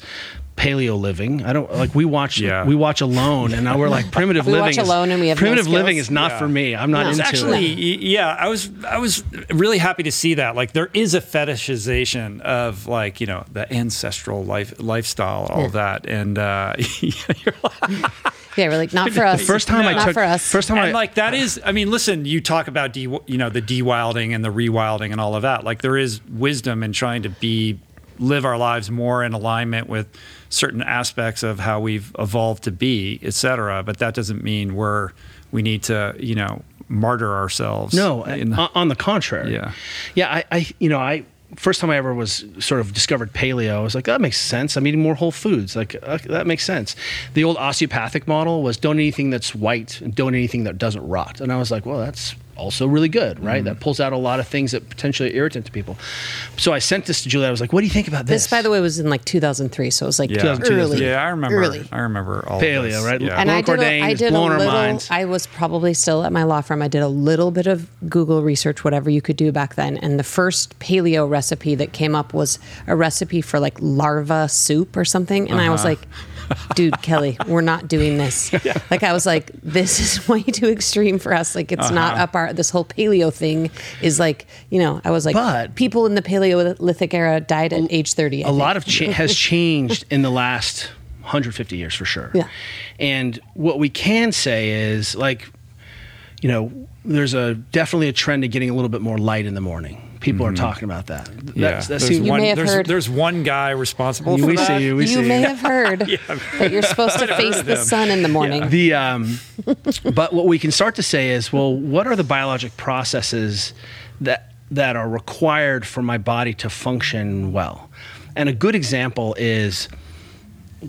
paleo living. I don't like we watch Yeah. we watch Alone and now we're like primitive We living. watch is- Alone and we have no primitive living is not Yeah. for me. I'm not No. into It's actually it. y- yeah i was i was really happy to see that like there is a fetishization of like you know the ancestral life lifestyle all of that and uh you're like, yeah, we're like not for us. The First time I not took for us. first time I and like that is i mean listen you talk about de you know the de-wilding and the rewilding and all of that like there is wisdom in trying to be live our lives more in alignment with certain aspects of how we've evolved to be et cetera but that doesn't mean we're we need to you know martyr ourselves No, the- on, the contrary. Yeah. yeah. I, I, you know, I first time I ever was sort of discovered paleo. I was like, that makes sense. I'm eating more whole foods. Like uh, that makes sense. The old osteopathic model was don't eat anything that's white and don't eat anything that doesn't rot. And I was like, well, that's also really good, right? That pulls out a lot of things that potentially are irritant to people. So I sent this to Julia. I was like, what do you think about this? This, by the way, was in like 2003, so it was like Yeah. 2002, early. Yeah, I remember. Early. I remember all Paleo, this. right? Yeah. And I did, a, Cordain I did a little. minds. I was probably still at my law firm. I did a little bit of Google research, whatever you could do back then. And the first paleo recipe that came up was a recipe for like larva soup or something. And I Uh-huh. was like, dude, Kelly, we're not doing this. Like I was like, this is way too extreme for us. Like it's not Uh-huh. up our. This whole paleo thing is like, you know, I was like, But- people in the Paleolithic era died at age 30. I a think. lot of cha- has changed in the last 150 years for sure. Yeah. And what we can say is like, you know, there's a definitely a trend to getting a little bit more light in the morning. People are talking about that. That's, Yeah. that there's, seems, You one, may have there's, heard- there's one guy responsible for we that. see you. We you see may you. have heard that you're supposed to face the sun in the morning. The um, but what we can start to say is, well, what are the biologic processes that that are required for my body to function well? And a good example is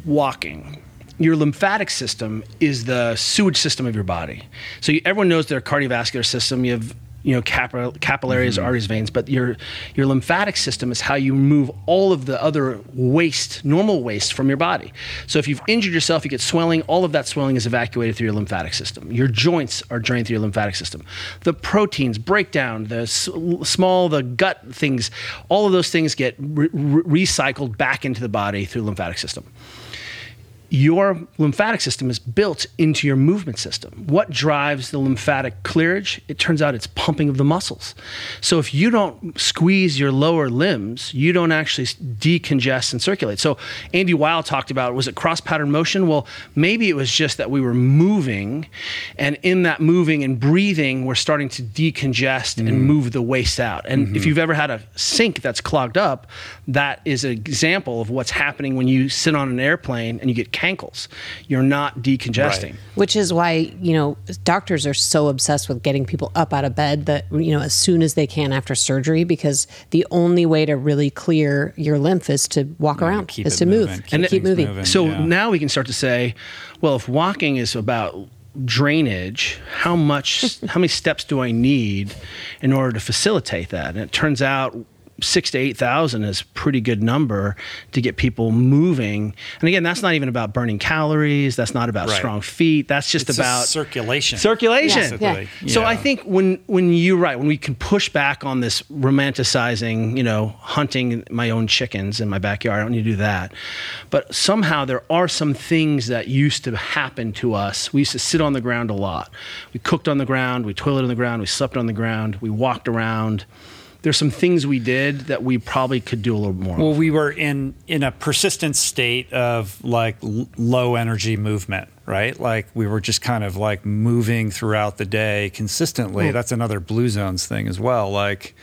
walking. Your lymphatic system is the sewage system of your body. So you, everyone knows their cardiovascular system. You have you know capil- capillaries, mm-hmm. arteries, veins, but your your lymphatic system is how you move all of the other waste, normal waste from your body. So if you've injured yourself, you get swelling. All of that swelling is evacuated through your lymphatic system. Your joints are drained through your lymphatic system. The proteins break down. The s- small, the gut things, all of those things get re- re- recycled back into the body through the lymphatic system your lymphatic system is built into your movement system. What drives the lymphatic clearage? It turns out it's pumping of the muscles. So if you don't squeeze your lower limbs, you don't actually decongest and circulate. So Andy Weil talked about was it cross pattern motion? Well, maybe it was just that we were moving, and in that moving and breathing, we're starting to decongest and mm-hmm. move the waste out. And if mm-hmm. you've ever had a sink that's clogged up, that is an example of what's happening when you sit on an airplane and you get cankles. You're not decongesting. Right. Which is why, you know, doctors are so obsessed with getting people up out of bed that, you know, as soon as they can after surgery, because the only way to really clear your lymph is to walk around, keep is it to move, keep and keep moving. moving. So Yeah. now we can start to say, well, if walking is about drainage, how much, how many steps do I need in order to facilitate that? And it turns out six to eight thousand is a pretty good number to get people moving. And again, that's not even about burning calories. That's not about Right. strong feet. That's just It's about circulation. circulation. Yeah, yeah. So I think when when you're right, when we can push back on this romanticizing, you know, hunting my own chickens in my backyard, I don't need to do that. But somehow there are some things that used to happen to us. We used to sit on the ground a lot. We cooked on the ground, we toileted on the ground, we slept on the ground, we walked around. There's some things we did that we probably could do a little more. Well, of. we were in in a persistent state of like l- low energy movement, right? Like we were just kind of like moving throughout the day consistently. That's another blue zones thing as well. Like,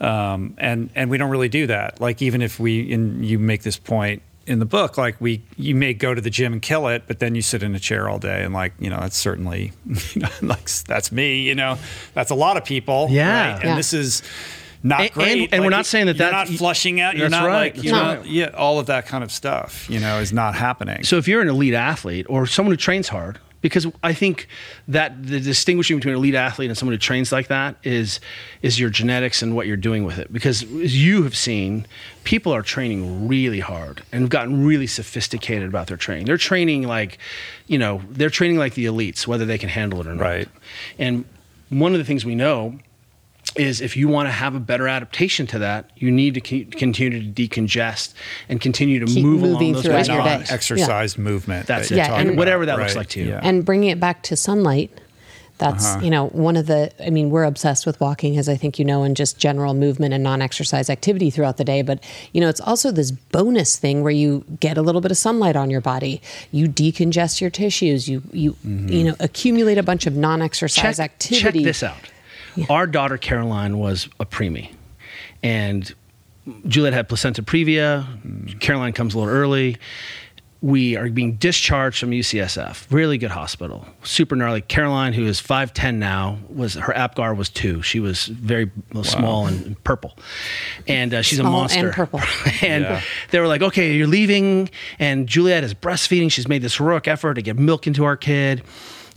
um, and and we don't really do that. Like even if we and you make this point in the book, like we you may go to the gym and kill it, but then you sit in a chair all day and like you know that's certainly you know, like that's me. You know, that's a lot of people. Yeah. right? and Yeah. this is. Not And- great, and- and we're not saying that you're that- not flushing out. You're That's not right, like you know, right. yeah, all of that kind of stuff, you know, is not happening. So if you're an elite athlete or someone who trains hard, because I think that the distinguishing between an elite athlete and someone who trains like that is is your genetics and what you're doing with it. Because as you have seen, people are training really hard and have gotten really sophisticated about their training. They're training like, you know, they're training like the elites, whether they can handle it or not. Right. And one of the things we know is if you want to have a better adaptation to that, you need to keep, continue to decongest and continue to Keep move moving along those ways. your day. non-exercise movement. That's that it. Yeah, and- about, Whatever that looks like to you. yeah. and bringing it back to sunlight that's Uh-huh. you know one of the i mean we're obsessed with walking as i think you know and just general movement and non-exercise activity throughout the day but you know it's also this bonus thing where you get a little bit of sunlight on your body you decongest your tissues you you Mm-hmm. you know accumulate a bunch of non-exercise check, activity check this out. Our daughter Caroline was a preemie, and Juliet had placenta previa. Caroline comes a little early. We are being discharged from UCSF, really good hospital, super gnarly. Caroline, who is five ten now, was her APGAR was two. She was very small and purple, and uh, she's a Small monster. and purple. and Yeah. they were like, "Okay, you're leaving," and Juliet is breastfeeding. She's made this heroic effort to get milk into our kid,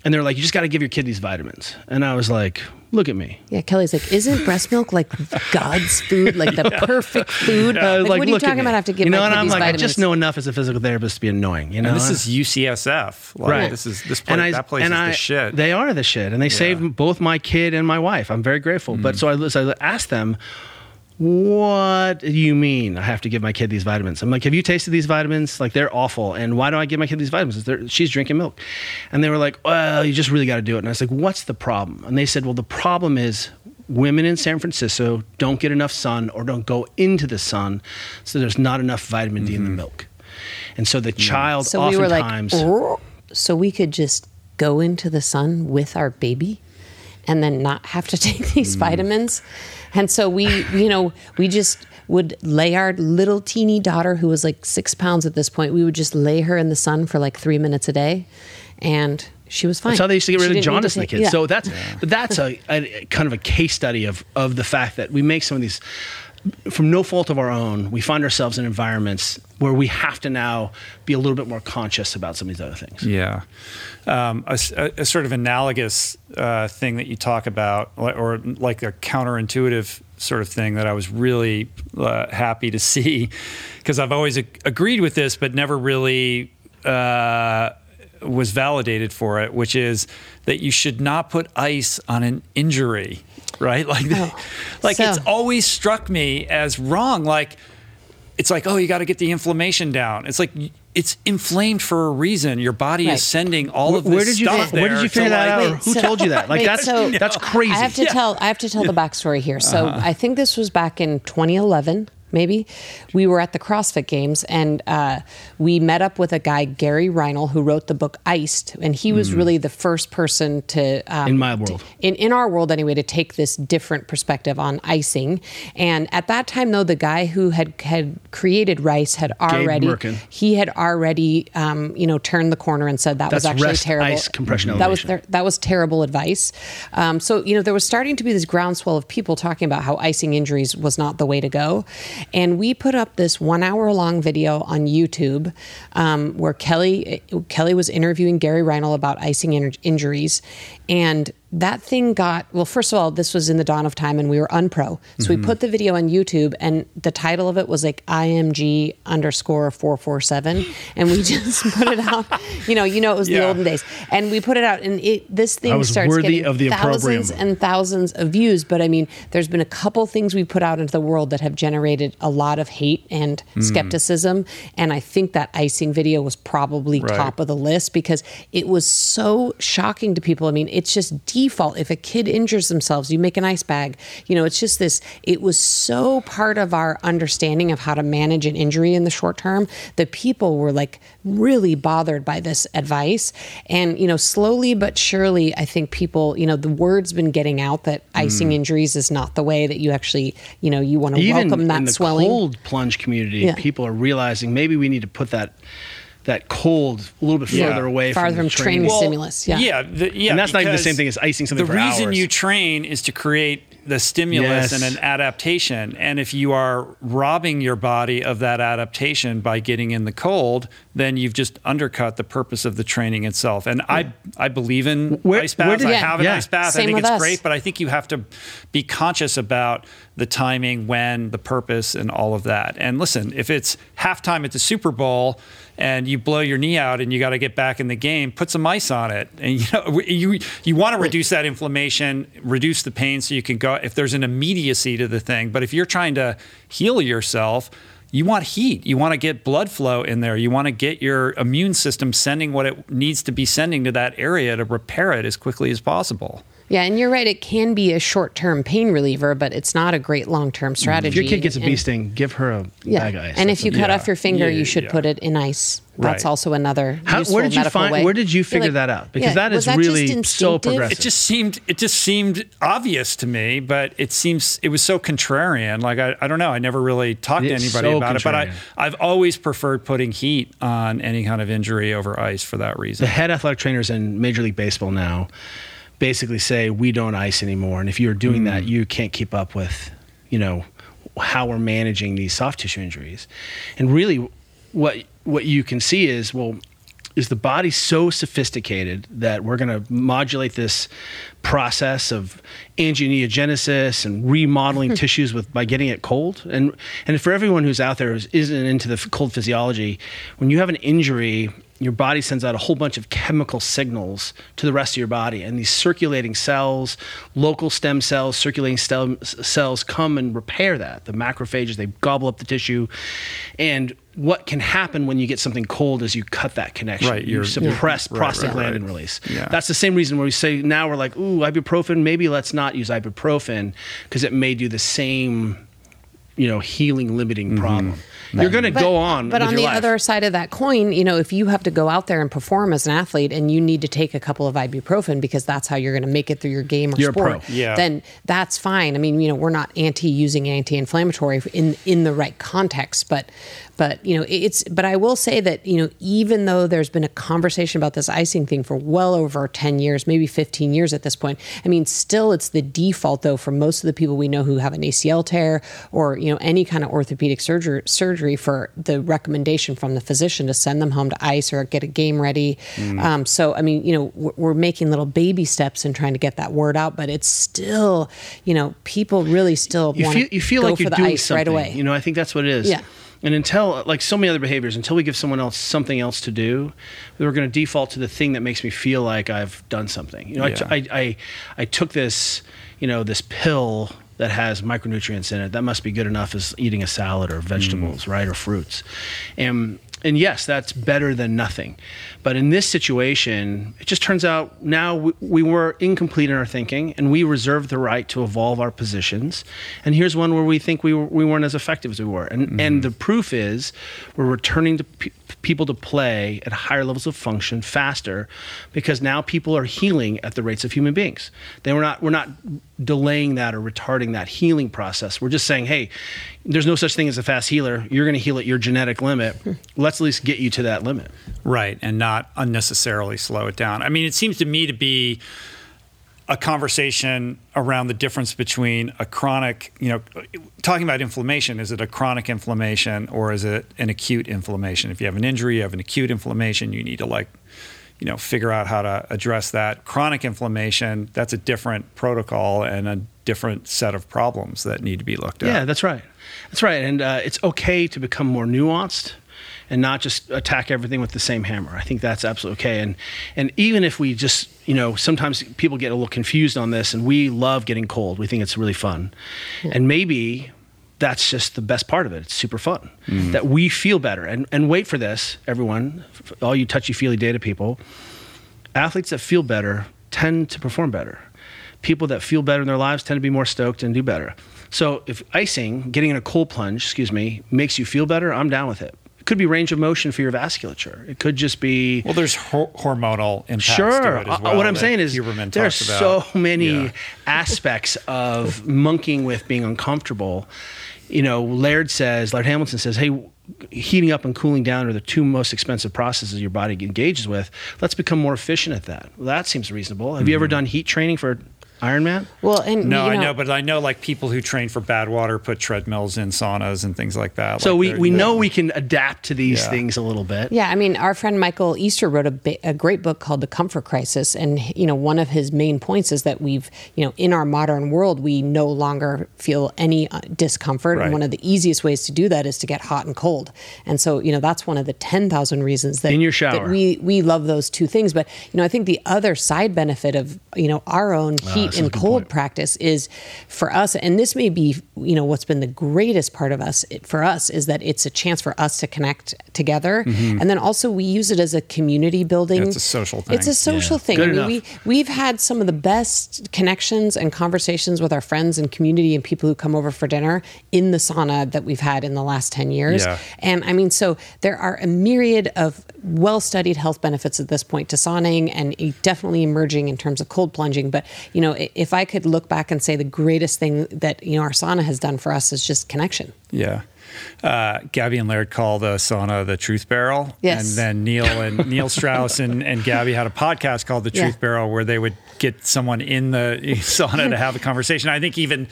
and they're like, "You just got to give your kid these vitamins." And I was like, "Look at me." yeah kelly's like isn't breast milk like god's food like the perfect food Uh, like, what are you talking about i have to give you know, my and kid I'm like, vitamins I just know enough as a physical therapist to be annoying. You know, And this is UCSF. Like, right. This is this place. that place and is I- the shit. They are the shit, and they saved both my kid and my wife. I'm very grateful. Mm. But so I, so I asked them, "What do you mean I have to give my kid these vitamins?" I'm like, "Have you tasted these vitamins? Like they're awful. And why do I give my kid these vitamins? They're, she's drinking milk." And they were like, "Well, you just really got to do it." And I was like, "What's the problem?" And they said, "Well, the problem is." Women in San Francisco don't get enough sun or don't go into the sun, so there's not enough vitamin D in the milk. And so the child so we were like so we could just go into the sun with our baby and then not have to take these Mm. vitamins and so we you know we just would lay our little teeny daughter who was like six pounds at this point we would just lay her in the sun for like three minutes a day and she was fine That's how they used to get She rid of didn't jaundice in the kids. yeah. So that's but that's a, a kind of a case study of of the fact that we make some of these from no fault of our own, we find ourselves in environments where we have to now be a little bit more conscious about some of these other things. Yeah. Um, a, a, sort of analogous uh, thing that you talk about, or like a counterintuitive sort of thing that I was really uh, happy to see, because I've always ag- agreed with this, but never really uh, was validated for it, which is that you should not put ice on an injury, right? Like, oh, like so. it's always struck me as wrong. Like, it's like, oh, you got to get the inflammation down. It's like it's inflamed for a reason. Your body right. is sending all of this where did you stuff Where did you figure that like, out? Wait, Who so, told you that? Like wait, that's so that's crazy. I have to yeah. tell. I have to tell the backstory here. So uh-huh. I think this was back in 2011 maybe. We were at the CrossFit Games and uh, we met up with a guy, Gary Reinl, who wrote the book Iced. And he was mm. really the first person to. Um, in my world. To, in, in our world, anyway, to take this different perspective on icing. And at that time, though, the guy who had, had created Rice had already. He had already, um, you know, turned the corner and said that That's was actually rest, terrible. Ice, compression that was ter- that was terrible advice. Um, so you know there was starting to be this groundswell of people talking about how icing injuries was not the way to go, and we put up this one hour long video on YouTube um, where Kelly Kelly was interviewing Gary Reinl about icing in- injuries, and that thing got well first of all this was in the dawn of time and we were unpro so mm-hmm. we put the video on youtube and the title of it was like img underscore 447 and we just put it out you know you know it was yeah. the olden days and we put it out and it this thing starts getting of the thousands and thousands of views but i mean there's been a couple things we put out into the world that have generated a lot of hate and mm. skepticism and i think that icing video was probably right. top of the list because it was so shocking to people i mean it's just default. If a kid injures themselves, you make an ice bag. You know, it's just this, it was so part of our understanding of how to manage an injury in the short term that people were like really bothered by this advice. And, you know, slowly but surely, I think people, you know, the word's been getting out that icing mm. injuries is not the way that you actually, you know, you want to welcome that in the swelling. cold plunge community, yeah. people are realizing maybe we need to put that that cold a little bit yeah. further away farther from, from training, training stimulus. Yeah, yeah, the, yeah. And that's not even the same thing as icing something. The reason hours. you train is to create the stimulus yes. and an adaptation. And if you are robbing your body of that adaptation by getting in the cold, then you've just undercut the purpose of the training itself. And I I believe in where, ice baths. I have an yeah. ice bath. Same I think it's us. great, but I think you have to be conscious about the timing, when, the purpose, and all of that. And listen, if it's halftime at the Super Bowl and you blow your knee out and you got to get back in the game, put some ice on it. And you know, you you want to reduce that inflammation, reduce the pain, so you can go. If there's an immediacy to the thing, but if you're trying to heal yourself, you want heat. You want to get blood flow in there. You want to get your immune system sending what it needs to be sending to that area to repair it as quickly as possible. Yeah, and you're right. It can be a short term pain reliever, but it's not a great long term mm. strategy. If your kid gets a bee sting, give her a yeah. bag of ice. And if you cut yeah. off your finger, yeah, you should put it in ice. That's right. also another How, where did you find? Way. Where did you figure like, that out? Because that is that really so progressive. It just seemed it just seemed obvious to me, but it seems it was so contrarian. Like I, I don't know. I never really talked it's to anybody so about contrarian. it, but I I've always preferred putting heat on any kind of injury over ice for that reason. The head athletic trainers in Major League Baseball now basically say we don't ice anymore, and if you're doing mm. that, you can't keep up with, you know, how we're managing these soft tissue injuries. And really, what what you can see is well is the body so sophisticated that we're going to modulate this process of angiogenesis and remodeling tissues with by getting it cold and and for everyone who's out there who isn't into the cold physiology when you have an injury your body sends out a whole bunch of chemical signals to the rest of your body. And these circulating cells, local stem cells, circulating stem cells come and repair that. The macrophages, they gobble up the tissue. And what can happen when you get something cold is you cut that connection. Right, you suppress yeah. prostaglandin right, right, release. Yeah. That's the same reason where we say now we're like, ooh, ibuprofen, maybe let's not use ibuprofen because it may do the same, you know, healing limiting mm-hmm. problem. But, You're going to go on. But on the life. other side of that coin, you know, if you have to go out there and perform as an athlete and you need to take a couple of ibuprofen because that's how you're going to make it through your game or you're sport, yeah. then that's fine. I mean, you know, we're not anti using anti-inflammatory in in the right context, but but you know, it's but I will say that you know, even though there's been a conversation about this icing thing for well over 10 years, maybe 15 years at this point, I mean, still it's the default though for most of the people we know who have an ACL tear or you know any kind of orthopedic surgery surgery for the recommendation from the physician to send them home to ice or get a game ready. Mm. Um, so I mean, you know, we're, making little baby steps in trying to get that word out, but it's still, you know, people really still you want feel you feel like for you're the doing ice something right away. You know, I think that's what it is. Yeah. And until like so many other behaviors, until we give someone else something else to do, we're going to default to the thing that makes me feel like I've done something. You know, Yeah. I, I I took this, you know, this pill that has micronutrients in it. That must be good enough as eating a salad or vegetables, mm. right, or fruits. And and yes, that's better than nothing. But in this situation, it just turns out now we, we were incomplete in our thinking, and we reserved the right to evolve our positions. And here's one where we think we, were, we weren't as effective as we were. And, and mm-hmm. the proof is we're returning to people to play at higher levels of function faster because now people are healing at the rates of human beings. They were not, we're not delaying that or retarding that healing process. We're just saying, hey, there's no such thing as a fast healer. You're going to heal at your genetic limit. Hmm. Let's at least get you to that limit. Right, and not unnecessarily slow it down. I mean, it seems to me to be a conversation around the difference between a chronic, you know, talking about inflammation, is it a chronic inflammation or is it an acute inflammation? If you have an injury, you have an acute inflammation, you need to like, you know, figure out how to address that. Chronic inflammation, that's a different protocol and a different set of problems that need to be looked at. Yeah, that's right. That's right. And uh, it's okay to become more nuanced and not just attack everything with the same hammer. I think that's absolutely okay. And and even if we just, you know, sometimes people get a little confused on this and we love getting cold. We think it's really fun. And maybe that's just the best part of it. It's super fun. Mm-hmm. That we feel better. And and wait for this, everyone, all you touchy-feely data people. Athletes that feel better tend to perform better. People that feel better in their lives tend to be more stoked and do better. So if icing, getting in a cold plunge, excuse me, makes you feel better, I'm down with it. Could be range of motion for your vasculature. It could just be Well, there's ho- hormonal impacts sure. as Uh, what I'm saying is Huberman there are about. so many Yeah. aspects of monkeying with being uncomfortable. You know, Laird says, Laird Hamilton says, hey, heating up and cooling down are the two most expensive processes your body engages with. Let's become more efficient at that. Well, that seems reasonable. Have you Mm-hmm. ever done heat training for Ironman? Well, and No, you I know, but I know like people who train for Badwater put treadmills in saunas and things like that. So Like, we, we know we can adapt to these Yeah. things a little bit. Yeah, I mean, our friend Michael Easter wrote a, ba- a great book called The Comfort Crisis, and you know, one of his main points is that we've, you know, in our modern world, we no longer feel any uh, discomfort, Right. and one of the easiest ways to do that is to get hot and cold. And so, you know, that's one of the ten thousand reasons that In your that shower. we we love those two things. But you know, I think the other side benefit of you know our own Ah, heat that's a and cold point. practice is for us, and this may be you know what's been the greatest part of us for us is that it's a chance for us to connect together, mm-hmm. and then also we use it as a community building. It's a social thing. It's a social Yeah. thing. Good I mean, enough. we we've had some of the best connections and conversations with our friends and community and people who come over for dinner in the sauna that we've had in the last ten years. Yeah. And I mean, so there are a myriad of well studied health benefits at this point to sauning and definitely emerging in terms of cold plunging. But, you know, if I could look back and say the greatest thing that, you know, our sauna has done for us is just connection. Yeah. Uh, Gabby and Laird call the sauna the Truth Barrel. Yes. And then Neil and Neil Strauss and, and Gabby had a podcast called The Yeah. Truth Barrel where they would get someone in the sauna to have a conversation. I think even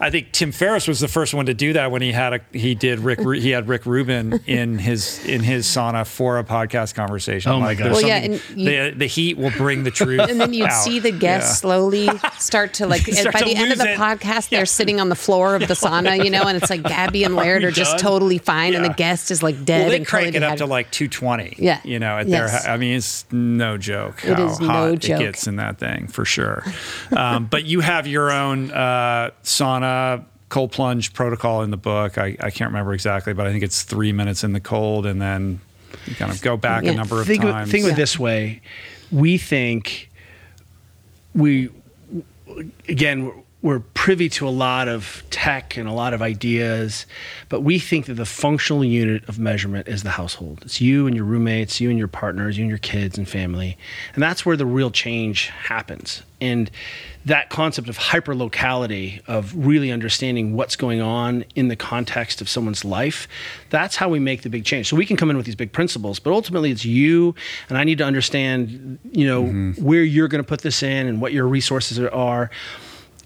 I think Tim Ferriss was the first one to do that when he had a he did Rick he had Rick Rubin in his in his sauna for a podcast conversation. Oh my Like, gosh. there's Well, yeah, and you- the the heat will bring the truth. And then you'd out. see the guests Yeah. slowly start to like, Start by to the end of the it. podcast, Yeah. they're sitting on the floor of the sauna, you know, and it's like Gabby and Laird are just done? totally fine, and the guest is like dead Well, they and crank totally it up dehydrated. to like 220. Yeah. You know, at Yes. their, I mean, it's no joke It how is no hot joke. it gets in that thing for sure. um, but you have your own uh, sauna cold plunge protocol in the book. I, I can't remember exactly, but I think it's three minutes in the cold and then you kind of go back Yeah. a number of think times. Of, think of it Yeah. this way: we think we again we're- privy to a lot of tech and a lot of ideas, but we think that the functional unit of measurement is the household. It's you and your roommates, you and your partners, you and your kids and family, and that's where the real change happens. And that concept of hyperlocality, of really understanding what's going on in the context of someone's life, that's how we make the big change. So we can come in with these big principles, but ultimately it's you, and I need to understand, you know, mm-hmm. where you're going to put this in and what your resources are.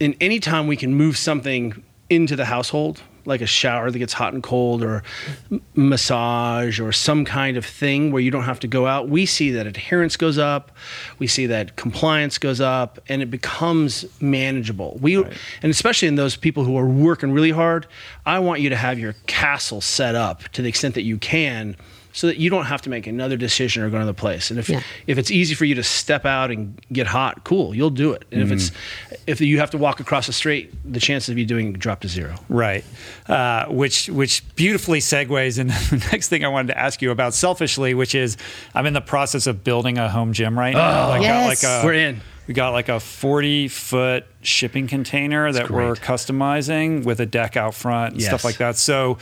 And anytime we can move something into the household, like a shower that gets hot and cold or m- massage or some kind of thing where you don't have to go out, we see that adherence goes up, we see that compliance goes up, and it becomes manageable. We right. and especially in those people who are working really hard, I want you to have your castle set up to the extent that you can so that you don't have to make another decision or go to the place. And if yeah. if it's easy for you to step out and get hot, cool, you'll do it. And mm-hmm. if it's if you have to walk across the street, the chances of you doing drop to zero. Right. Uh, which which beautifully segues into the next thing I wanted to ask you about selfishly, which is I'm in the process of building a home gym right now. Oh, like yes. Like a, We're in. We got like a 40 foot shipping container that we're customizing with a deck out front and yes. stuff like that. So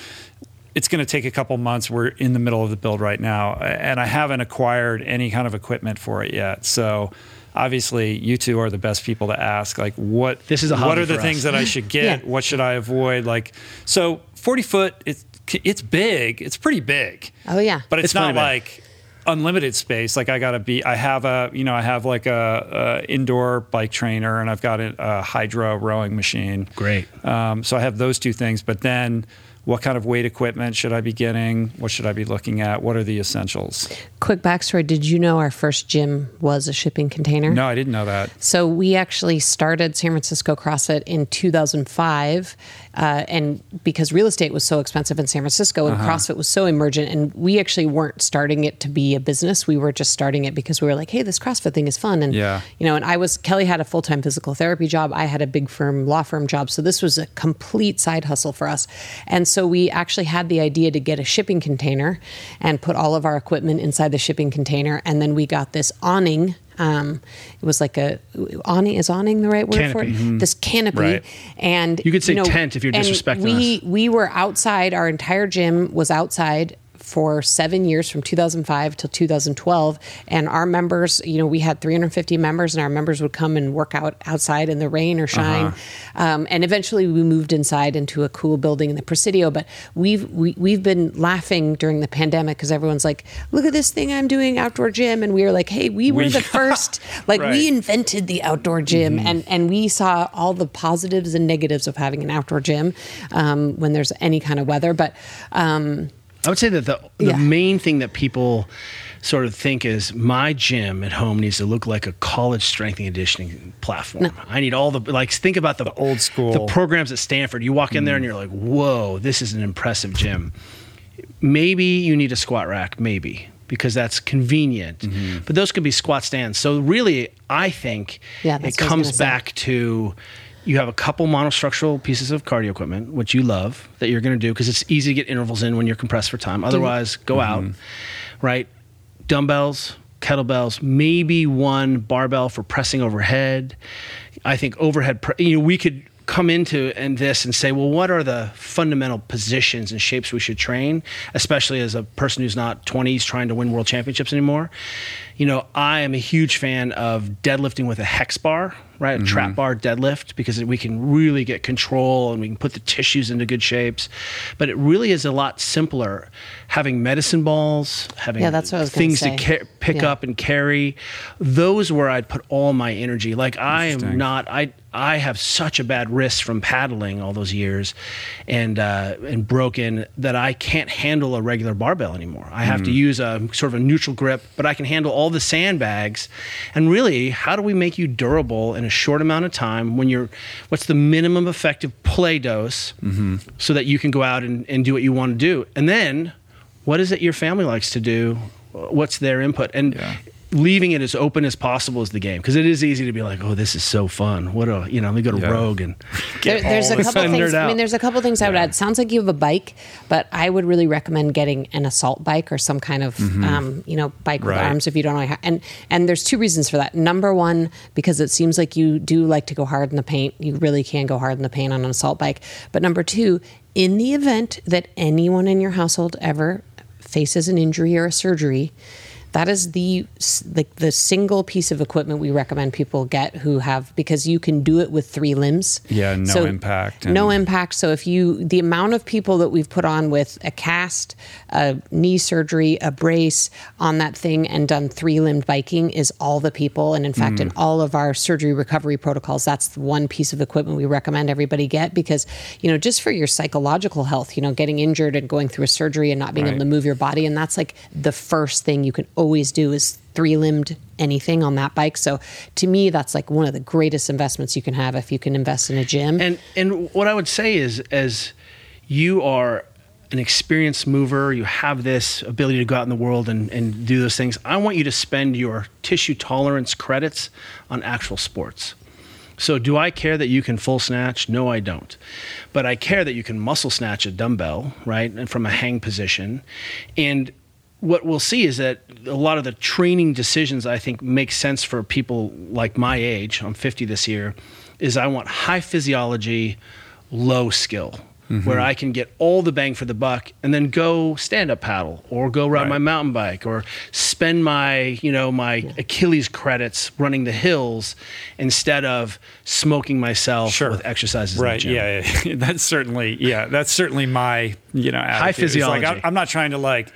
it's going to take a couple months. We're in the middle of the build right now, and I haven't acquired any kind of equipment for it yet. So obviously you two are the best people to ask like what this is a what are the us. things that I should get? Yeah. what should I avoid? Like so 40 foot it's it's big. It's pretty big. Oh yeah. But it's, it's not like unlimited space. Like I gotta be I have a you know I have like a, a indoor bike trainer and I've got a, a hydro rowing machine. Great. Um, so I have those two things. But then what kind of weight equipment should I be getting? What should I be looking at? What are the essentials? Quick backstory Did you know our first gym was a shipping container? No, I didn't know that. So we actually started San Francisco CrossFit in 2005 uh, and because real estate was so expensive in San Francisco and uh-huh. CrossFit was so emergent, and we actually weren't starting it to be a business. We were just starting it because we were like, hey, this CrossFit thing is fun. And, yeah. you know, and I was, Kelly had a full time physical therapy job. I had a big firm, law firm job. So this was a complete side hustle for us. And so we actually had the idea to get a shipping container and put all of our equipment inside the shipping container. And then we got this awning um, it was like a awning. Is awning the right word canopy. for it? Mm-hmm. This canopy, right. and you could say you know, tent if you're disrespecting we, us. We were outside. Our entire gym was outside for seven years from 2005 till 2012 and our members you know we had 350 members and our members would come and work out outside in the rain or shine uh-huh. um, and eventually we moved inside into a cool building in the presidio but we've we, have we have been laughing during the pandemic because everyone's like look at this thing i'm doing outdoor gym and we were like hey we were we, the first like right. we invented the outdoor gym mm-hmm. and and we saw all the positives and negatives of having an outdoor gym um, when there's any kind of weather but um, I would say that the the yeah. main thing that people sort of think is my gym at home needs to look like a college strength and conditioning platform. No. I need all the like think about the, the, old school the programs at Stanford. You walk in mm. there and you're like, "Whoa, this is an impressive gym." Maybe you need a squat rack, maybe because that's convenient. Mm-hmm. But those could be squat stands. So really, I think yeah, it comes back to you have a couple monostructural pieces of cardio equipment, which you love, that you're going to do because it's easy to get intervals in when you're compressed for time. Otherwise, go mm-hmm. out, right? Dumbbells, kettlebells, maybe one barbell for pressing overhead. I think overhead, you know, we could come into and this and say, well, what are the fundamental positions and shapes we should train, especially as a person who's not 20s trying to win world championships anymore? You know, I am a huge fan of deadlifting with a hex bar, right? A mm-hmm. trap bar deadlift because we can really get control and we can put the tissues into good shapes. But it really is a lot simpler having medicine balls, having yeah, that's what I was things to ca- pick yeah. up and carry. Those where I'd put all my energy. Like I am not I I have such a bad wrist from paddling all those years, and uh, and broken that I can't handle a regular barbell anymore. I have mm. to use a sort of a neutral grip, but I can handle all the sandbags. And really, how do we make you durable in a short amount of time? When you're, what's the minimum effective play dose, mm-hmm. so that you can go out and, and do what you want to do, and then what is it your family likes to do? What's their input? And yeah leaving it as open as possible is the game because it is easy to be like, oh, this is so fun. What a you know, let me go to yeah. Rogue and there, there's a couple things. I mean, there's a couple things I would add. Sounds like you have a bike, but I would really recommend getting an assault bike or some kind of mm-hmm. um, you know bike with arms if you don't know. How, and and there's two reasons for that. Number one, because it seems like you do like to go hard in the paint. You really can go hard in the paint on an assault bike. But number two, in the event that anyone in your household ever faces an injury or a surgery that is the like the single piece of equipment we recommend people get who have because you can do it with three limbs. Yeah, no impact. No impact. So if you the amount of people that we've put on with a cast, a knee surgery, a brace on that thing and done three limbed biking is all the people. And in fact, mm. in all of our surgery recovery protocols, that's one piece of equipment we recommend everybody get because, you know, just for your psychological health, you know, getting injured and going through a surgery and not being right. able to move your body. And that's like the first thing you can always do is three limbed anything on that bike. So to me, that's like one of the greatest investments you can have if you can invest in a gym. And and what I would say is as you are an experienced mover, you have this ability to go out in the world and, and do those things. I want you to spend your tissue tolerance credits on actual sports. So, do I care that you can full snatch? No, I don't. But I care that you can muscle snatch a dumbbell, right? And from a hang position. And what we'll see is that a lot of the training decisions I think make sense for people like my age, I'm 50 this year, is I want high physiology, low skill mm-hmm. where I can get all the bang for the buck and then go stand up paddle or go ride right. my mountain bike or spend my, you know, my yeah. Achilles credits running the hills instead of smoking myself sure. with exercises. Right. Yeah, yeah. that's certainly, yeah, that's certainly my, you know, attitude. high physiology. Like, I'm not trying to like,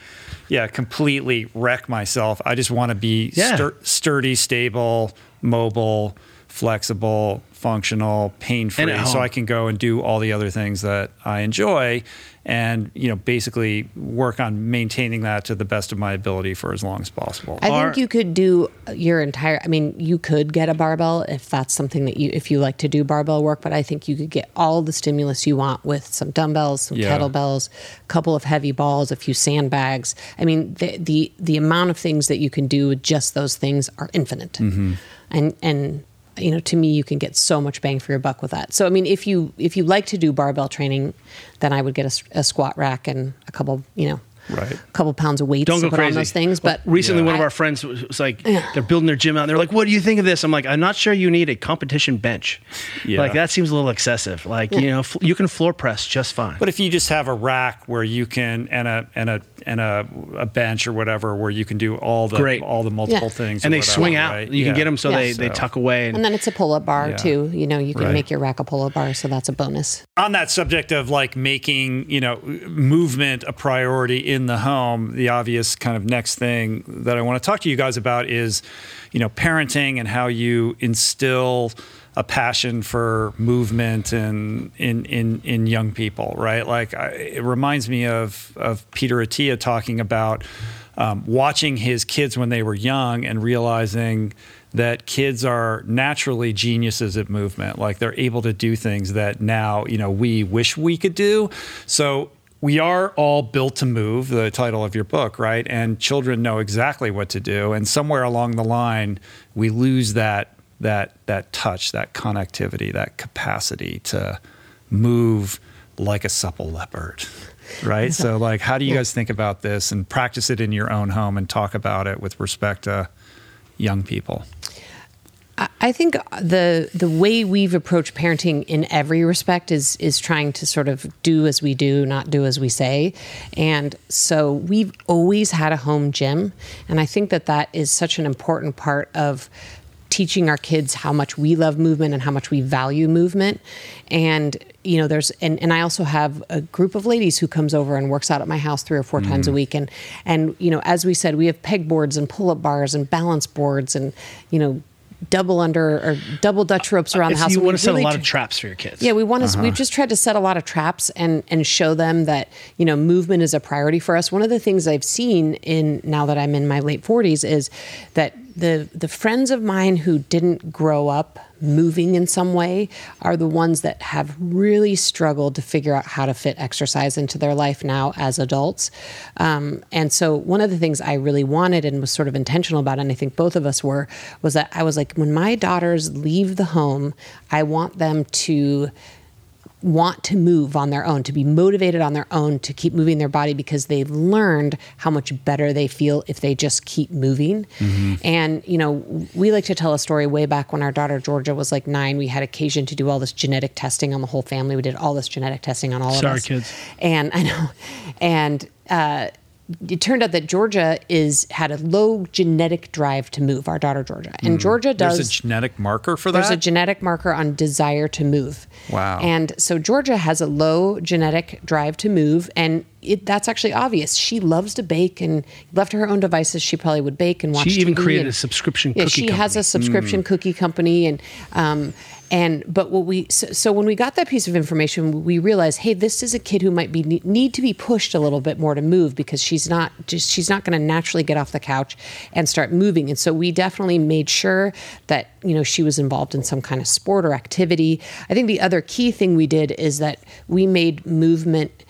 yeah, completely wreck myself. I just want to be yeah. stur- sturdy, stable, mobile, flexible, functional, pain free, so I can go and do all the other things that I enjoy, and you know, basically work on maintaining that to the best of my ability for as long as possible. I think you could do your entire. I mean, you could get a barbell if that's something that you if you like to do barbell work, but I think you could get all the stimulus you want with some dumbbells, some yeah. kettlebells, a couple of heavy balls, a few sandbags. I mean, the the the amount of things that you can do with just those things are infinite, mm-hmm. and and you know to me you can get so much bang for your buck with that so i mean if you if you like to do barbell training then i would get a, a squat rack and a couple you know right. a couple pounds of weight Don't to go put crazy. on those things. But recently, yeah. one of our friends was like, yeah. they're building their gym out. and They're like, "What do you think of this?" I'm like, "I'm not sure you need a competition bench. Yeah. Like that seems a little excessive. Like you know, you can floor press just fine. But if you just have a rack where you can and a and a and a, a bench or whatever where you can do all the Great. all the multiple things and they whatever, swing out. Right? You can get them so they they tuck away. And, and then it's a pull up bar too. You know, you can right. make your rack a pull up bar, so that's a bonus. On that subject of like making you know movement a priority in the home, the obvious kind of next thing that I want to talk to you guys about is, you know, parenting and how you instill a passion for movement and in in in young people, right? Like I, it reminds me of of Peter Attia talking about um, watching his kids when they were young and realizing that kids are naturally geniuses at movement like they're able to do things that now you know we wish we could do so we are all built to move, the title of your book, right? And children know exactly what to do. And somewhere along the line, we lose that that that touch, that connectivity, that capacity to move like a supple leopard. Right? so like how do you guys think about this and practice it in your own home and talk about it with respect to young people? I think the the way we've approached parenting in every respect is is trying to sort of do as we do, not do as we say. And so we've always had a home gym, and I think that that is such an important part of teaching our kids how much we love movement and how much we value movement. And you know, there's and, and I also have a group of ladies who comes over and works out at my house three or four mm. times a mm. week. And and you know, as we said, we have pegboards and pull up bars and balance boards and you know double under or double Dutch ropes around if the house. You want to set really a lot of traps for your kids. Yeah, we want to. Uh-huh. We've just tried to set a lot of traps and and show them that you know movement is a priority for us. One of the things I've seen in now that I'm in my late 40s is that the the friends of mine who didn't grow up moving in some way are the ones that have really struggled to figure out how to fit exercise into their life now as adults. Um, and so one of the things I really wanted and was sort of intentional about, and I think both of us were, was that I was like, when my daughters leave the home, I want them to want to move on their own, to be motivated on their own, to keep moving their body because they've learned how much better they feel if they just keep moving. Mm-hmm. And, you know, we like to tell a story way back when our daughter Georgia was like nine. We had occasion to do all this genetic testing on the whole family. We did all this genetic testing on all Sorry, of us. Sorry, kids. And I know. And, uh, it turned out that Georgia is had a low genetic drive to move. Our daughter Georgia, and Georgia does. There's a genetic marker for that. There's a genetic marker on desire to move. Wow. And so Georgia has a low genetic drive to move, and it, that's actually obvious. She loves to bake, and left to her own devices, she probably would bake and watch. She even TV created and- a subscription Yeah, cookie she has company. a subscription cookie company, and um, and but what we so, so when we got that piece of information, we realized, hey, this is a kid who might be need to be pushed a little bit more to move because she's not just she's not going to naturally get off the couch and start moving. And so we definitely made sure that you know she was involved in some kind of sport or activity. I think the other key thing we did is that we made movement.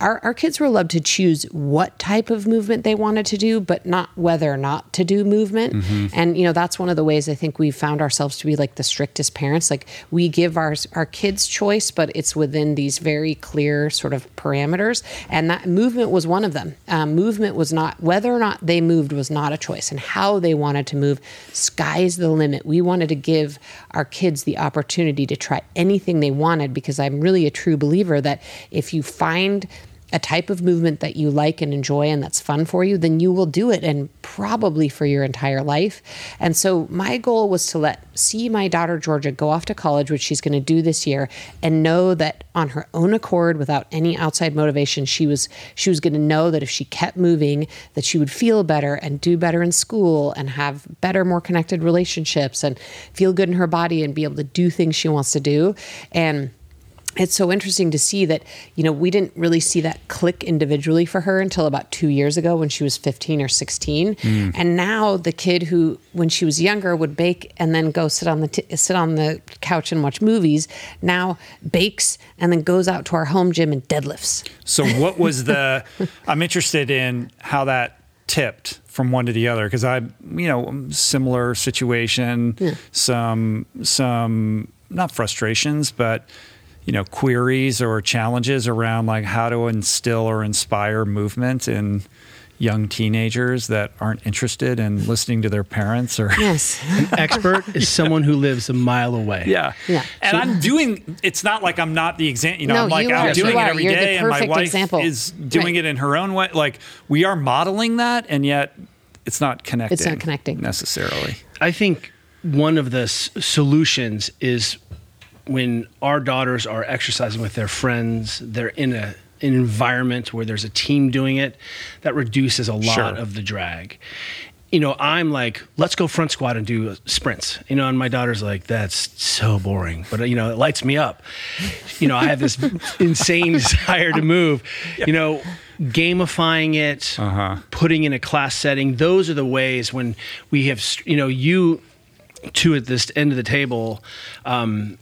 Our, our kids were allowed to choose what type of movement they wanted to do, but not whether or not to do movement. And you know that's one of the ways I think we've found ourselves to be like the strictest parents. Like we give our our kids choice, but it's within these very clear sort of parameters. And that movement was one of them. Um, movement was not whether or not they moved was not a choice, and how they wanted to move. Sky's the limit. We wanted to give our kids the opportunity to try anything they wanted because I'm really a true believer that if you find a type of movement that you like and enjoy and that's fun for you, then you will do it and probably for your entire life. And so my goal was to let see my daughter Georgia go off to college, which she's going to do this year, and know that on her own accord, without any outside motivation, she was she was going to know that if she kept moving, that she would feel better and do better in school and have better, more connected relationships and feel good in her body and be able to do things she wants to do. And it's so interesting to see that you know we didn't really see that click individually for her until about two years ago when she was 15 or 16 mm. and now the kid who when she was younger would bake and then go sit on the t- sit on the couch and watch movies now bakes and then goes out to our home gym and deadlifts. So what was the? I'm interested in how that tipped from one to the other because I, you know, similar situation, some some not frustrations, but you know, queries or challenges around like how to instill or inspire movement in young teenagers that aren't interested in listening to their parents or yes an Expert is someone who lives a mile away. Yeah. Yeah. And I'm doing it's not like I'm not the example, you know, No, I'm like you I'm are. doing You it are. every You're day and my wife example. is doing Right. it in her own way. Like we are modeling that and yet it's not connecting. It's not connecting. necessarily. I think one of the s- solutions is when our daughters are exercising with their friends, they're in a an environment where there's a team doing it, that reduces a lot Sure. of the drag. You know, I'm like, let's go front squat and do sprints. You know, and my daughter's like, that's so boring, but you know, it lights me up. You know, I have this insane desire to move. You know, gamifying it, putting in a class setting. Those are the ways when we have, you know, you two at this end of the table um,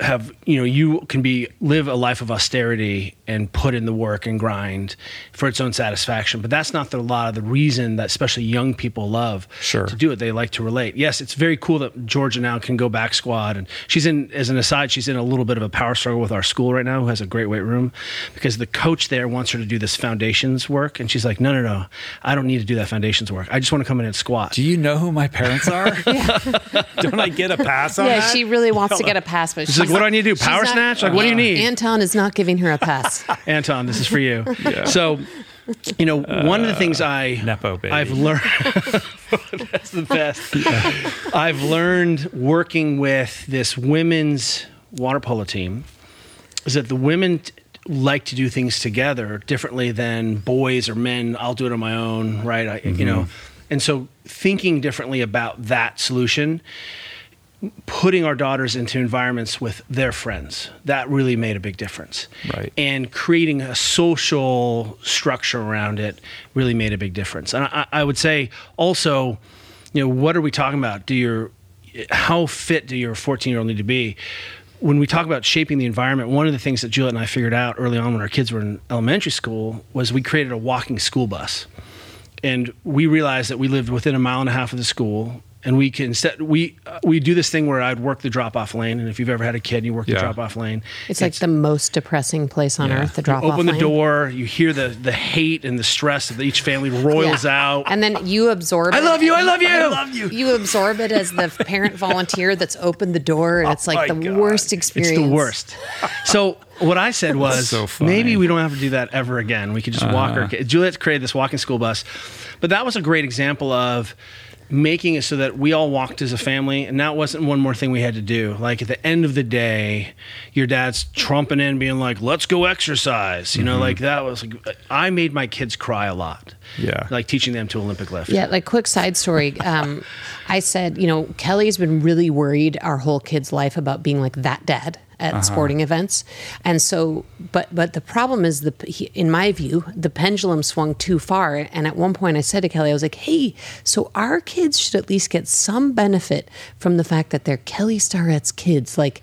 have you know you can be live a life of austerity and put in the work and grind for its own satisfaction. But that's not the, a lot of the reason that especially young people love Sure. to do it. They like to relate. Yes it's very cool that georgia now can go back squat. And she's in as an aside she's in a little bit of a power struggle with our school right now who has a great weight room because the coach there wants her to do this foundations work. And she's like no no no. I don't need to do that foundations work. I just want to come in and squat. Do you know who my parents are? Don't I get a pass on yeah that? she really wants to get a pass but She's like, what do I need to do? she's Power not- snatch? Like, what do you need? anton is not giving her a pass Anton, this is for you. So, you know, one of the things uh, I Nepo baby. I've learned that's the best. I've learned working with this women's water polo team is that the women t- like to do things together differently than boys or men. I'll do it on my own, right? I, You mm-hmm. know, and so thinking differently about that solution putting our daughters into environments with their friends. That really made a big difference. Right. and creating a social structure around it really made a big difference. And I, I would say also you know what are we talking about? Do your how fit do your 14 year old need to be? When we talk about shaping the environment one of the things that juliet and i figured out early on when our kids were in elementary school was we created a walking school bus. And we realized that we lived within a mile and a half of the school and we can set we uh, we do this thing where I'd work the drop off lane, and if you've ever had a kid, and you work Yeah. the drop off lane. It's like the most depressing place on Yeah. earth, the drop off open the door, you hear the the hate and the stress of each family roils out. And then you absorb I it. love you, I love you. I love you. You absorb it as the parent volunteer that's opened the door, and it's Oh like my the God. worst experience. It's the worst. So what I said was, so maybe we don't have to do that ever again. We could just walk our kids. Juliet created this walking school bus, but that was a great example of making it so that we all walked as a family, and that wasn't one more thing we had to do. Like at the end of the day, your dad's trumping in, being like, "Let's go exercise," you know, like that was. Like, I made my kids cry a lot. Yeah. like teaching them to Olympic lift. Yeah, like quick side story. Um, I said, you know, Kelly's been really worried our whole kid's life about being like that dad at uh-huh. sporting events, and so, but but the problem is the he- in my view the pendulum swung too far, and at one point I said to Kelly, I was like, hey, so our kids should at least get some benefit from the fact that they're Kelly Starrett's kids, like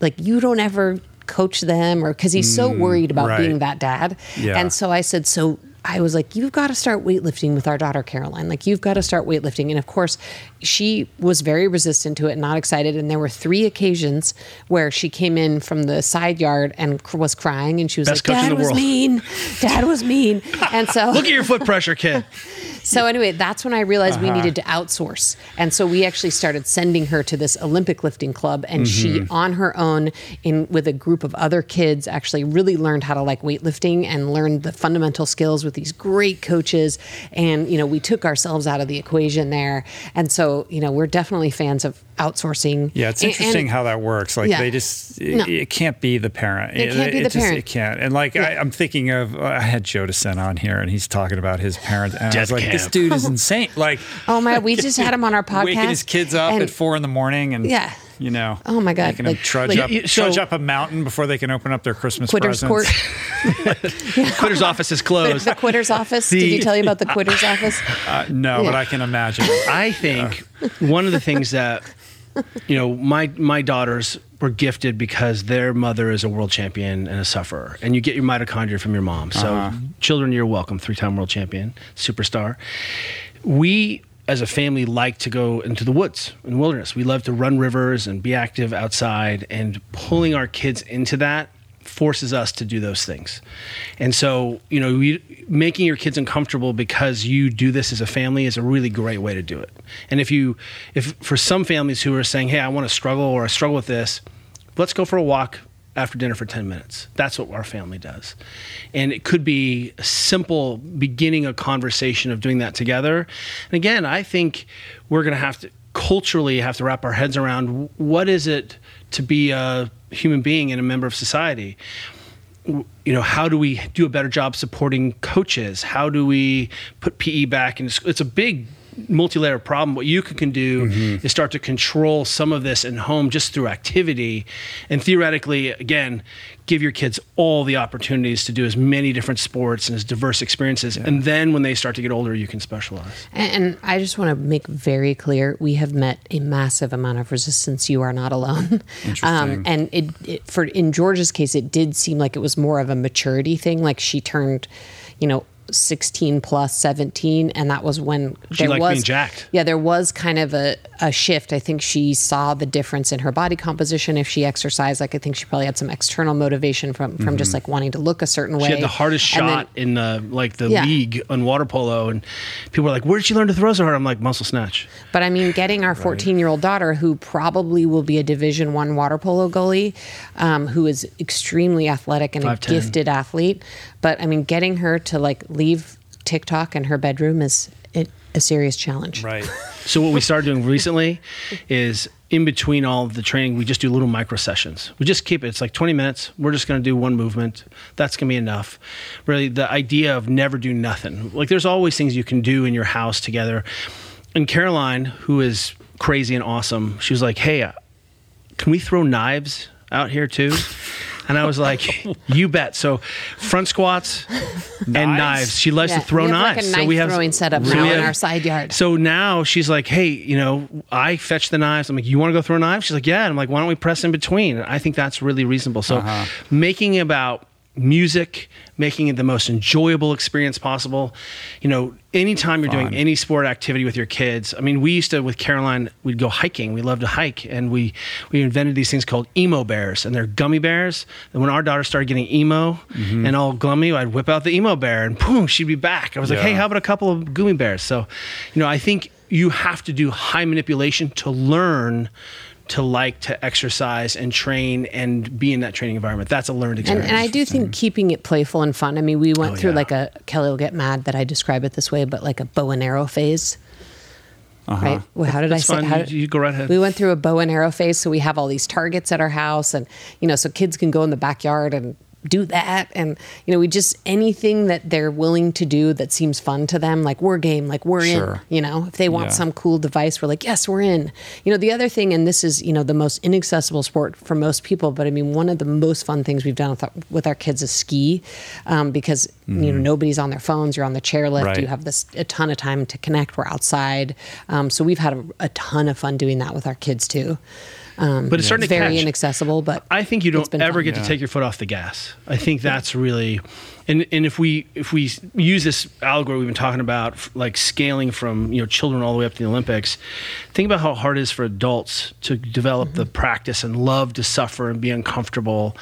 like you don't ever coach them or because he's so mm, worried about right. being that dad. Yeah. and so I said, so I was like, you've got to start weightlifting with our daughter Caroline. Like, you've got to start weightlifting. And of course, she was very resistant to it, not excited. And there were three occasions where she came in from the side yard and cr- was crying, and she was Best like, "Dad was world." mean. Dad was mean." And so, Look at your foot pressure, kid. so anyway, that's when I realized Uh-huh. we needed to outsource. And so we actually started sending her to this Olympic lifting club and she Mm-hmm. on her own in with a group of other kids actually really learned how to like weightlifting and learned the fundamental skills with these great coaches and you know, we took ourselves out of the equation there. And so, you know, we're definitely fans of outsourcing. Yeah, it's interesting and- how that works. Like Yeah. they just, it, No. it can't be the parent. It can't be the just- parent. It can't. And like I, I'm thinking of, I had Joe De Sena on here, and he's talking about his parents, and I was Death like, this dude is insane. Like, Oh my we just had him on our podcast. waking his kids up and- at four in the morning, and Yeah. You know, Oh my God, making them like- trudge like- up, Y- y- so- trudge up a mountain before they can open up their Christmas Quitter's presents. court. Quitter's office is closed. the quitter's office. Did you tell you about the quitter's office? Uh, no, but I can imagine. I think one of the things that you know my my daughters were gifted because their mother is a world champion and a sufferer, and you get your mitochondria from your mom. So, children, you're welcome. Three-time world champion, superstar. We as a family like to go into the woods and wilderness. We love to run rivers and be active outside, and pulling our kids into that forces us to do those things. And so, you know, we, making your kids uncomfortable because you do this as a family is a really great way to do it. And if you, if for some families who are saying, hey, I want to struggle or I struggle with this, let's go for a walk after dinner for 10 minutes. That's what our family does. And it could be a simple beginning a conversation of doing that together. And again, I think we're going to have to culturally have to wrap our heads around what is it to be a human being and a member of society you know how do we do a better job supporting coaches how do we put pe back in it's a big multi-layered problem what you can do Mm-hmm. is start to control some of this in home just through activity and theoretically again give your kids all the opportunities to do as many different sports and as diverse experiences and then when they start to get older you can specialize And, and I just want to make very clear we have met a massive amount of resistance. You are not alone. Um, and it, it for in George's case, it did seem like it was more of a maturity thing. Like she turned, you know. 16 plus 17 and that was when She there liked was being jacked. yeah there was kind of a, a shift i think she saw the difference in her body composition if she exercised like i think she probably had some external motivation from from just like wanting to look a certain way Mm-hmm. she had the hardest And then- shot in the like the Yeah. league on water polo and people were like where did she learn to throw so hard i'm like muscle snatch But I mean, getting our 14 year old daughter, who probably will be a Division One water polo goalie, um, who is extremely athletic and a 5'10". gifted athlete. But I mean, getting her to like leave TikTok in her bedroom is a, a serious challenge. Right. So what we started doing recently is in between all the training, we just do little micro sessions. We just keep it. It's like 20 minutes. We're just going to do one movement. That's going to be enough. Really, the idea of never do nothing. Like there's always things you can do in your house together. And Caroline, who is crazy and awesome, she was like, "Hey, uh, can we throw knives out here too?" And I was like, "You bet." So front squats and Knives? knives. She loves Yeah, to throw we have like knives. a so knife we have throwing setup so now in our side yard. So now she's like, "Hey, you know, I fetch the knives." I'm like, "You want to go throw knives?" She's like, "Yeah." And I'm like, "Why don't we press in between?" And I think that's really reasonable. So Uh-huh. making about music, making it the most enjoyable experience possible. You know, anytime you're doing any sport activity with your kids. I mean, we used to with Caroline, we'd go hiking. We loved to hike, and we we invented these things called emo bears, and they're gummy bears. And when our daughter started getting emo Mm-hmm. and all glummy, I'd whip out the emo bear, and boom, she'd be back. I was like, hey, how about a couple of gummy bears? So, you know, I think you have to do high manipulation to learn to like to exercise and train and be in that training environment. That's a learned experience. and I do think mm-hmm. keeping it playful and fun. I mean, we went Oh, through yeah. like a Kelly will get mad that I describe it this way, but like a bow and arrow phase. Uh-huh. Right? Well, how did That's I say? How You- you go right ahead. We went through a bow and arrow phase, so we have all these targets at our house, and you know, so kids can go in the backyard and do that, and you know, we just anything that they're willing to do that seems fun to them, like we're game, like we're Sure. in. You know, if they want Yeah. some cool device, we're like, yes, we're in. You know, the other thing, and this is you know the most inaccessible sport for most people, but I mean, one of the most fun things we've done with our, with our kids is ski, um, because you know nobody's on their phones. You're on the chairlift. Right. You have this a ton of time to connect. We're outside, um, so we've had a, a ton of fun doing that with our kids too. Um, But it's starting to very catch. inaccessible. But I think you don't ever fun. get Yeah. to take your foot off the gas. I think that's really, and and if we if we use this allegory we've been talking about, like scaling from you know children all the way up to the Olympics, think about how hard it is for adults to develop the practice and love to suffer and be uncomfortable.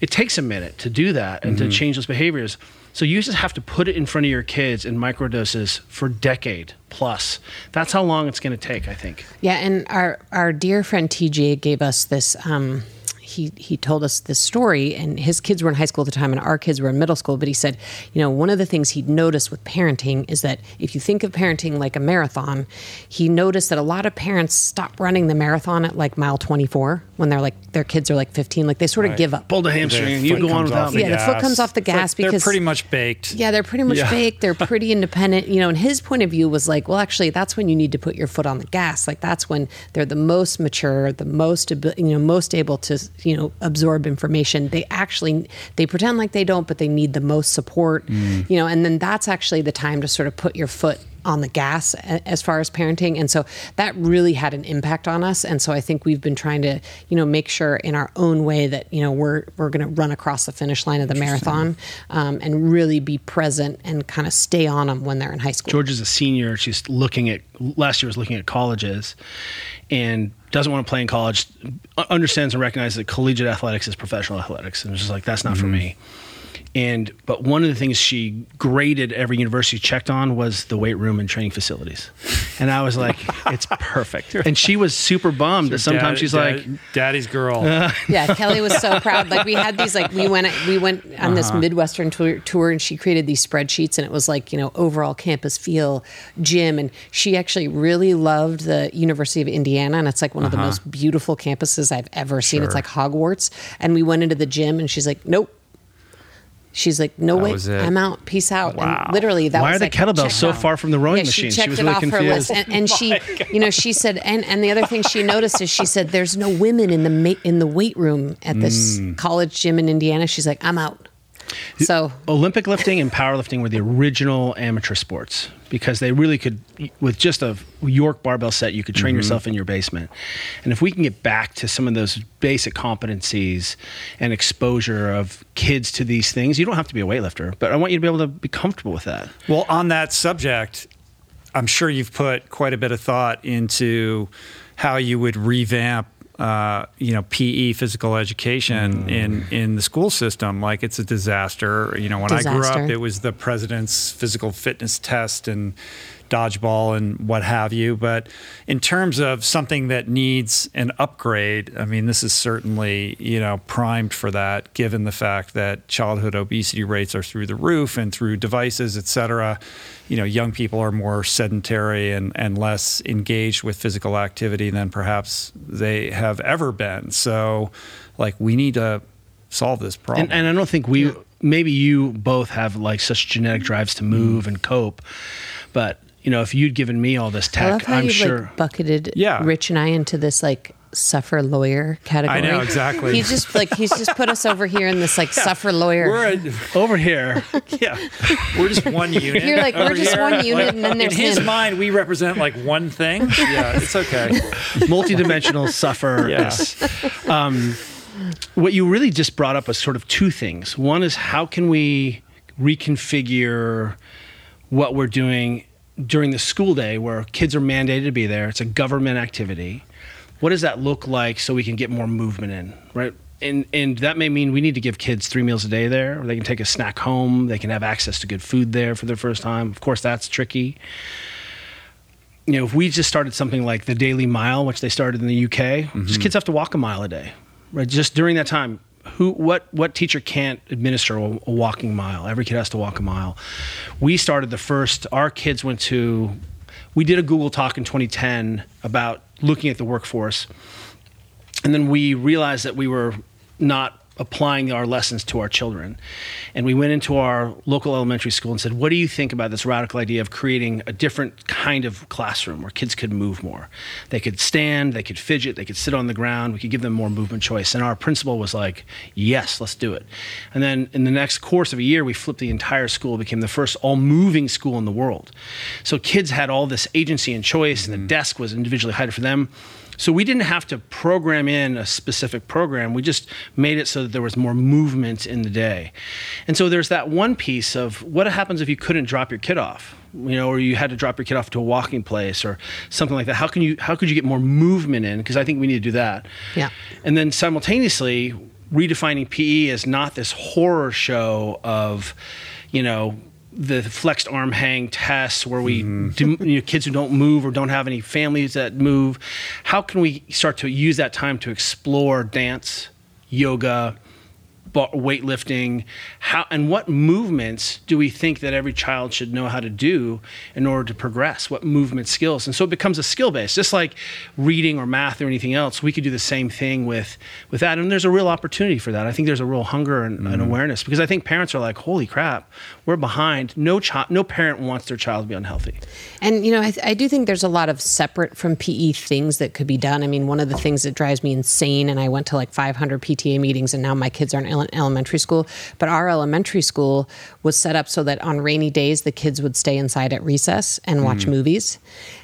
It takes a minute to do that and to change those behaviors. So you just have to put it in front of your kids in microdoses for decade plus. That's how long it's going to take. I think. Yeah, and our our dear friend TJ gave us this. Um, he he told us this story, and his kids were in high school at the time, and our kids were in middle school. But he said, you know, one of the things he'd noticed with parenting is that if you think of parenting like a marathon, he noticed that a lot of parents stop running the marathon at like mile twenty four when they're like their kids are like fifteen, like they sort of Right. give up. Pulled a Their hamstring you go on comes without me. Yeah, the foot comes off the It's like gas because- they're pretty much baked. Yeah, they're pretty much Yeah. baked. They're pretty independent. You know, and his point of view was like, well, actually, that's when you need to put your foot on the gas. Like that's when they're the most mature, the most abi- you know, most able to you know absorb information. They actually they pretend like they don't, but they need the most support. Mm. You know, and then that's actually the time to sort of put your foot on the gas as far as parenting and so that really had an impact on us and so i think we've been trying to you know make sure in our own way that you know we're we're going to run across the finish line of the marathon um, and really be present and kind of stay on them when they're in high school George is a senior. She's looking at last year was looking at colleges, and doesn't want to play in college. Understands and recognizes that collegiate athletics is professional athletics, and it's just like that's not for mm-hmm. me. And but one of the things she graded every university she checked on was the weight room and training facilities, and I was like, it's perfect. And she was super bummed that sometimes Dad- she's dad- like, "Daddy's girl." yeah kelly was so proud like we had these like we went we went on this Uh-huh. midwestern tour, tour and she created these spreadsheets and it was like you know overall campus feel gym and she actually really loved the university of indiana and it's like one of the most beautiful campuses i've ever seen it's Uh-huh. Like hogwarts and we went into the gym and she's like nope She's like, no That way. I'm out. Peace out. Wow. And literally, that Why was are the like, kettlebells so off. far from the rowing yeah, machine? She She checked was it really off her list, confused. and, and she, you know, she said, and and the other thing she noticed is she said, there's no women in the ma- in the weight room at this Mm. college gym in Indiana. She's like, I'm out. So Olympic lifting and powerlifting were the original amateur sports because they really could, with just a York barbell set, you could train mm-hmm. yourself in your basement. And if we can get back to some of those basic competencies and exposure of kids to these things, you don't have to be a weightlifter, but I want you to be able to be comfortable with that. Well, on that subject, I'm sure you've put quite a bit of thought into how you would revamp, uh, you know, PE physical education Mm. in in the school system. Like it's a disaster. You know, when I grew up, it was the president's physical fitness test and dodgeball and what have you. But in terms of something that needs an upgrade, I mean, this is certainly, you know, primed for that, given the fact that childhood obesity rates are through the roof and through devices, et cetera. You know, young people are more sedentary and, and less engaged with physical activity than perhaps they have ever been. So, like, we need to solve this problem. And, and I don't think we, maybe you both have like such genetic drives to move and cope, but you know, if you'd given me all this I love tech, how I'm you sure. like bucketed Yeah. Rich and I into this like suffer lawyer category. I know, exactly. He's just like he's just put us over here in this like suffer lawyer. we're a, over here, yeah, we're just one unit. You're like, we're just here. one unit, and then there's in his him. mind, we represent like one thing. Yeah, it's okay. multidimensional suffer. Yeah. Um, what you really just brought up was sort of two things. One is how can we reconfigure what we're doing during the school day where kids are mandated to be there. It's a government activity. What does that look like so we can get more movement in, right? And, and that may mean we need to give kids three meals a day there, or they can take a snack home. They can have access to good food there for their first time. Of course, that's tricky. You know, if we just started something like the Daily Mile, which they started in the UK, mm-hmm. just kids have to walk a mile a day, right? Just during that time, who what what teacher can't administer a, a, walking mile? Every kid has to walk a mile. We started the first our kids went to we did a google talk in 2010 about looking at the workforce. And then we realized that we were not applying our lessons to our children. And we went into our local elementary school and said, What do you think about this radical idea of creating a different kind of classroom where kids could move more? They could stand, they could fidget, they could sit on the ground, we could give them more movement choice. And our principal was like, Yes, let's do it. And then in the next course of a year, we flipped the entire school, became the first all moving school in the world. So kids had all this agency and choice, mm-hmm. and the desk was individually heighted for them so we didn't have to program in a specific program. We just made it so that there was more movement in the day. And so there's that one piece of what happens if you couldn't drop your kid off? you know, or you had to drop your kid off to a walking place or something like that. How can you how could you get more movement in? Because I think we need to do that. Yeah. And then simultaneously redefining PE as not this horror show of, you know, the flexed arm hang tests where we mm-hmm. do you know, kids who don't move or don't have any families that move how can we start to use that time to explore dance yoga weightlifting? How and what movements do we think that every child should know how to do in order to progress? What movement skills? And so it becomes a skill base. Just like reading or math or anything else we could do the same thing with with that. And there's a real opportunity for that. I think there's a real hunger and, mm-hmm. and awareness because i think parents are like holy crap we're behind no child no parent wants their child to be unhealthy and you know I, th- I do think there's a lot of separate from pe things that could be done i mean one of the things that drives me insane and i went to like 500 pta meetings and now my kids aren't elementary school, but our elementary school was set up so that on rainy days the kids would stay inside at recess and watch mm. movies.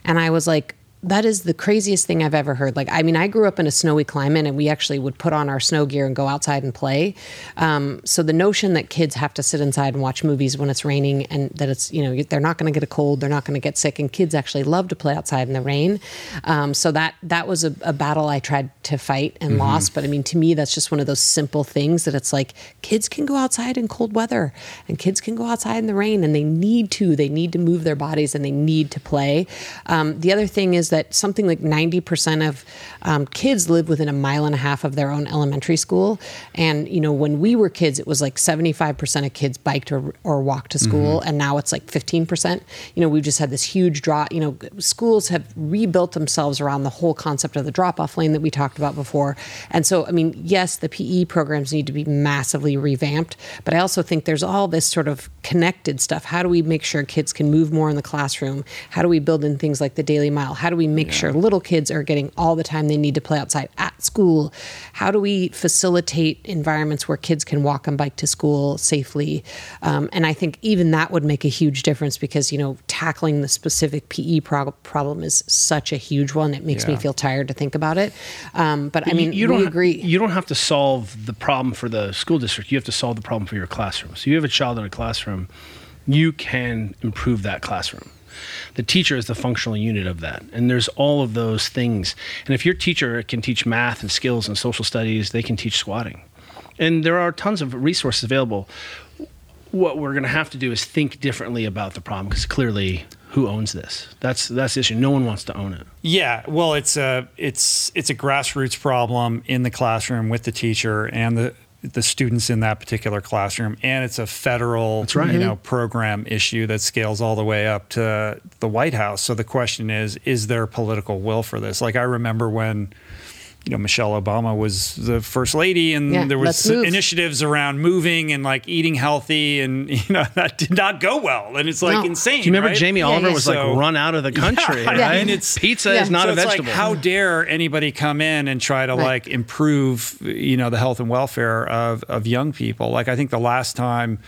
And I was like, that is the craziest thing I've ever heard. Like, I mean, I grew up in a snowy climate and we actually would put on our snow gear and go outside and play. Um, so the notion that kids have to sit inside and watch movies when it's raining and that it's, you know, they're not going to get a cold, they're not going to get sick, and kids actually love to play outside in the rain. Um, so that that was a, a, battle I tried to fight and mm-hmm. lost. But I mean, to me, that's just one of those simple things that it's like kids can go outside in cold weather and kids can go outside in the rain and they need to. They need to move their bodies and they need to play. Um, the other thing is that something like 90% of um, kids live within a mile and a half of their own elementary school. And, you know, when we were kids, it was like 75% of kids biked or, or walked to school. Mm-hmm. And now it's like 15%. You know, we've just had this huge drop. You know, schools have rebuilt themselves around the whole concept of the drop off lane that we talked about before. And so, I mean, yes, the PE programs need to be massively revamped, but I also think there's all this sort of connected stuff. How do we make sure kids can move more in the classroom? How do we build in things like the Daily Mile? How do we make yeah. sure little kids are getting all the time they need to play outside at school? How do we facilitate environments where kids can walk and bike to school safely? Um, and I think even that would make a huge difference because, you know, tackling the specific PE pro- problem is such a huge one. It makes yeah. me feel tired to think about it. Um, but, but, I mean, you, you don't agree. You don't have to solve the problem for the school district. You have to solve the problem for your classroom. So you have a child in a classroom, you can improve that classroom the teacher is the functional unit of that. And there's all of those things. And if your teacher can teach math and skills and social studies, they can teach squatting. And there are tons of resources available. What we're going to have to do is think differently about the problem because clearly who owns this? That's that's the issue. No one wants to own it. Yeah, well, it's a it's it's a grassroots problem in the classroom with the teacher and the the students in that particular classroom, and it's a federal right. you know mm-hmm. program issue that scales all the way up to the White House. So the question is, is there political will for this? Like I remember when you know Michelle Obama was the first lady, and yeah, there was initiatives around moving and like eating healthy, and you know that did not go well, and it's like no. insane. Do you remember right? Jamie yeah, Oliver yeah. was so, like run out of the country? Yeah, right? I mean, it's pizza is not so a vegetable. Like, how dare anybody come in and try to right. like improve you know the health and welfare of of young people? Like I think the last time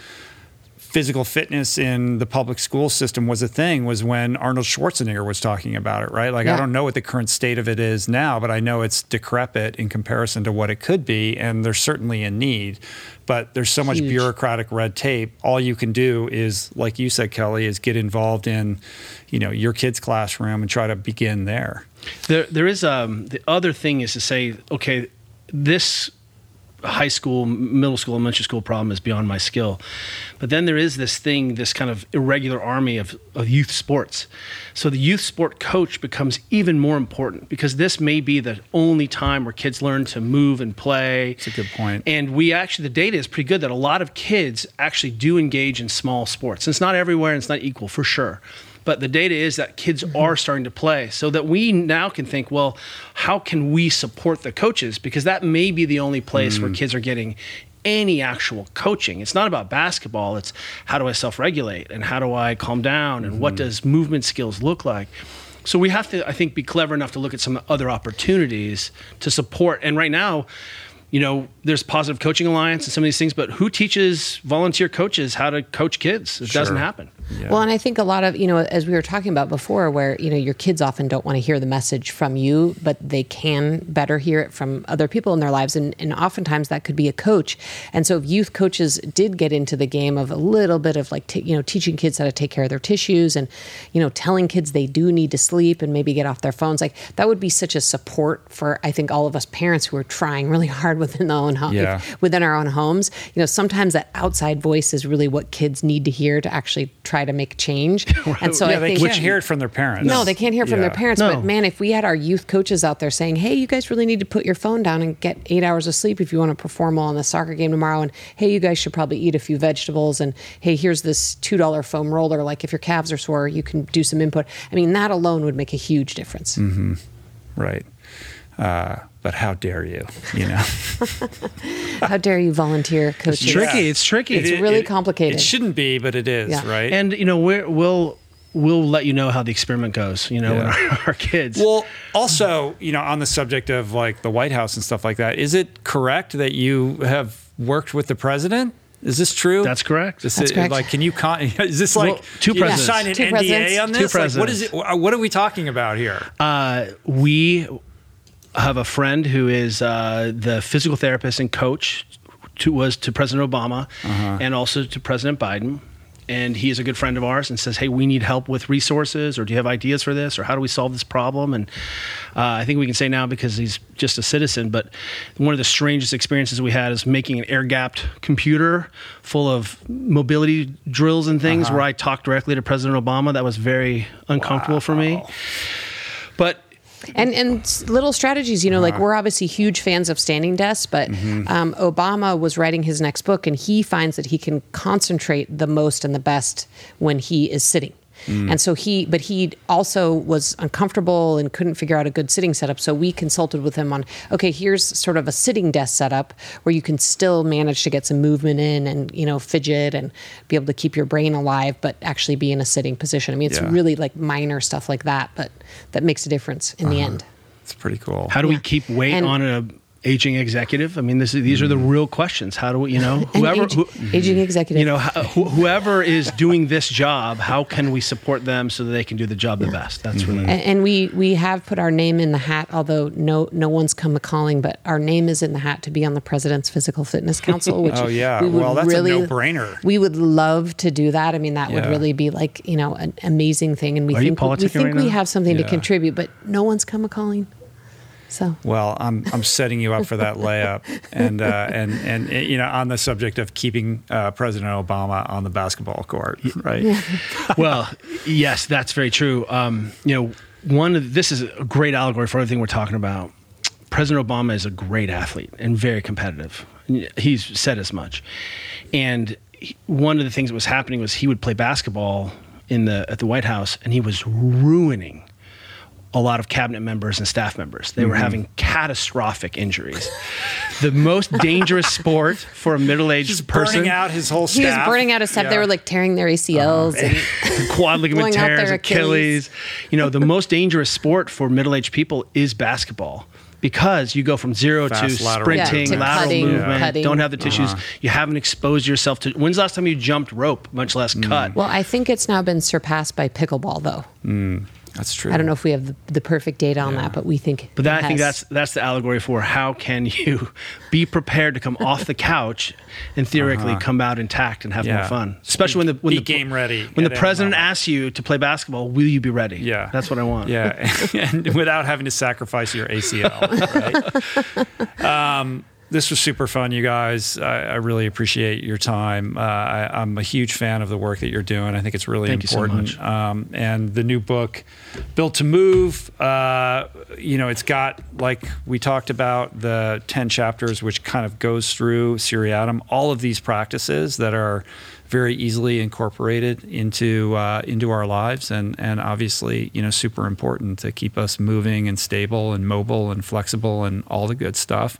physical fitness in the public school system was a thing was when Arnold Schwarzenegger was talking about it, right? Like, I don't know what the current state of it is now, but I know it's decrepit in comparison to what it could be. And there's certainly a need. But there's so much Huge. bureaucratic red tape. All you can do is, like you said, Kelly, is get involved in, you know, your kid's classroom and try to begin there. There, there is um, the other thing is to say, okay, this high school, middle school, elementary school problem is beyond my skill. But then there is this thing, this kind of irregular army of, of youth sports. So the youth sport coach becomes even more important because this may be the only time where kids learn to move and play. That's a good point. And we actually, the data is pretty good that a lot of kids actually do engage in small sports. It's not everywhere and it's not equal for sure. But the data is that kids mm-hmm. are starting to play so that we now can think, well, how can we support the coaches? Because that may be the only place where mm. kids are getting any actual coaching. It's not about basketball, it's how do I self regulate and how do I calm down and what mm-hmm. does movement skills look like? So we have to, I think, be clever enough to look at some other opportunities to support. And right now, you know, there's Positive Coaching Alliance and some of these things, but who teaches volunteer coaches how to coach kids? It doesn't happen. Yeah. Well, and I think a lot of, you know, as we were talking about before, where, you know, your kids often don't want to hear the message from you, but they can better hear it from other people in their lives. And, and oftentimes that could be a coach. And so if youth coaches did get into the game of a little bit of like, t- you know, teaching kids how to take care of their tissues and, you know, telling kids they do need to sleep and maybe get off their phones, like that would be such a support for, I think, all of us parents who are trying really hard within the own home, Yeah. within our own homes. You know, sometimes that outside voice is really what kids need to hear to actually try to make change. And so yeah, I they think can't hear it from their parents. no, they can't hear from their parents. No. But man, if we had our youth coaches out there saying, "Hey, you guys really need to put your phone down and get eight hours of sleep if you want to perform well in the soccer game tomorrow," and hey, you guys should probably eat a few vegetables, and hey, here's this two dollar foam roller. Like if your calves are sore, you can do some input. I mean, that alone would make a huge difference. Mm-hmm. Right. Uh, but how dare you? You know, How dare you volunteer coaching? tricky. It's tricky. It's It- really it- complicated. It shouldn't be, but it is, Yeah. right? And, you know, we're, we'll, we'll let you know how the experiment goes, you know, Yeah. with our, our kids. Well, also, you know, on the subject of like the White House and stuff like that, is it correct that you have worked with the president? Is this true? That's correct. Is That's it- correct. Like, can you con- is this like Well, two you presidents. sign an Two NDA presidents. on Two this? Like, what is it? What are we talking about here? Uh, we have a friend who is uh, the physical therapist and coach to was to President Obama and also to President Biden. And he is a good friend of ours and says, "Hey, we need help with resources, or do you have ideas for this, or how do we solve this problem?" And uh, I think we can say now because he's just a citizen. But one of the strangest experiences we had is making an air-gapped computer full of mobility drills and things, where I talked directly to President Obama. That was very uncomfortable for me. And and little strategies you know like we're obviously huge fans of standing desks but um, obama was writing his next book and he finds that he can concentrate the most and the best when he is sitting Mm. and so he but he also was uncomfortable and couldn't figure out a good sitting setup. So we consulted with him on okay here's sort of a sitting desk setup where you can still manage to get some movement in and you know fidget and be able to keep your brain alive but actually be in a sitting position. I mean it's Yeah. really like minor stuff like that but that makes a difference in the uh-huh. end. It's pretty cool. How do we keep weight And- on a aging executive? I mean, this is, these are the hmm. real questions. How do we, you know, whoever, age- who, aging executive you know, wh- wh- whoever is doing this job, how can we support them so that they can do the job the best? That's mm-hmm. really. and, and we we have put our name in the hat although no no one's come a calling but our name is in the hat to be on the president's physical fitness council which Oh, yeah. we Well, that's a really, no-brainer. we would love to do that i mean that would really be like you know an amazing thing and we Are you think we politicking think right we now? have something Yeah. to contribute but no one's come a calling so Well, I'm I'm setting you up for that layup, and uh, and and you know, on the subject of keeping uh, President Obama on the basketball court, right? well, yes, that's very true. Um, you know, one of this is a great allegory for everything we're talking about. President Obama is a great athlete and very competitive. He's said as much. And he- one of the things that was happening was he would play basketball in the at the White House, and he was ruining a lot of cabinet members and staff members. They were having catastrophic injuries. the most dangerous sport for a middle-aged Just person burning out his whole he was burning out his staff they were like tearing their acls and quad ligament Blowing tears, Achilles. Achilles. You know, the most dangerous sport for middle-aged people is basketball because you go from zero Fast to lateral sprinting, Yeah, to lateral cutting, movement, cutting. don't have the tissues. Uh-huh. You haven't exposed yourself to. When's the last time you jumped rope, much less Mm. cut? Well, I think it's now been surpassed by pickleball, though. That's true. I don't know if we have the, the perfect data on that, but we think. But that, I think that's that's the allegory for how can you be prepared to come off the couch and theoretically come out intact and have Uh-huh. Yeah. more fun, especially when the when be the game ready when the president moment. asks you to play basketball. Will you be ready? Yeah. that's what I want. Yeah, and without having to sacrifice your ACL. Right? um, this was super fun, you guys. I, I really appreciate your time. Uh, I, I'm a huge fan of the work that you're doing. I think it's really Thank you so important. much. Um, and the new book, Built to Move, uh, you know, it's got like we talked about the ten chapters, which kind of goes through seriatim, all of these practices that are very easily incorporated into uh, into our lives, and and obviously, you know, super important to keep us moving and stable and mobile and flexible and all the good stuff.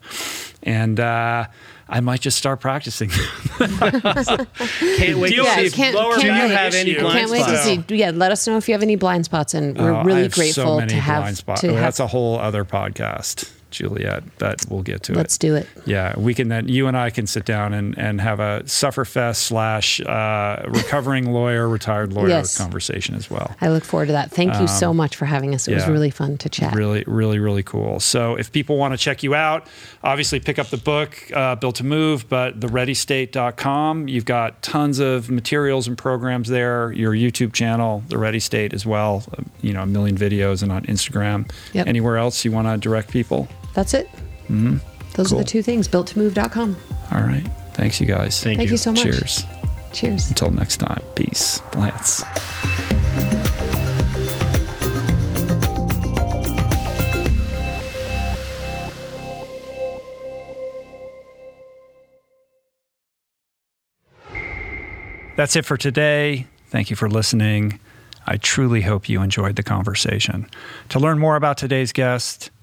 And uh, I might just start practicing. Can't wait Deal to see can't- lower can't back wait. have any blind Can't wait to see. Yeah, let us know if you have any blind spots, and we're Oh, I really have grateful so many to have blind spots. to Oh, have. that's a whole other podcast, Juliet. That we'll get to it. let's it. do it. Yeah, we can then you and I can sit down and, and have a sufferfest slash uh, recovering lawyer, retired lawyer Yes. conversation as well. I look forward to that. Thank you so much for having us. It was Um, really fun to chat. Really, really, really cool. So if people want to check you out, obviously pick up the book, uh, Built to Move, but thereadystate.com. You've got tons of materials and programs there. Your YouTube channel, The Ready State, as well. Uh, You know, a million videos and on Instagram. Yep. Anywhere else you want to direct people? That's it. Mm-hmm. Those Cool. are the two things. Built2move.com. All right. Thanks, you guys. Thank, Thank you. you so much. Cheers. Cheers. Until next time. Peace. Plants. That's it for today. Thank you for listening. I truly hope you enjoyed the conversation. To learn more about today's guest,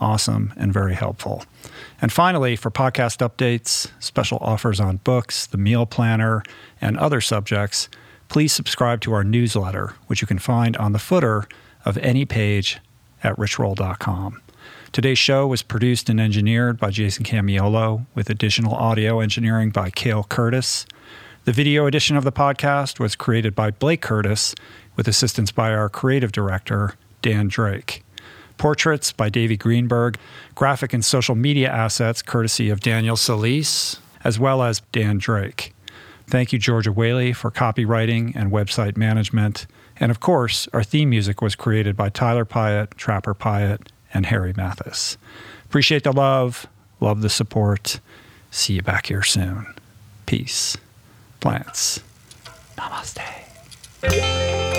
awesome and very helpful. And finally, for podcast updates, special offers on books, the meal planner, and other subjects, please subscribe to our newsletter, which you can find on the footer of any page at richroll.com. Today's show was produced and engineered by Jason Camiolo, with additional audio engineering by Cale Curtis. The video edition of the podcast was created by Blake Curtis, with assistance by our creative director, Dan Drake. Portraits by Davey Greenberg, graphic and social media assets courtesy of Daniel Solis, as well as Dan Drake. Thank you, Georgia Whaley, for copywriting and website management. And of course, our theme music was created by Tyler Pyatt, Trapper Pyatt, and Harry Mathis. Appreciate the love, love the support. See you back here soon. Peace. Plants. Namaste.